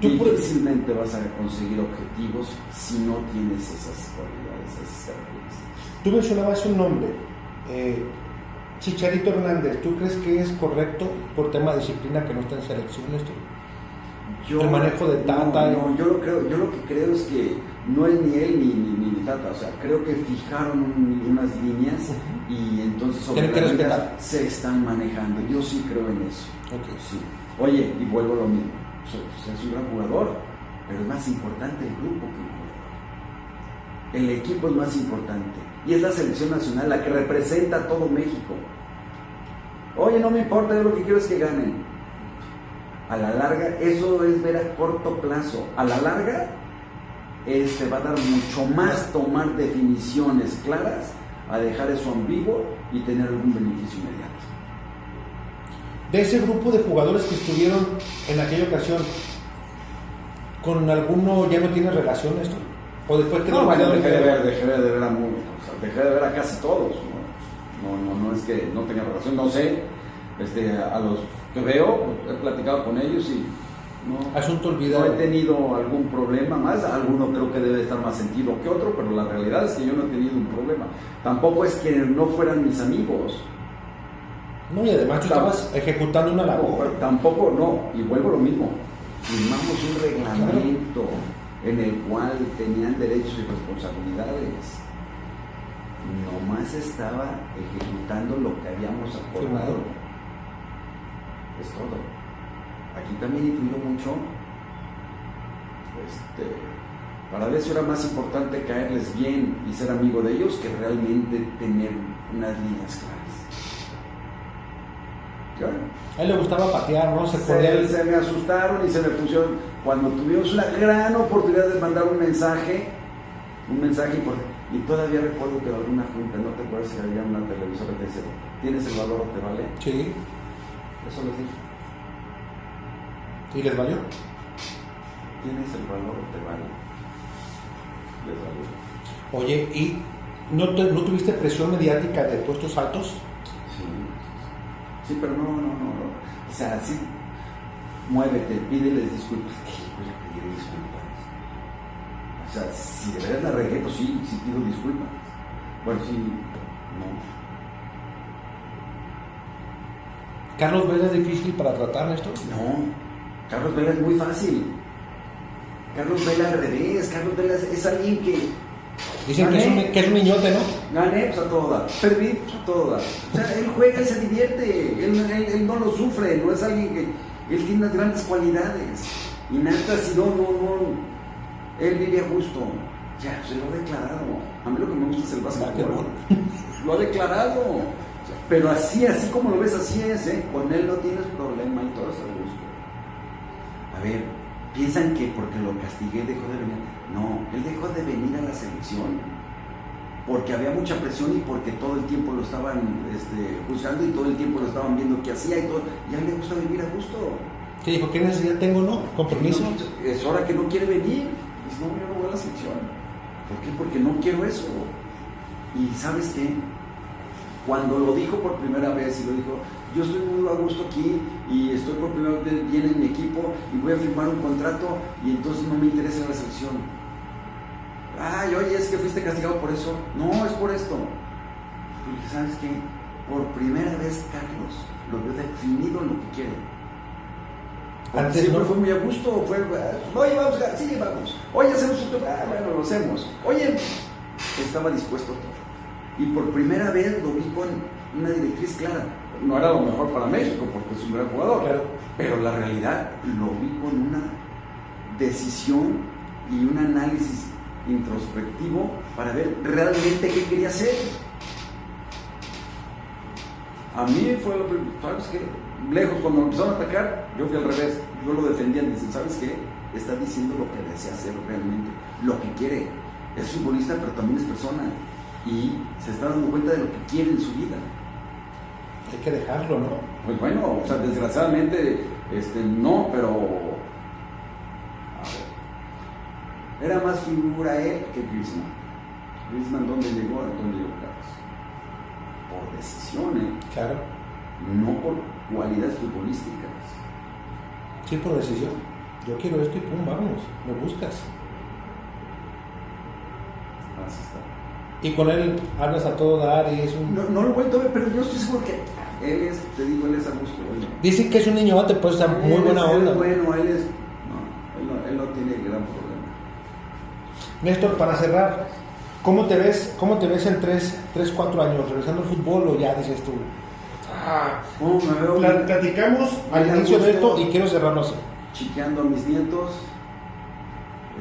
Difícilmente vas a conseguir objetivos si no tienes esas cualidades, esas características. Tú mencionabas un nombre, eh, Chicharito Hernández. ¿Tú crees que es correcto por tema de disciplina que no está en selecciones? tú? El manejo de Tata. No, no, yo lo creo, yo lo que creo es que no es ni él ni, ni, ni Tata, o sea, creo que fijaron un- unas líneas y entonces sobre que se están manejando. Yo sí creo en eso. Ok. Sí. Oye, y vuelvo a lo mismo. O sea, pues, es un gran jugador, pero es más importante el grupo que el jugador. El equipo es más importante. Y es la selección nacional la que representa a todo México. Oye, no me importa, yo lo que quiero es que ganen. A la larga, eso es ver a corto plazo. A la larga, este va a dar mucho más tomar definiciones claras a dejar eso ambiguo y tener algún beneficio inmediato. De ese grupo de jugadores que estuvieron en aquella ocasión, ¿con alguno ya no tienes relación esto? ¿O después que No, olvidaron? dejé de ver, dejé de ver a muchos, o sea, dejé de ver a casi todos. No, no, no, no es que no tenga relación, no sé. Este, a los que veo, he platicado con ellos y no, Asunto no olvidado. he tenido algún problema más. Alguno creo que debe estar más sentido que otro, pero la realidad es que yo no he tenido un problema. Tampoco es que no fueran mis amigos. No, y además tú estabas ejecutando una labor. Tampoco, no, y vuelvo a lo mismo. Firmamos un reglamento en el cual tenían derechos y responsabilidades. Nomás estaba ejecutando lo que habíamos acordado. Es todo. Aquí también influyó mucho. Este, para si era más importante caerles bien y ser amigo de ellos que realmente tener unas líneas claras. ¿Ya? A él le gustaba patear, ¿no? Se Se, se me asustaron y se me pusieron. Cuando tuvimos una gran oportunidad de mandar un mensaje, un mensaje importante. Y todavía recuerdo que en alguna junta, no te acuerdas si había una televisora que decía, ¿tienes el valor o te vale? Sí. Eso les dije, ¿Y les valió? ¿tienes el valor o te vale? Les valió. Oye, ¿y no, te- no tuviste presión mediática de puestos altos? Sí, sí, pero no, no, no, no. O sea, sí, muévete, pídeles disculpas. ¿Qué voy a pedir disculpas? O sea, si de verdad la regué, pues sí, sí pido disculpas. Bueno, sí, no. ¿Carlos Vela es difícil para tratar esto? No, Carlos Vela es muy fácil. Carlos Vela al revés, Carlos Vela es, es alguien que Dicen que es, un, que es un niñote, ¿no? gané, pues a toda, perdí, pues a toda. O sea, él juega y se divierte, él, él- él no lo sufre, no es alguien que, él tiene unas grandes cualidades. Y nada, si no, no, no, él vive a gusto. Ya, se lo ha declarado. A mí lo que me gusta es el Ah, básquetbol. bueno. Lo ha declarado. Pero así, así como lo ves, así es, ¿eh? Con él no tienes problema y todo es a gusto. A ver, piensan que porque lo castigué dejó de venir. No, él dejó de venir a la selección porque había mucha presión y porque todo el tiempo lo estaban este, juzgando y todo el tiempo lo estaban viendo qué hacía y todo. Y a él le gusta vivir a gusto. ¿Qué dijo? ¿Qué necesidad tengo, no? ¿Compromiso? No, es hora que no quiere venir. No, yo no voy a la selección. ¿Por qué? Porque no quiero eso. Y ¿sabes qué? Cuando lo dijo por primera vez y lo dijo, yo estoy muy a gusto aquí y estoy por primera vez bien en mi equipo y voy a firmar un contrato y entonces no me interesa la selección. Ay, oye, es que fuiste castigado por eso. No, es por esto. Porque ¿sabes qué? Por primera vez Carlos lo veo definido en lo que quiere. Porque Antes siempre no. fue muy a gusto, fue, oye, vamos, sí, vamos. Oye, hacemos esto, ah, bueno, lo hacemos. Oye, estaba dispuesto a todo. Y por primera vez lo vi con una directriz clara. No era lo mejor para México porque es un gran jugador, Claro. pero la realidad lo vi con una decisión y un análisis introspectivo para ver realmente qué quería hacer. A mí fue lo primero, ¿sabes qué? Lejos, cuando me empezaron a atacar, yo fui al revés. Yo lo defendía, dicen, ¿sabes qué? Está diciendo lo que desea hacer realmente, lo que quiere. Es futbolista, pero también es persona. Y se está dando cuenta de lo que quiere en su vida. Hay que dejarlo, ¿no? Pues bueno, o sea, desgraciadamente, este, no, pero. A ver. Era más figura él que Griezmann. Griezmann, ¿dónde llegó? ¿A dónde llegó Carlos? Por decisiones, Claro. no por cualidades futbolísticas. Sí, por decisión. Yo quiero esto y pum, vamos, me buscas. Así está. Y con él hablas a todo dar y es un... No, no lo vuelto a ver, pero yo estoy seguro que él es, te digo, él es a gusto. Él, Dicen que es un niñote, pues está muy él buena es- onda. bueno, él es. No, él no, él no tiene gran problema. Néstor, para cerrar, ¿cómo te ves, cómo te ves en 3, 3 4 años? ¿Regresando al fútbol o ya dices tú? ¿Cómo me veo? pla- platicamos al inicio de esto y quiero cerrarlo así. chiqueando a mis nietos,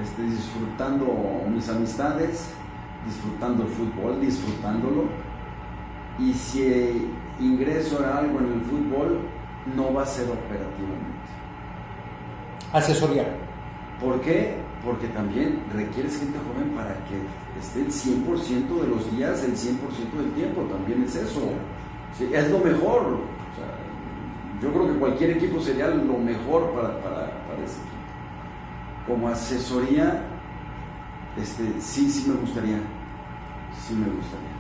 este, disfrutando mis amistades, disfrutando el fútbol, disfrutándolo. Y si ingreso a algo en el fútbol, no va a ser operativamente. Asesoría. ¿Por qué? Porque también requieres gente joven para que esté el 100% de los días, el 100% del tiempo, también es eso. Sí, es lo mejor. O sea, yo creo que cualquier equipo sería lo mejor para, para, para ese equipo. Como asesoría, este, sí, sí me gustaría. Sí me gustaría.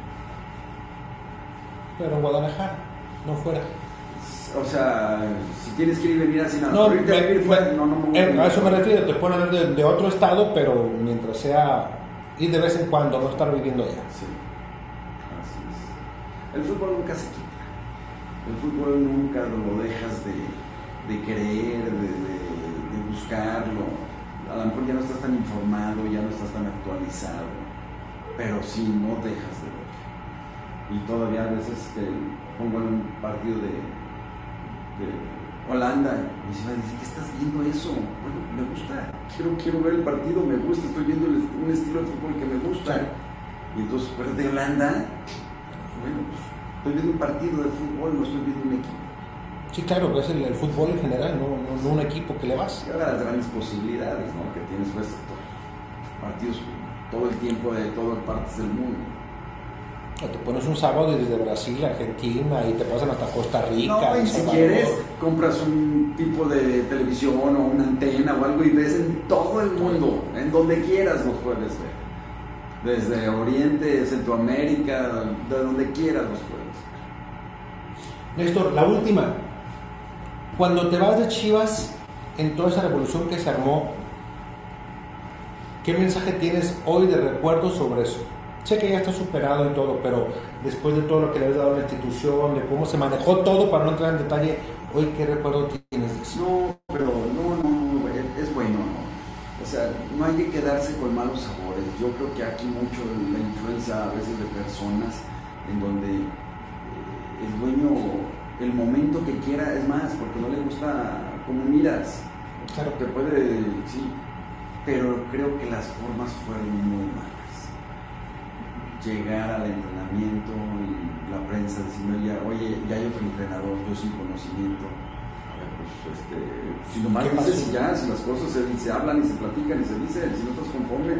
Pero en Guadalajara, no fuera. O sea, si tienes que ir y venir así, nada. No, ahorita me- vivir fuera, me- no, no eh, venir. a eso me refiero, te pueden hablar de, de otro estado, pero mientras sea ir de vez en cuando, no estar viviendo allá. Sí, así es. El fútbol nunca se quita. El fútbol nunca lo dejas de, de querer, de, de- de buscarlo. A lo mejor ya no estás tan informado, ya no estás tan actualizado, pero sí no dejas de ver. Y todavía a veces que pongo en un partido de, Holanda y se me dice, ¿qué estás viendo eso? Bueno, me gusta, quiero, quiero ver el partido, me gusta, estoy viendo el- un estilo de fútbol que me gusta. Y entonces, pero de Holanda, bueno, pues estoy viendo un partido de fútbol, no estoy viendo un equipo. Sí, claro, es el, el fútbol en general, no, no, no un equipo que le vas. Y ahora las grandes posibilidades, ¿no? Que tienes pues partidos todo el tiempo de todas partes del mundo. O te pones un sábado desde Brasil, Argentina y te pasan hasta Costa Rica. No, y si quieres, compras un tipo de televisión o una antena o algo y ves en todo el mundo, en donde quieras los puedes ver. Desde Oriente, Centroamérica, de donde quieras los puedes. Néstor, la última. Cuando te vas de Chivas, en toda esa revolución que se armó, ¿qué mensaje tienes hoy de recuerdo sobre eso? Sé que ya está superado y todo, pero después de todo lo que le has dado a la institución, de cómo se manejó todo, para no entrar en detalle, hoy qué recuerdo tienes de eso? No, pero no, no, es- bueno, ¿no? O sea, no hay que quedarse con malos sabores. Yo creo que aquí mucho la influencia a veces de personas en donde el dueño, el momento que quiera es más, porque no le gusta cómo miras. Claro. Te puede, sí, pero creo que las formas fueron muy malas. Llegar al entrenamiento y la prensa diciendo ya, oye, ya hay otro entrenador, yo sin conocimiento. A ver, pues, este, si nomás ¿Qué dices y ya, si las cosas se, se hablan y se platican y se dicen, si no estás conforme,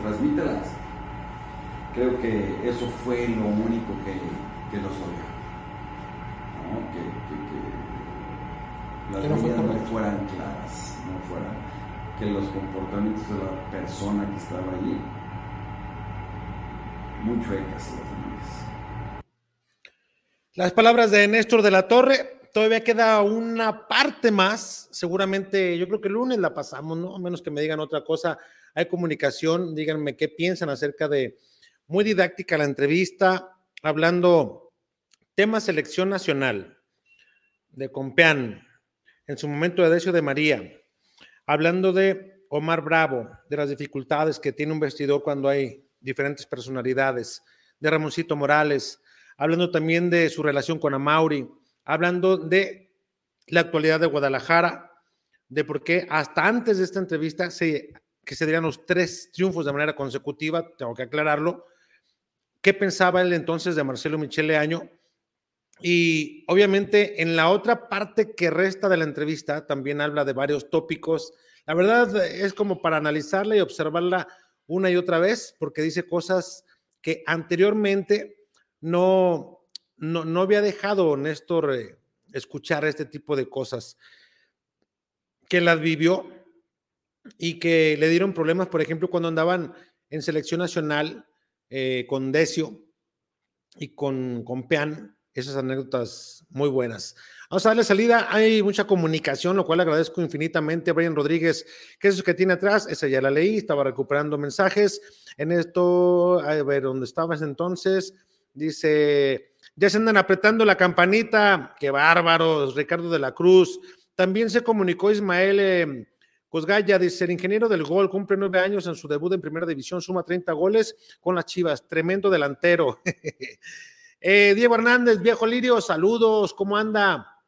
transmítelas. Creo que eso fue lo único que, que dolió. ¿no? Que, que, que las Que no fue fueran claras, no fueran, que los comportamientos de la persona que estaba allí, muy chuecas las líneas. Las palabras de Néstor de la Torre, todavía queda una parte más, seguramente yo creo que el lunes la pasamos, ¿no? A menos que me digan otra cosa, hay comunicación, díganme qué piensan acerca de, muy didáctica la entrevista, hablando tema selección nacional de Compeán, en su momento de Decio de María, hablando de Omar Bravo, de las dificultades que tiene un vestidor cuando hay diferentes personalidades, de Ramoncito Morales, hablando también de su relación con Amauri, hablando de la actualidad de Guadalajara, de por qué hasta antes de esta entrevista se, que se dieran los tres triunfos de manera consecutiva, tengo que aclararlo, qué pensaba él entonces de Marcelo Michele Año. Y obviamente en la otra parte que resta de la entrevista también habla de varios tópicos. La verdad es como para analizarla y observarla una y otra vez, porque dice cosas que anteriormente no, no, no había dejado Néstor eh, escuchar este tipo de cosas, que las vivió y que le dieron problemas, por ejemplo, cuando andaban en selección nacional eh, con Decio y con, con Pean, esas anécdotas muy buenas. Vamos a darle salida. Hay mucha comunicación, lo cual agradezco infinitamente a Brian Rodríguez. ¿Qué es eso que tiene atrás? Esa ya la leí, estaba recuperando mensajes. En esto, a ver, ¿dónde estabas entonces? Dice, ya se andan apretando la campanita. Qué bárbaros, Ricardo de la Cruz. También se comunicó Ismael eh, Cosgaya, dice, el ingeniero del gol, cumple nueve años en su debut en primera división, suma 30 goles con las Chivas. Tremendo delantero. *laughs* Eh, Diego Hernández, viejo Lirio, saludos, ¿cómo anda?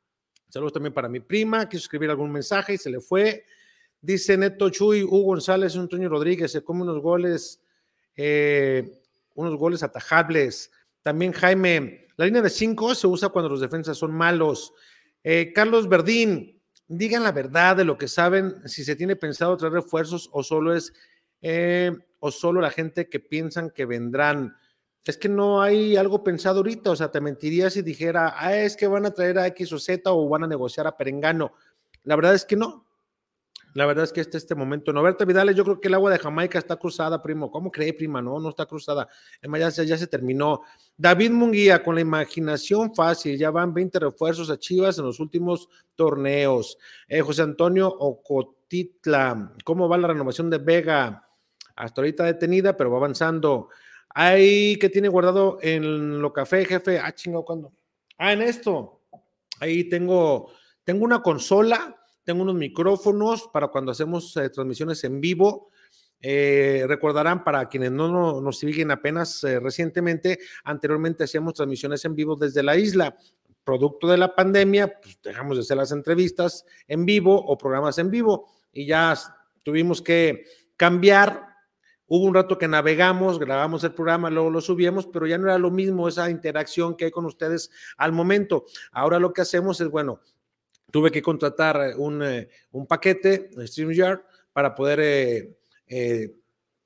Saludos también para mi prima, quiso escribir algún mensaje y se le fue. Dice Neto Chuy, Hugo González, Antonio Rodríguez, se come unos goles, eh, unos goles atajables. También Jaime, la línea de cinco se usa cuando los defensas son malos. Eh, Carlos Verdín, digan la verdad de lo que saben, si se tiene pensado traer refuerzos o solo es, o solo la gente que piensan que vendrán es que no hay algo pensado ahorita, o sea, te mentiría si dijera, ah, es que van a traer a X o Z o van a negociar a Perengano. La verdad es que no. La verdad es que este, este momento, no. Berta Vidales, yo creo que el agua de Jamaica está cruzada, primo. ¿Cómo cree, prima? No, no está cruzada. Además, ya, ya se terminó. David Munguía, con la imaginación fácil, ya van 20 refuerzos a Chivas en los últimos torneos. Eh, José Antonio Ocotitla, ¿cómo va la renovación de Vega? Hasta ahorita detenida, pero va avanzando. Ahí que tiene guardado en lo café, jefe. Ah, chingado, ¿cuándo? Ah, en esto. Ahí tengo, tengo una consola, tengo unos micrófonos para cuando hacemos eh, transmisiones en vivo. Eh, recordarán para quienes no, nos siguen apenas eh, recientemente, anteriormente hacíamos transmisiones en vivo desde la isla. Producto de la pandemia, pues dejamos de hacer las entrevistas en vivo o programas en vivo y ya tuvimos que cambiar Hubo un rato que navegamos, grabamos el programa, luego lo subíamos, pero ya no era lo mismo esa interacción que hay con ustedes al momento. Ahora lo que hacemos es, bueno, tuve que contratar un, eh, un paquete, StreamYard, para poder eh, eh,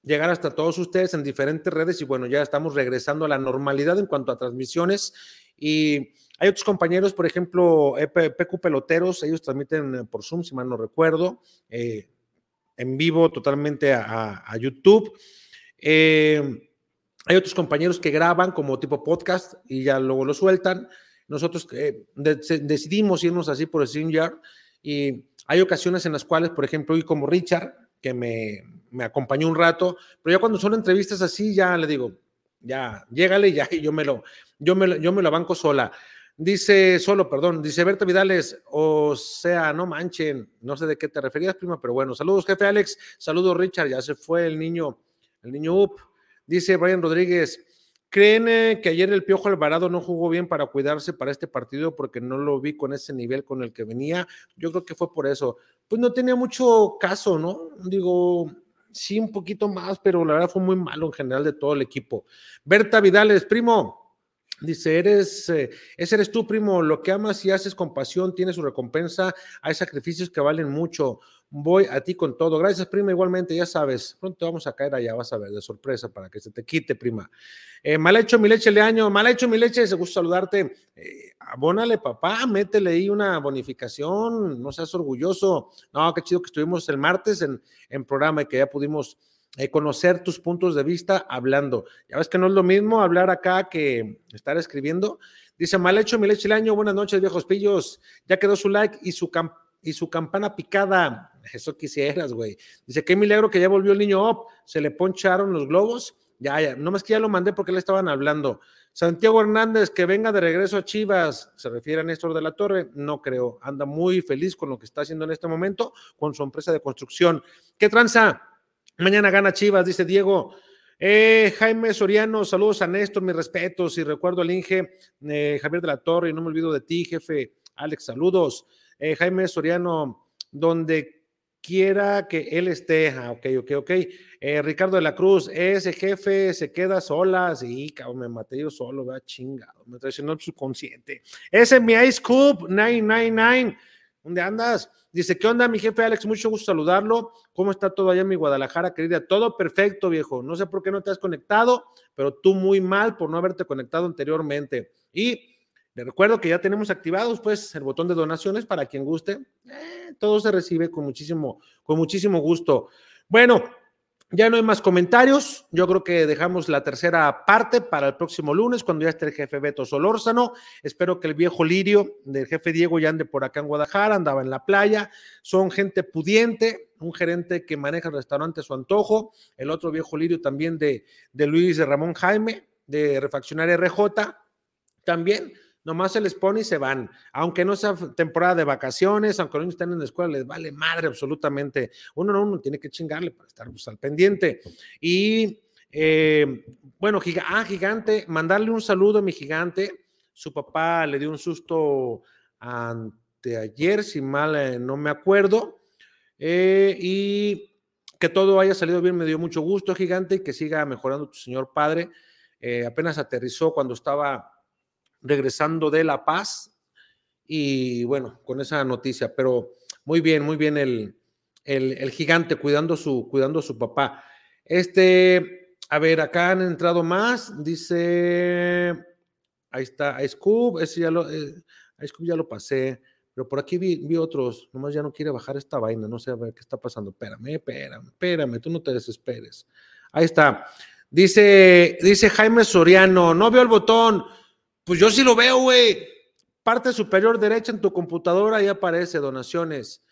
llegar hasta todos ustedes en diferentes redes y bueno, ya estamos regresando a la normalidad en cuanto a transmisiones y hay otros compañeros, por ejemplo, PQ Peloteros, ellos transmiten por Zoom, si mal no recuerdo, en vivo totalmente a, YouTube. Eh, hay otros compañeros que graban como tipo podcast y ya luego lo sueltan. Nosotros eh, decidimos irnos así por el StreamYard y hay ocasiones en las cuales, por ejemplo, hoy como Richard, que me, me, acompañó un rato, pero ya cuando son entrevistas así, ya le digo, ya, llégale ya, y yo me lo, yo me, yo me lo banco sola. Dice, solo, perdón, dice Berta Vidales, o sea, no manchen, no sé de qué te referías, prima, pero bueno, saludos, jefe Alex, saludos, Richard, ya se fue el niño, el niño Up. Dice Brian Rodríguez, ¿creen eh, que ayer el Piojo Alvarado no jugó bien para cuidarse para este partido porque no lo vi con ese nivel con el que venía? Yo creo que fue por eso. Pues no tenía mucho caso, ¿no? Digo, sí, un poquito más, pero la verdad fue muy malo en general de todo el equipo. Berta Vidales, primo, Dice, eres, eh, ese eres tú, primo, lo que amas y haces con pasión tiene su recompensa, hay sacrificios que valen mucho, voy a ti con todo. Gracias, prima, igualmente, ya sabes, pronto vamos a caer allá, vas a ver, de sorpresa, para que se te quite, prima. Eh, mal hecho, mi leche, Leaño, mal hecho, mi leche, se gusta saludarte. Eh, abónale, papá, métele ahí una bonificación, no seas orgulloso. No, qué chido que estuvimos el martes en, en programa y que ya pudimos eh, conocer tus puntos de vista hablando. Ya ves que no es lo mismo hablar acá que estar escribiendo. Dice, mal hecho, mi leche año, buenas noches, viejos pillos. Ya quedó su like y su, y su campana picada. Eso quisieras, güey. Dice, qué milagro que ya volvió el niño up. Se le poncharon los globos. Ya, ya, no más que ya lo mandé porque le estaban hablando. Santiago Hernández, que venga de regreso a Chivas, se refiere a Néstor de la Torre, no creo. Anda muy feliz con lo que está haciendo en este momento con su empresa de construcción. ¿Qué tranza? Mañana gana Chivas, dice Diego. Eh, Jaime Soriano, saludos a Néstor, mis respetos y recuerdo al Inge eh, Javier de la Torre, y no me olvido de ti, jefe Alex, saludos. Eh, Jaime Soriano, donde quiera que él esté, ah, ok, ok, ok. Eh, Ricardo de la Cruz, ese jefe se queda sola, sí, cabrón, me maté yo solo, va chingado, me traicionó el subconsciente. Ese es mi Ice Cube 999, ¿dónde andas? Dice, ¿qué onda, mi jefe Alex? Mucho gusto saludarlo. ¿Cómo está todo allá en mi Guadalajara, querida? Todo perfecto, viejo. No sé por qué no te has conectado, pero tú muy mal por no haberte conectado anteriormente. Y le recuerdo que ya tenemos activados, pues, el botón de donaciones para quien guste. Eh, todo se recibe con muchísimo, con muchísimo gusto. Bueno, ya no hay más comentarios. Yo creo que dejamos la tercera parte para el próximo lunes, cuando ya esté el jefe Beto Solórzano. Espero que el viejo Lirio del jefe Diego ya ande por acá en Guadalajara, andaba en la playa. Son gente pudiente, un gerente que maneja el restaurante a su antojo. El otro viejo Lirio también de, de Luis de Ramón Jaime, de Refaccionaria RJ. También nomás se les pone y se van. Aunque no sea temporada de vacaciones, aunque no estén en la escuela, les vale madre absolutamente. Uno no, uno tiene que chingarle para estar pues, al pendiente. Y eh, bueno, ah, gigante, mandarle un saludo a mi gigante. Su papá le dio un susto anteayer, si mal eh, no me acuerdo. Eh, y que todo haya salido bien, me dio mucho gusto, gigante, y que siga mejorando tu señor padre. apenas aterrizó cuando estaba regresando de La Paz y bueno, con esa noticia, pero muy bien, muy bien el, el, gigante cuidando su, cuidando a su papá. Este, a ver, acá han entrado más, dice, ahí está, a Scoop, ese ya lo, eh, ya lo pasé, pero por aquí vi, vi, otros, nomás ya no quiere bajar esta vaina, no sé a ver qué está pasando, espérame, espérame, espérame, tú no te desesperes. Ahí está. Dice, dice Jaime Soriano, no veo el botón, pues yo sí lo veo, güey. Parte superior derecha en tu computadora y aparece donaciones.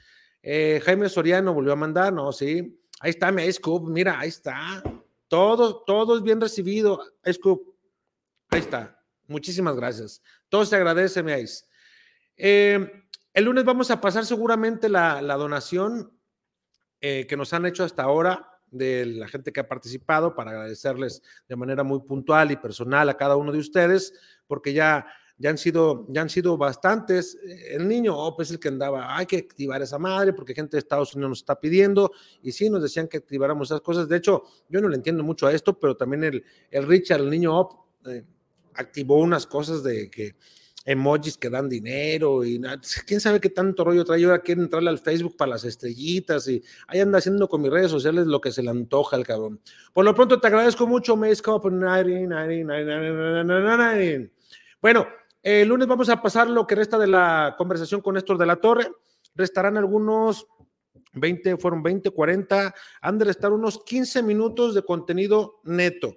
Eh, Jaime Soriano volvió a mandar, ¿no? Sí. Ahí está mi Scoop, mira, ahí está. Todo, todo es bien recibido. Scoop, ahí está. Muchísimas gracias. Todo se agradece, mi Ice. Eh, el lunes vamos a pasar seguramente la, donación eh, que nos han hecho hasta ahora de la gente que ha participado para agradecerles de manera muy puntual y personal a cada uno de ustedes porque ya, ya, han, sido, ya han sido bastantes. El niño oh, pues el que andaba, hay que activar esa madre porque gente de Estados Unidos nos está pidiendo y sí nos decían que activáramos esas cosas. De hecho, yo no le entiendo mucho a esto, pero también el, el Richard, el niño Op, eh, activó unas cosas de que emojis que dan dinero y quién sabe qué tanto rollo trae. Ahora quiere entrarle al Facebook para las estrellitas y ahí anda haciendo con mis redes sociales lo que se le antoja al cabrón. Por lo pronto te agradezco mucho, Cup bueno, el lunes vamos a pasar lo que resta de la conversación con Néstor de la Torre. Restarán algunos 20, fueron 20, 40, han de restar unos 15 minutos de contenido neto.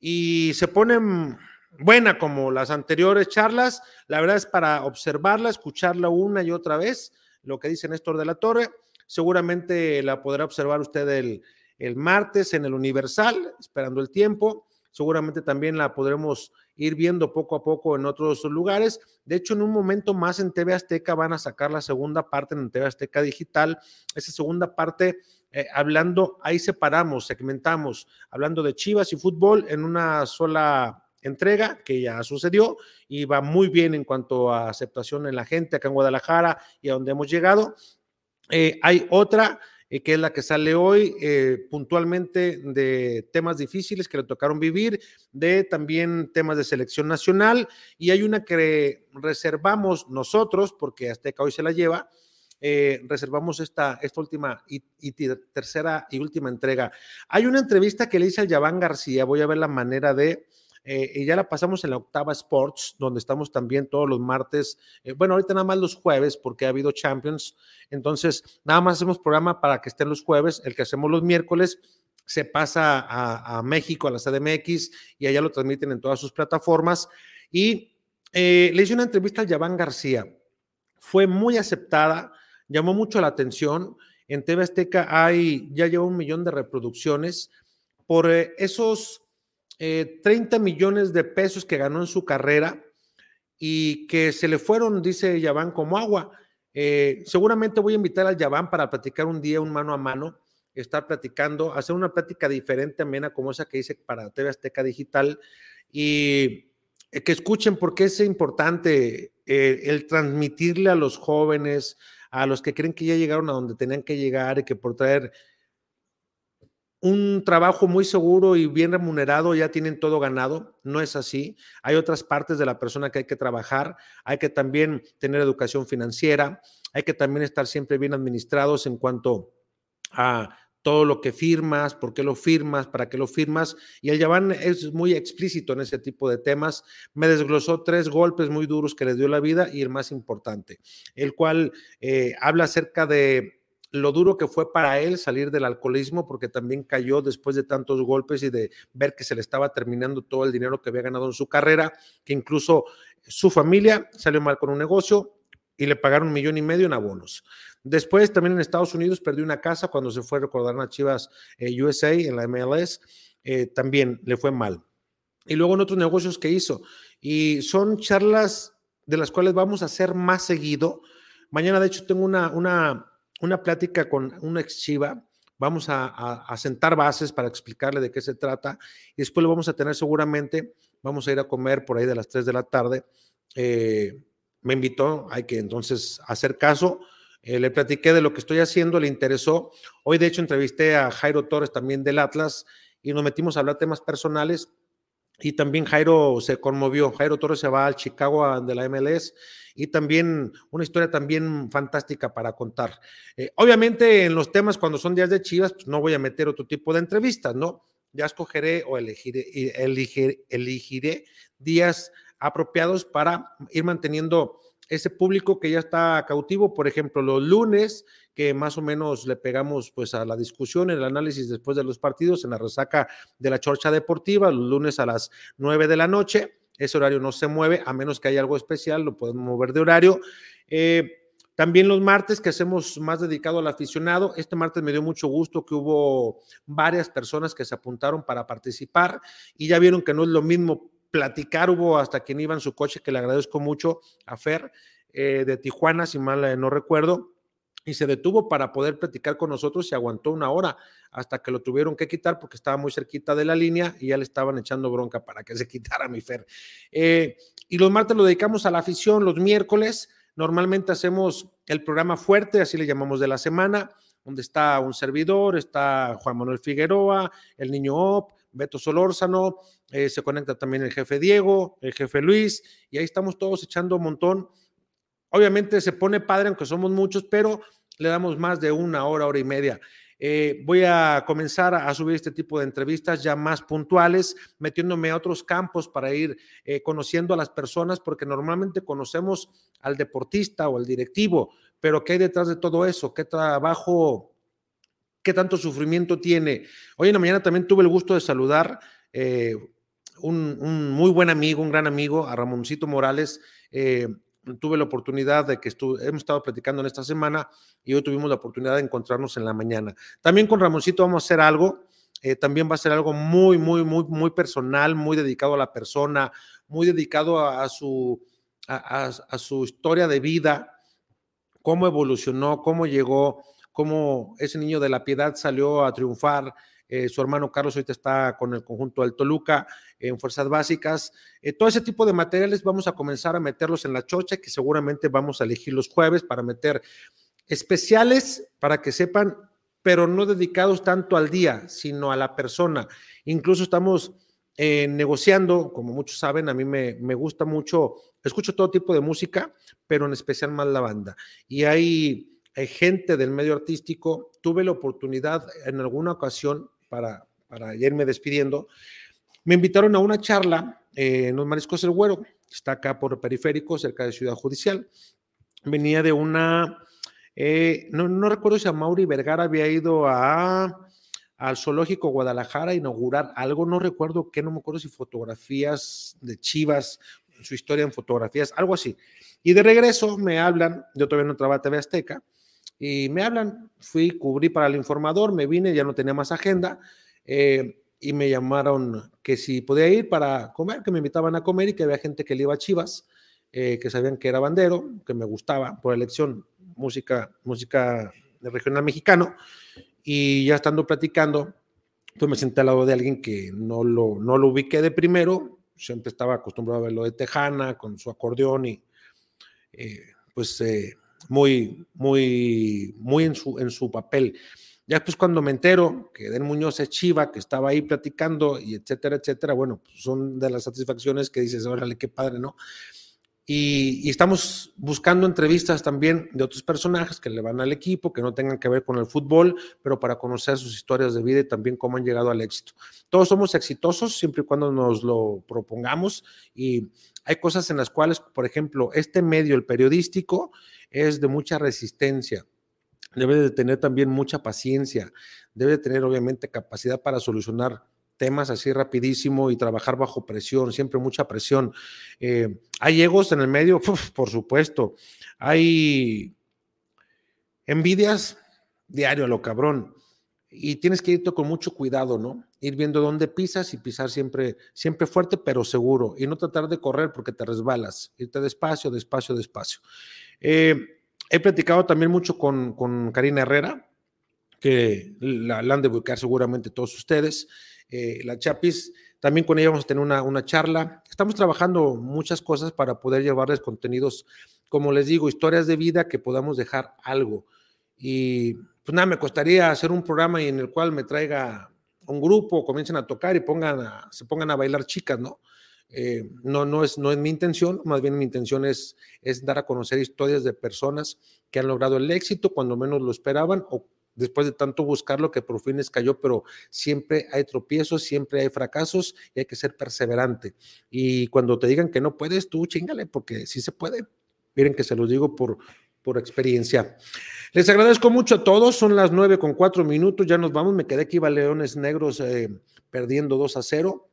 Y se ponen buena como las anteriores charlas. La verdad es para observarla, escucharla una y otra vez, lo que dice Néstor de la Torre. Seguramente la podrá observar usted el, el martes en el Universal, esperando el tiempo. Seguramente también la podremos ir viendo poco a poco en otros lugares. De hecho, en un momento más en TV Azteca van a sacar la segunda parte en TV Azteca Digital. Esa segunda parte, eh, hablando, ahí separamos, segmentamos, hablando de Chivas y fútbol en una sola entrega que ya sucedió y va muy bien en cuanto a aceptación en la gente acá en Guadalajara y a donde hemos llegado. Eh, hay otra eh, que es la que sale hoy eh, puntualmente de temas difíciles que le tocaron vivir, de también temas de selección nacional, y hay una que reservamos nosotros, porque Azteca hoy se la lleva, eh, reservamos esta, esta última y, tercera y última entrega. Hay una entrevista que le hice al Yaván García, voy a ver la manera de eh, y ya la pasamos en la octava Sports, donde estamos también todos los martes. Eh, bueno, ahorita nada más los jueves, porque ha habido Champions. Entonces, nada más hacemos programa para que estén los jueves. El que hacemos los miércoles se pasa a, México, a la CDMX, y allá lo transmiten en todas sus plataformas. Y eh, le hice una entrevista al Yaván García. Fue muy aceptada, llamó mucho la atención. En TV Azteca hay, ya lleva un millón de reproducciones por esos 30 eh, millones de pesos que ganó en su carrera y que se le fueron, dice Yaván, como agua. Eh, seguramente voy a invitar al Yaván para platicar un día un mano a mano. estar platicando, hacer una plática diferente, amena, como esa que hice para TV Azteca Digital y eh, que escuchen porque es importante eh, el transmitirle a los jóvenes, a los que creen que ya llegaron a donde tenían que llegar y que por traer un trabajo muy seguro y bien remunerado, ya tienen todo ganado. No es así. Hay otras partes de la persona que hay que trabajar. Hay que también tener educación financiera. Hay que también estar siempre bien administrados en cuanto a todo lo que firmas, por qué lo firmas, para qué lo firmas. Y el Yaván es muy explícito en ese tipo de temas. Me desglosó tres golpes muy duros que le dio la vida y el más importante, el cual eh, habla acerca de lo duro que fue para él salir del alcoholismo, porque también cayó después de tantos golpes y de ver que se le estaba terminando todo el dinero que había ganado en su carrera, que incluso su familia salió mal con un negocio y le pagaron un millón y medio en abonos. Después también en Estados Unidos perdió una casa cuando se fue a recordar a Chivas eh, USA en la MLS, eh, también le fue mal. Y luego en otros negocios que hizo. Y son charlas de las cuales vamos a hacer más seguido. Mañana, de hecho, tengo una, una una plática con una ex Chiva. Vamos a, sentar bases para explicarle de qué se trata y después lo vamos a tener seguramente. Vamos a ir a comer por ahí de las 3 de la tarde. Eh, me invitó, hay que entonces hacer caso. Eh, le platiqué de lo que estoy haciendo, le interesó. Hoy, de hecho, entrevisté a Jairo Torres también del Atlas y nos metimos a hablar temas personales. Y también Jairo se conmovió. Jairo Torres se va al Chicago de la MLS y también una historia también fantástica para contar. Eh, obviamente en los temas cuando son días de Chivas, pues no voy a meter otro tipo de entrevistas, ¿no? Ya escogeré o elegiré, elegiré, elegiré días apropiados para ir manteniendo ese público que ya está cautivo, por ejemplo, los lunes, que más o menos le pegamos pues a la discusión, el análisis después de los partidos en la resaca de la chorcha deportiva, los lunes a las nueve de la noche, ese horario no se mueve, a menos que haya algo especial, lo podemos mover de horario. Eh, también los martes que hacemos más dedicado al aficionado. Este martes me dio mucho gusto que hubo varias personas que se apuntaron para participar y ya vieron que no es lo mismo platicar. Hubo hasta quien iba en su coche, que le agradezco mucho a Fer eh, de Tijuana, si mal eh, no recuerdo y se detuvo para poder platicar con nosotros y aguantó una hora hasta que lo tuvieron que quitar porque estaba muy cerquita de la línea y ya le estaban echando bronca para que se *laughs* quitara mi Fer. Eh, y los martes lo dedicamos a la afición, los miércoles normalmente hacemos el programa fuerte, así le llamamos de la semana, donde está un servidor, está Juan Manuel Figueroa, el niño Op, Beto Solórzano, eh, se conecta también el jefe Diego, el jefe Luis, y ahí estamos todos echando un montón. Obviamente se pone padre, aunque somos muchos, pero le damos más de una hora, hora y media. Eh, voy a comenzar a, subir este tipo de entrevistas ya más puntuales, metiéndome a otros campos para ir eh, conociendo a las personas, porque normalmente conocemos al deportista o al directivo, pero ¿qué hay detrás de todo eso? ¿Qué trabajo, qué tanto sufrimiento tiene? Hoy en la mañana también tuve el gusto de saludar un, muy buen amigo, un gran amigo, a Ramoncito Morales tuve la oportunidad de que hemos estado platicando en esta semana y hoy tuvimos la oportunidad de encontrarnos en la mañana. También con Ramoncito vamos a hacer algo, eh, también va a ser algo muy, muy, muy, muy personal, muy dedicado a la persona, muy dedicado a, su, a, su historia de vida, cómo evolucionó, cómo llegó, cómo ese niño de la piedad salió a triunfar, eh, su hermano Carlos ahorita está con el conjunto del Toluca en fuerzas básicas. Eh, todo ese tipo de materiales vamos a comenzar a meterlos en la chocha, que seguramente vamos a elegir los jueves para meter especiales para que sepan, pero no dedicados tanto al día, sino a la persona. Incluso estamos eh, negociando, como muchos saben, a mí me, me gusta mucho, escucho todo tipo de música, pero en especial más la banda. Y hay gente del medio artístico. Tuve la oportunidad en alguna ocasión para, para irme despidiendo, me invitaron a una charla en los Mariscos del Güero, está acá por periférico, cerca de Ciudad Judicial. Venía de una, eh, no, no, recuerdo si a Mauri Vergara había ido a, al Zoológico Guadalajara a inaugurar algo, no recuerdo qué, no me acuerdo si fotografías de Chivas, su historia en fotografías, algo así. Y de regreso me hablan, yo todavía no trabajaba TV Azteca, y me hablan, fui, cubrí para el informador, me vine, ya no tenía más agenda eh, y me llamaron que si podía ir para comer, que me invitaban a comer y que había gente que le iba a Chivas, eh, que sabían que era bandero, que me gustaba por elección, música, música regional mexicano. y ya estando platicando, pues me senté al lado de alguien que no lo, no lo ubiqué de primero, siempre estaba acostumbrado a verlo de Tejana, con su acordeón y eh, pues eh, muy, muy, muy en su, en su papel. Ya pues cuando me entero que Den Muñoz es Chiva, que estaba ahí platicando y etcétera, etcétera, bueno, pues son de las satisfacciones que dices, órale, qué padre, ¿no? Y, y, estamos buscando entrevistas también de otros personajes que le van al equipo, que no tengan que ver con el fútbol, pero para conocer sus historias de vida y también cómo han llegado al éxito. Todos somos exitosos siempre y cuando nos lo propongamos y hay cosas en las cuales, por ejemplo, este medio, el periodístico, es de mucha resistencia. Debe de tener también mucha paciencia, debe de tener obviamente capacidad para solucionar temas así rapidísimo y trabajar bajo presión, siempre mucha presión. Eh, hay egos en el medio, *laughs* por supuesto. Hay envidias diario a lo cabrón. Y tienes que irte con mucho cuidado, ¿no? Ir viendo dónde pisas y pisar siempre, siempre fuerte, pero seguro. Y no tratar de correr porque te resbalas. Irte despacio, despacio, despacio. Eh, he platicado también mucho con, con Karina Herrera, que la, la han de buscar seguramente todos ustedes eh, la Chapis. También con ella vamos a tener una, una, charla. Estamos trabajando muchas cosas para poder llevarles contenidos, como les digo, historias de vida que podamos dejar algo. Y pues nada, me costaría hacer un programa en el cual me traiga un grupo, comiencen a tocar y pongan a, se pongan a bailar chicas, ¿no? Eh, no, no, es, no es mi intención, más bien mi intención es, es dar a conocer historias de personas que han logrado el éxito cuando menos lo esperaban o después de tanto buscarlo que por fin les cayó, pero siempre hay tropiezos, siempre hay fracasos y hay que ser perseverante. Y cuando te digan que no puedes, tú chingale, porque sí se puede. Miren que se los digo por, por experiencia. Les agradezco mucho a todos, son las nueve con cuatro minutos, ya nos vamos, me quedé aquí, va Leones Negros eh, perdiendo 2 a 0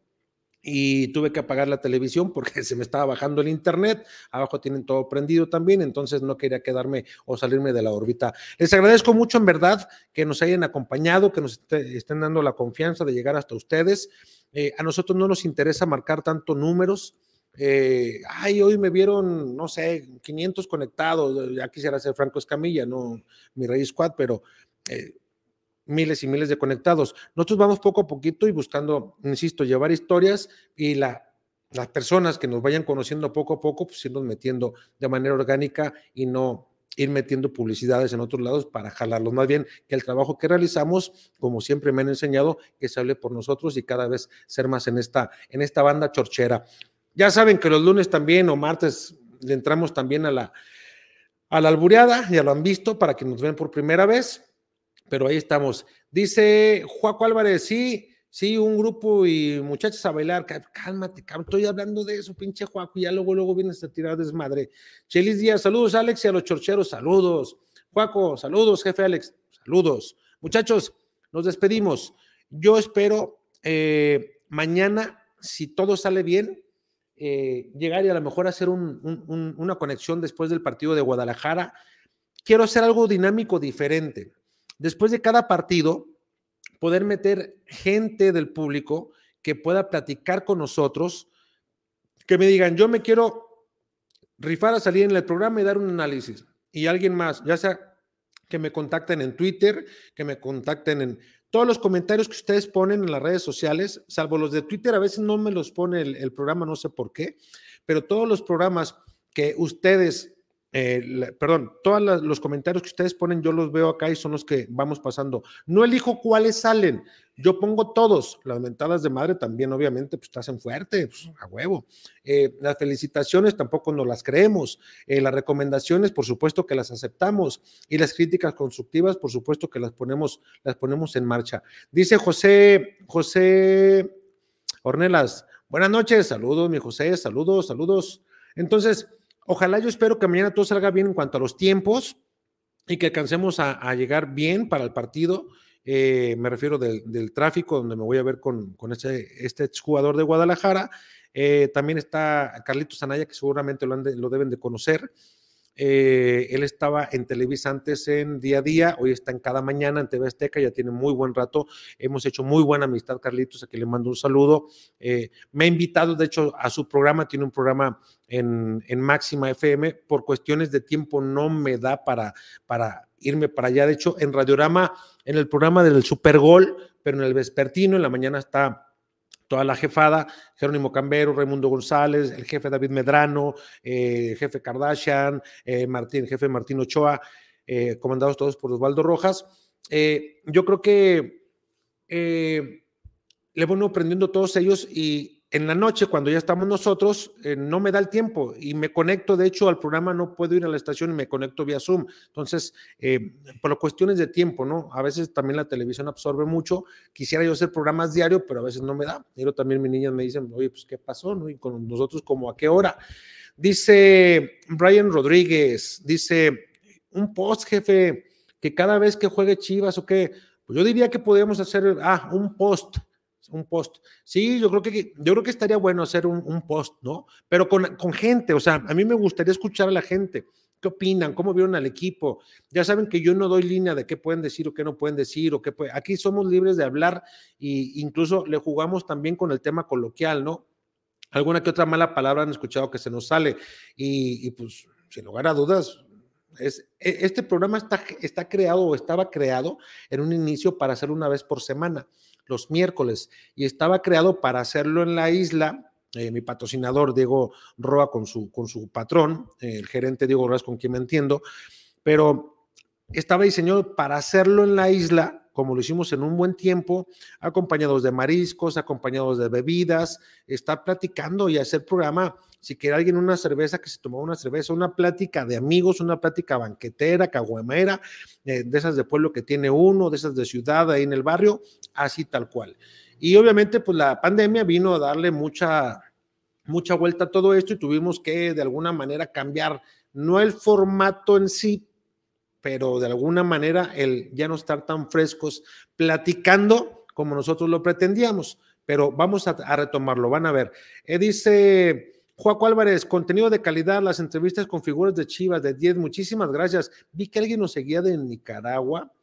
y tuve que apagar la televisión porque *laughs* se me estaba bajando el internet. Abajo tienen todo prendido también, entonces no quería quedarme o salirme de la órbita. Les agradezco mucho en verdad que nos hayan acompañado, que nos estén dando la confianza de llegar hasta ustedes. Eh, a nosotros no nos interesa marcar tanto números. Eh, ay, hoy me vieron, no sé, 500 conectados. Ya quisiera ser Franco Escamilla, no mi Rey Squad, pero eh, miles y miles de conectados. Nosotros vamos poco a poquito y buscando, insisto, llevar historias y la, las personas que nos vayan conociendo poco a poco, pues irnos metiendo de manera orgánica y no ir metiendo publicidades en otros lados para jalarlos. Más bien que el trabajo que realizamos, como siempre me han enseñado, que se hable por nosotros y cada vez ser más en esta, en esta banda chorchera. Ya saben que los lunes también o martes le entramos también a la, a la albureada, ya lo han visto para que nos ven por primera vez pero ahí estamos. Dice Juaco Álvarez, sí, sí, un grupo y muchachos a bailar. Cálmate, cabrón, estoy hablando de eso, pinche Juaco, ya luego, luego vienes a tirar desmadre. Chelis Díaz, saludos, Alex, y a los chorcheros, saludos. Juaco, saludos, jefe Alex, saludos. Muchachos, nos despedimos. Yo espero eh, mañana, si todo sale bien, eh, llegar y a lo mejor hacer un, un, una conexión después del partido de Guadalajara. Quiero hacer algo dinámico diferente después de cada partido, poder meter gente del público que pueda platicar con nosotros, que me digan, yo me quiero rifar a salir en el programa y dar un análisis. Y alguien más, ya sea que me contacten en Twitter, que me contacten en todos los comentarios que ustedes ponen en las redes sociales, salvo los de Twitter, a veces no me los pone el, el programa, no sé por qué, pero todos los programas que ustedes eh, perdón, todos los comentarios que ustedes ponen, yo los veo acá y son los que vamos pasando. No elijo cuáles salen, yo pongo todos. Las mentadas de madre también, obviamente, pues te hacen fuerte, pues, a huevo. Eh, las felicitaciones tampoco nos las creemos. Eh, las recomendaciones, por supuesto que las aceptamos. Y las críticas constructivas, por supuesto que las ponemos, las ponemos en marcha. Dice José, José Ornelas, buenas noches, saludos, mi José, saludos, saludos. Entonces, Ojalá yo espero que mañana todo salga bien en cuanto a los tiempos y que alcancemos a, llegar bien para el partido. Eh, me refiero del, tráfico, donde me voy a ver con, este, este jugador de Guadalajara. Eh, también está Carlitos Anaya, que seguramente lo, lo, deben de conocer. Eh, él estaba en Televisa antes en día a día, hoy está en cada mañana en TV Azteca, ya tiene muy buen rato. Hemos hecho muy buena amistad, Carlitos, a quien le mando un saludo. Eh, me ha invitado, de hecho, a su programa, tiene un programa en, en, Máxima FM. Por cuestiones de tiempo no me da para, para irme para allá. De hecho, en Radiorama, en el programa del Super Gol, pero en el vespertino, en la mañana está toda la jefada, Jerónimo Cambero, Raimundo González, el jefe David Medrano, eh, el jefe Kardashian, eh, Martín, el jefe Martín Ochoa, eh, comandados todos por Osvaldo Rojas. Yo creo que le voy aprendiendo todos ellos y en la noche, cuando ya estamos nosotros, eh, no me da el tiempo y me conecto, de hecho, al programa no puedo ir a la estación y me conecto vía Zoom. Entonces, eh, por cuestiones de tiempo, ¿no? A veces también la televisión absorbe mucho. Quisiera yo hacer programas diarios, pero a veces no me da. Pero también mis niñas me dicen, oye, pues, ¿qué pasó? ¿no? Y con nosotros, como a qué hora? Dice Brian Rodríguez, dice, un post, jefe, que cada vez que juegue Chivas o qué, pues yo diría que podríamos hacer, ah, un post un post. Sí, yo creo que, yo creo que estaría bueno hacer un, post, ¿no? Pero con, con, gente, o sea, a mí me gustaría escuchar a la gente. ¿Qué opinan? ¿Cómo vieron al equipo? Ya saben que yo no doy línea de qué pueden decir o qué no pueden decir o qué puede... Aquí somos libres de hablar e incluso le jugamos también con el tema coloquial, ¿no? Alguna que otra mala palabra han escuchado que se nos sale y, y pues, sin lugar a dudas, e, este programa está, está creado o estaba creado en un inicio para hacerlo una vez por semana los miércoles y estaba creado para hacerlo en la isla. Eh, mi patrocinador Diego Roa con su, con su patrón, eh, el gerente Diego Roa con quien me entiendo, pero estaba diseñado para hacerlo en la isla como lo hicimos en un buen tiempo, acompañados de mariscos, acompañados de bebidas, estar platicando y hacer programa. Si quiere alguien una cerveza, que se tomó una cerveza, una plática de amigos, una plática banquetera, caguamera, eh, de esas de pueblo que tiene uno, de esas de ciudad ahí en el barrio, así tal cual. Y obviamente, pues la pandemia vino a darle mucha, mucha vuelta a todo esto y tuvimos que de alguna manera cambiar, no el formato en sí, pero de alguna manera el ya no estar tan frescos platicando como nosotros lo pretendíamos. Pero vamos a, retomarlo, van a ver. Eh, dice Juaco Álvarez, contenido de calidad, las entrevistas con figuras de Chivas de 10, muchísimas gracias. Vi que alguien nos seguía de Nicaragua.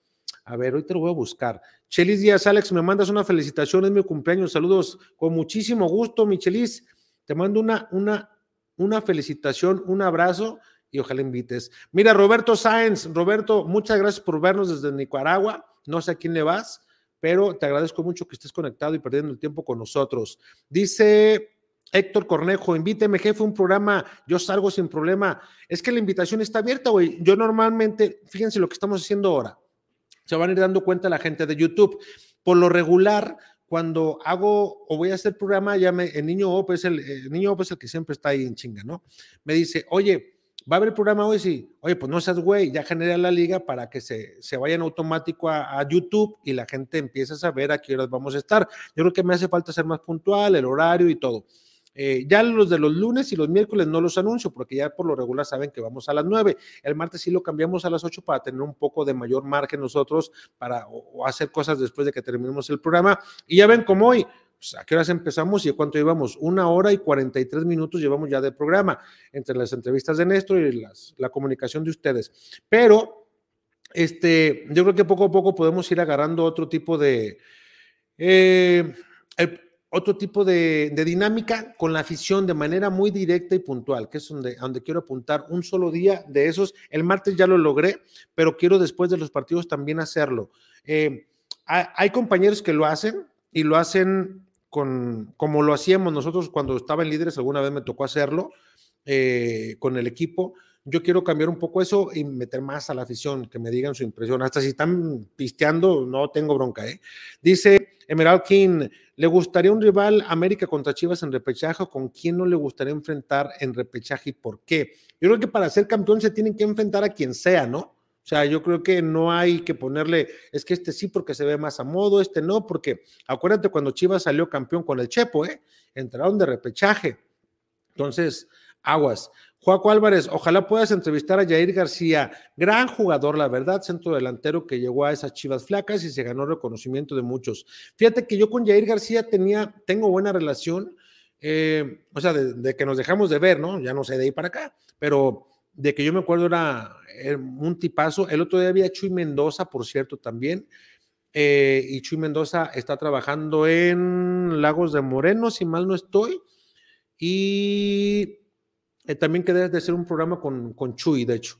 A ver, hoy te lo voy a buscar. Chelis Díaz, Alex, me mandas una felicitación, es mi cumpleaños, saludos, con muchísimo gusto, Michelis. Te mando una, una, una felicitación, un abrazo y ojalá invites. Mira, Roberto Sáenz, Roberto, muchas gracias por vernos desde Nicaragua. No sé a quién le vas, pero te agradezco mucho que estés conectado y perdiendo el tiempo con nosotros. Dice Héctor Cornejo, invíteme, jefe, un programa, yo salgo sin problema. Es que la invitación está abierta, güey. Yo normalmente, fíjense lo que estamos haciendo ahora. Se van a ir dando cuenta la gente de YouTube. Por lo regular, cuando hago o voy a hacer programa, ya me, el niño Op es el, el niño Op es el que siempre está ahí en chinga, ¿no? Me dice, oye, ¿Va a haber programa hoy? Sí. Oye, pues no seas güey, ya genera la liga para que se, se vayan automático a, a, YouTube y la gente empiece a saber a qué horas vamos a estar. Yo creo que me hace falta ser más puntual, el horario y todo. Eh, ya los de los lunes y los miércoles no los anuncio porque ya por lo regular saben que vamos a las 9. El martes sí lo cambiamos a las 8 para tener un poco de mayor margen nosotros para o, o hacer cosas después de que terminemos el programa. Y ya ven como hoy, pues, ¿a qué horas empezamos y cuánto llevamos? Una hora y 43 minutos llevamos ya de programa, entre las entrevistas de Néstor y la comunicación de ustedes. Pero este, yo creo que poco a poco podemos ir agarrando otro tipo de, eh, otro tipo de, dinámica con la afición de manera muy directa y puntual, que es donde, donde quiero apuntar un solo día de esos. El martes ya lo logré, pero quiero después de los partidos también hacerlo. Eh, hay compañeros que lo hacen y lo hacen con, como lo hacíamos nosotros cuando estaba en líderes, alguna vez me tocó hacerlo eh, con el equipo. Yo quiero cambiar un poco eso y meter más a la afición, que me digan su impresión. Hasta si están pisteando, no tengo bronca. ¿eh? Dice Emerald King, ¿le gustaría un rival América contra Chivas en repechaje o con quién no le gustaría enfrentar en repechaje y por qué? Yo creo que para ser campeón se tienen que enfrentar a quien sea, ¿no? O sea, yo creo que no hay que ponerle, es que este sí porque se ve más a modo, este no, porque acuérdate cuando Chivas salió campeón con el Chepo, ¿eh? Entraron de repechaje. Entonces, aguas. Juaco Álvarez, ojalá puedas entrevistar a Jair García, gran jugador, la verdad, centro delantero que llegó a esas chivas flacas y se ganó reconocimiento de muchos. Fíjate que yo con Jair García tenía, tengo buena relación, eh, o sea, de, de, que nos dejamos de ver, ¿no? Ya no sé de ahí para acá, pero de que yo me acuerdo era, era un tipazo. El otro día había Chuy Mendoza, por cierto, también. Eh, y Chuy Mendoza está trabajando en Lagos de Moreno, si mal no estoy. Y eh, también quedé de hacer un programa con, con Chuy, de hecho.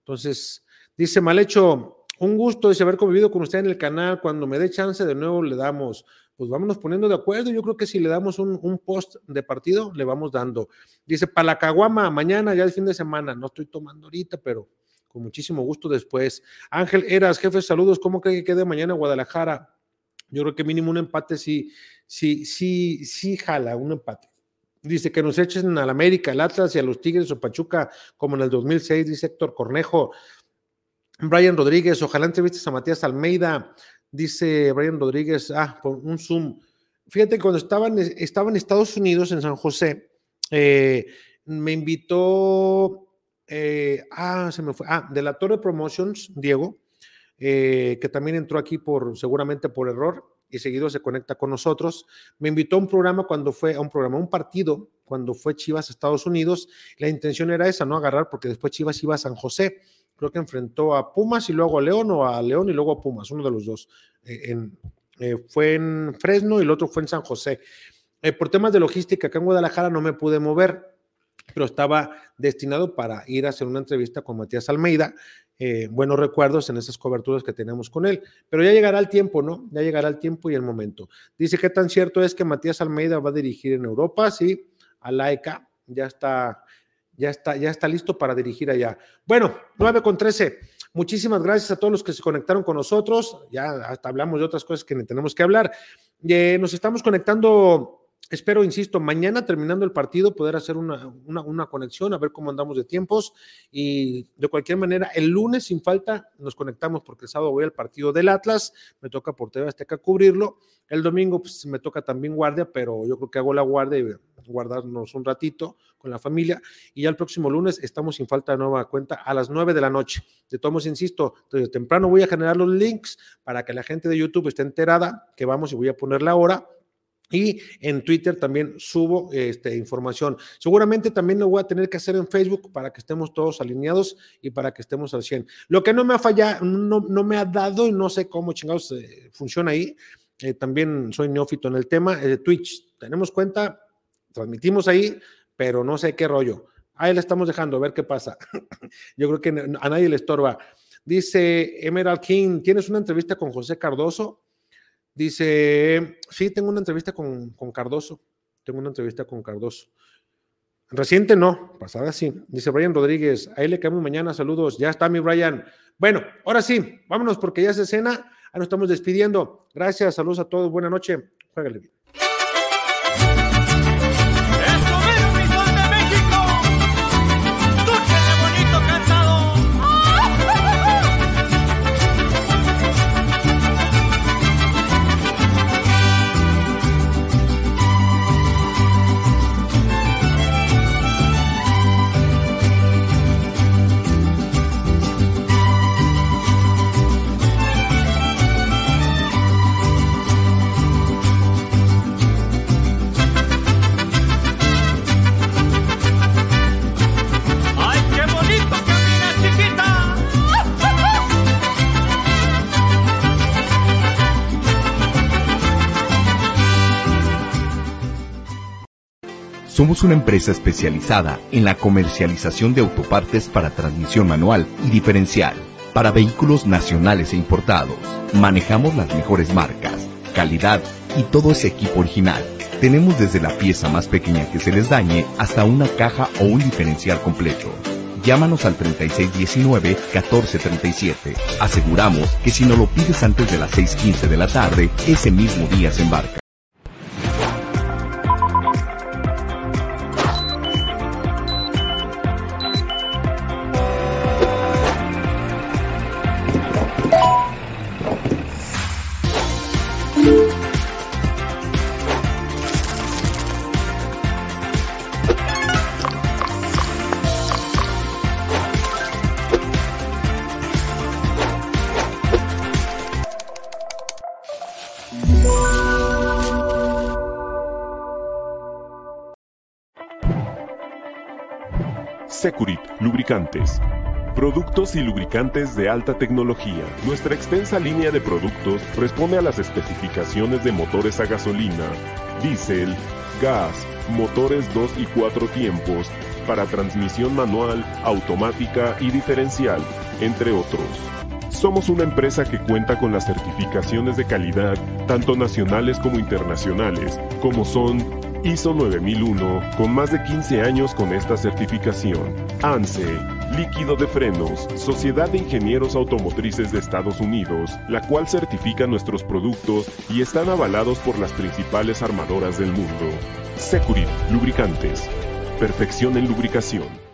Entonces, dice Malhecho, un gusto de haber convivido con usted en el canal. Cuando me dé chance, de nuevo le damos. Pues vámonos poniendo de acuerdo. Yo creo que si le damos un, post de partido, le vamos dando. Dice, para caguama, mañana, ya el fin de semana. No estoy tomando ahorita, pero con muchísimo gusto después. Ángel Eras, jefe, saludos. ¿Cómo cree que quede mañana Guadalajara? Yo creo que mínimo un empate sí, sí, sí, sí jala, un empate. Dice que nos echen al América, al Atlas y a los Tigres o Pachuca como en el 2006, dice Héctor Cornejo. Brian Rodríguez, ojalá entrevistes a Matías Almeida, dice Brian Rodríguez, ah, por un Zoom. Fíjate, cuando estaba en, estaba en Estados Unidos, en San José, eh, me invitó, eh, ah, se me fue, ah, de la Torre Promotions, Diego, eh, que también entró aquí por, seguramente por error, y seguido se conecta con nosotros. Me invitó a un programa cuando fue a un programa, un partido, cuando fue Chivas a Estados Unidos. La intención era esa, no agarrar, porque después Chivas iba a San José. Creo que enfrentó a Pumas y luego a León, o a León y luego a Pumas, uno de los dos. Eh, eh, fue en Fresno y el otro fue en San José. Eh, por temas de logística, acá en Guadalajara no me pude mover, pero estaba destinado para ir a hacer una entrevista con Matías Almeida. Buenos recuerdos en esas coberturas que tenemos con él. Pero ya llegará el tiempo, ¿no? Ya llegará el tiempo y el momento. Dice, ¿qué tan cierto es que Matías Almeida va a dirigir en Europa? Sí, a la ECA, ya está, ya está, ya está listo para dirigir allá. Bueno, 9 con 13. Muchísimas gracias a todos los que se conectaron con nosotros. Ya hasta hablamos de otras cosas que tenemos que hablar. Eh, nos estamos conectando Espero, insisto, mañana terminando el partido poder hacer una, una, una, conexión, a ver cómo andamos de tiempos. Y de cualquier manera, el lunes sin falta nos conectamos porque el sábado voy al partido del Atlas, me toca por TV Azteca cubrirlo. El domingo pues, me toca también guardia, pero yo creo que hago la guardia y guardarnos un ratito con la familia. Y ya el próximo lunes estamos sin falta de nueva cuenta a las 9 de la noche. De todos insisto, desde temprano voy a generar los links para que la gente de YouTube esté enterada que vamos y voy a poner la hora y en Twitter también subo este, información. Seguramente también lo voy a tener que hacer en Facebook para que estemos todos alineados y para que estemos al 100. Lo que no me ha fallado, no, me ha dado y no sé cómo chingados eh, funciona ahí. Eh, también soy neófito en el tema. Eh, Twitch, tenemos cuenta, transmitimos ahí, pero no sé qué rollo. Ahí le estamos dejando, a ver qué pasa. *laughs* Yo creo que a nadie le estorba. Dice Emerald King, ¿tienes una entrevista con José Cardoso? Dice, sí, tengo una entrevista con, con, Cardoso. Tengo una entrevista con Cardoso. Reciente no, pasada sí. Dice Brian Rodríguez, ahí le caemos mañana, saludos. Ya está mi Brian. Bueno, ahora sí, vámonos porque ya se cena. Ahí nos estamos despidiendo. Gracias, saludos a todos, buena noche. Juegale bien. Somos una empresa especializada en la comercialización de autopartes para transmisión manual y diferencial para vehículos nacionales e importados. Manejamos las mejores marcas, calidad y todo ese equipo original. Tenemos desde la pieza más pequeña que se les dañe hasta una caja o un diferencial completo. Llámanos al 3619-1437. Aseguramos que si no lo pides antes de las 6.15 de la tarde, ese mismo día se embarca. Productos y lubricantes de alta tecnología. Nuestra extensa línea de productos responde a las especificaciones de motores a gasolina, diésel, gas, motores 2 y 4 tiempos, para transmisión manual, automática y diferencial, entre otros. Somos una empresa que cuenta con las certificaciones de calidad, tanto nacionales como internacionales, como son ISO 9001, con más de 15 años con esta certificación. ANSE, Líquido de Frenos, Sociedad de Ingenieros Automotrices de Estados Unidos, la cual certifica nuestros productos y están avalados por las principales armadoras del mundo. Securit, lubricantes. Perfección en lubricación.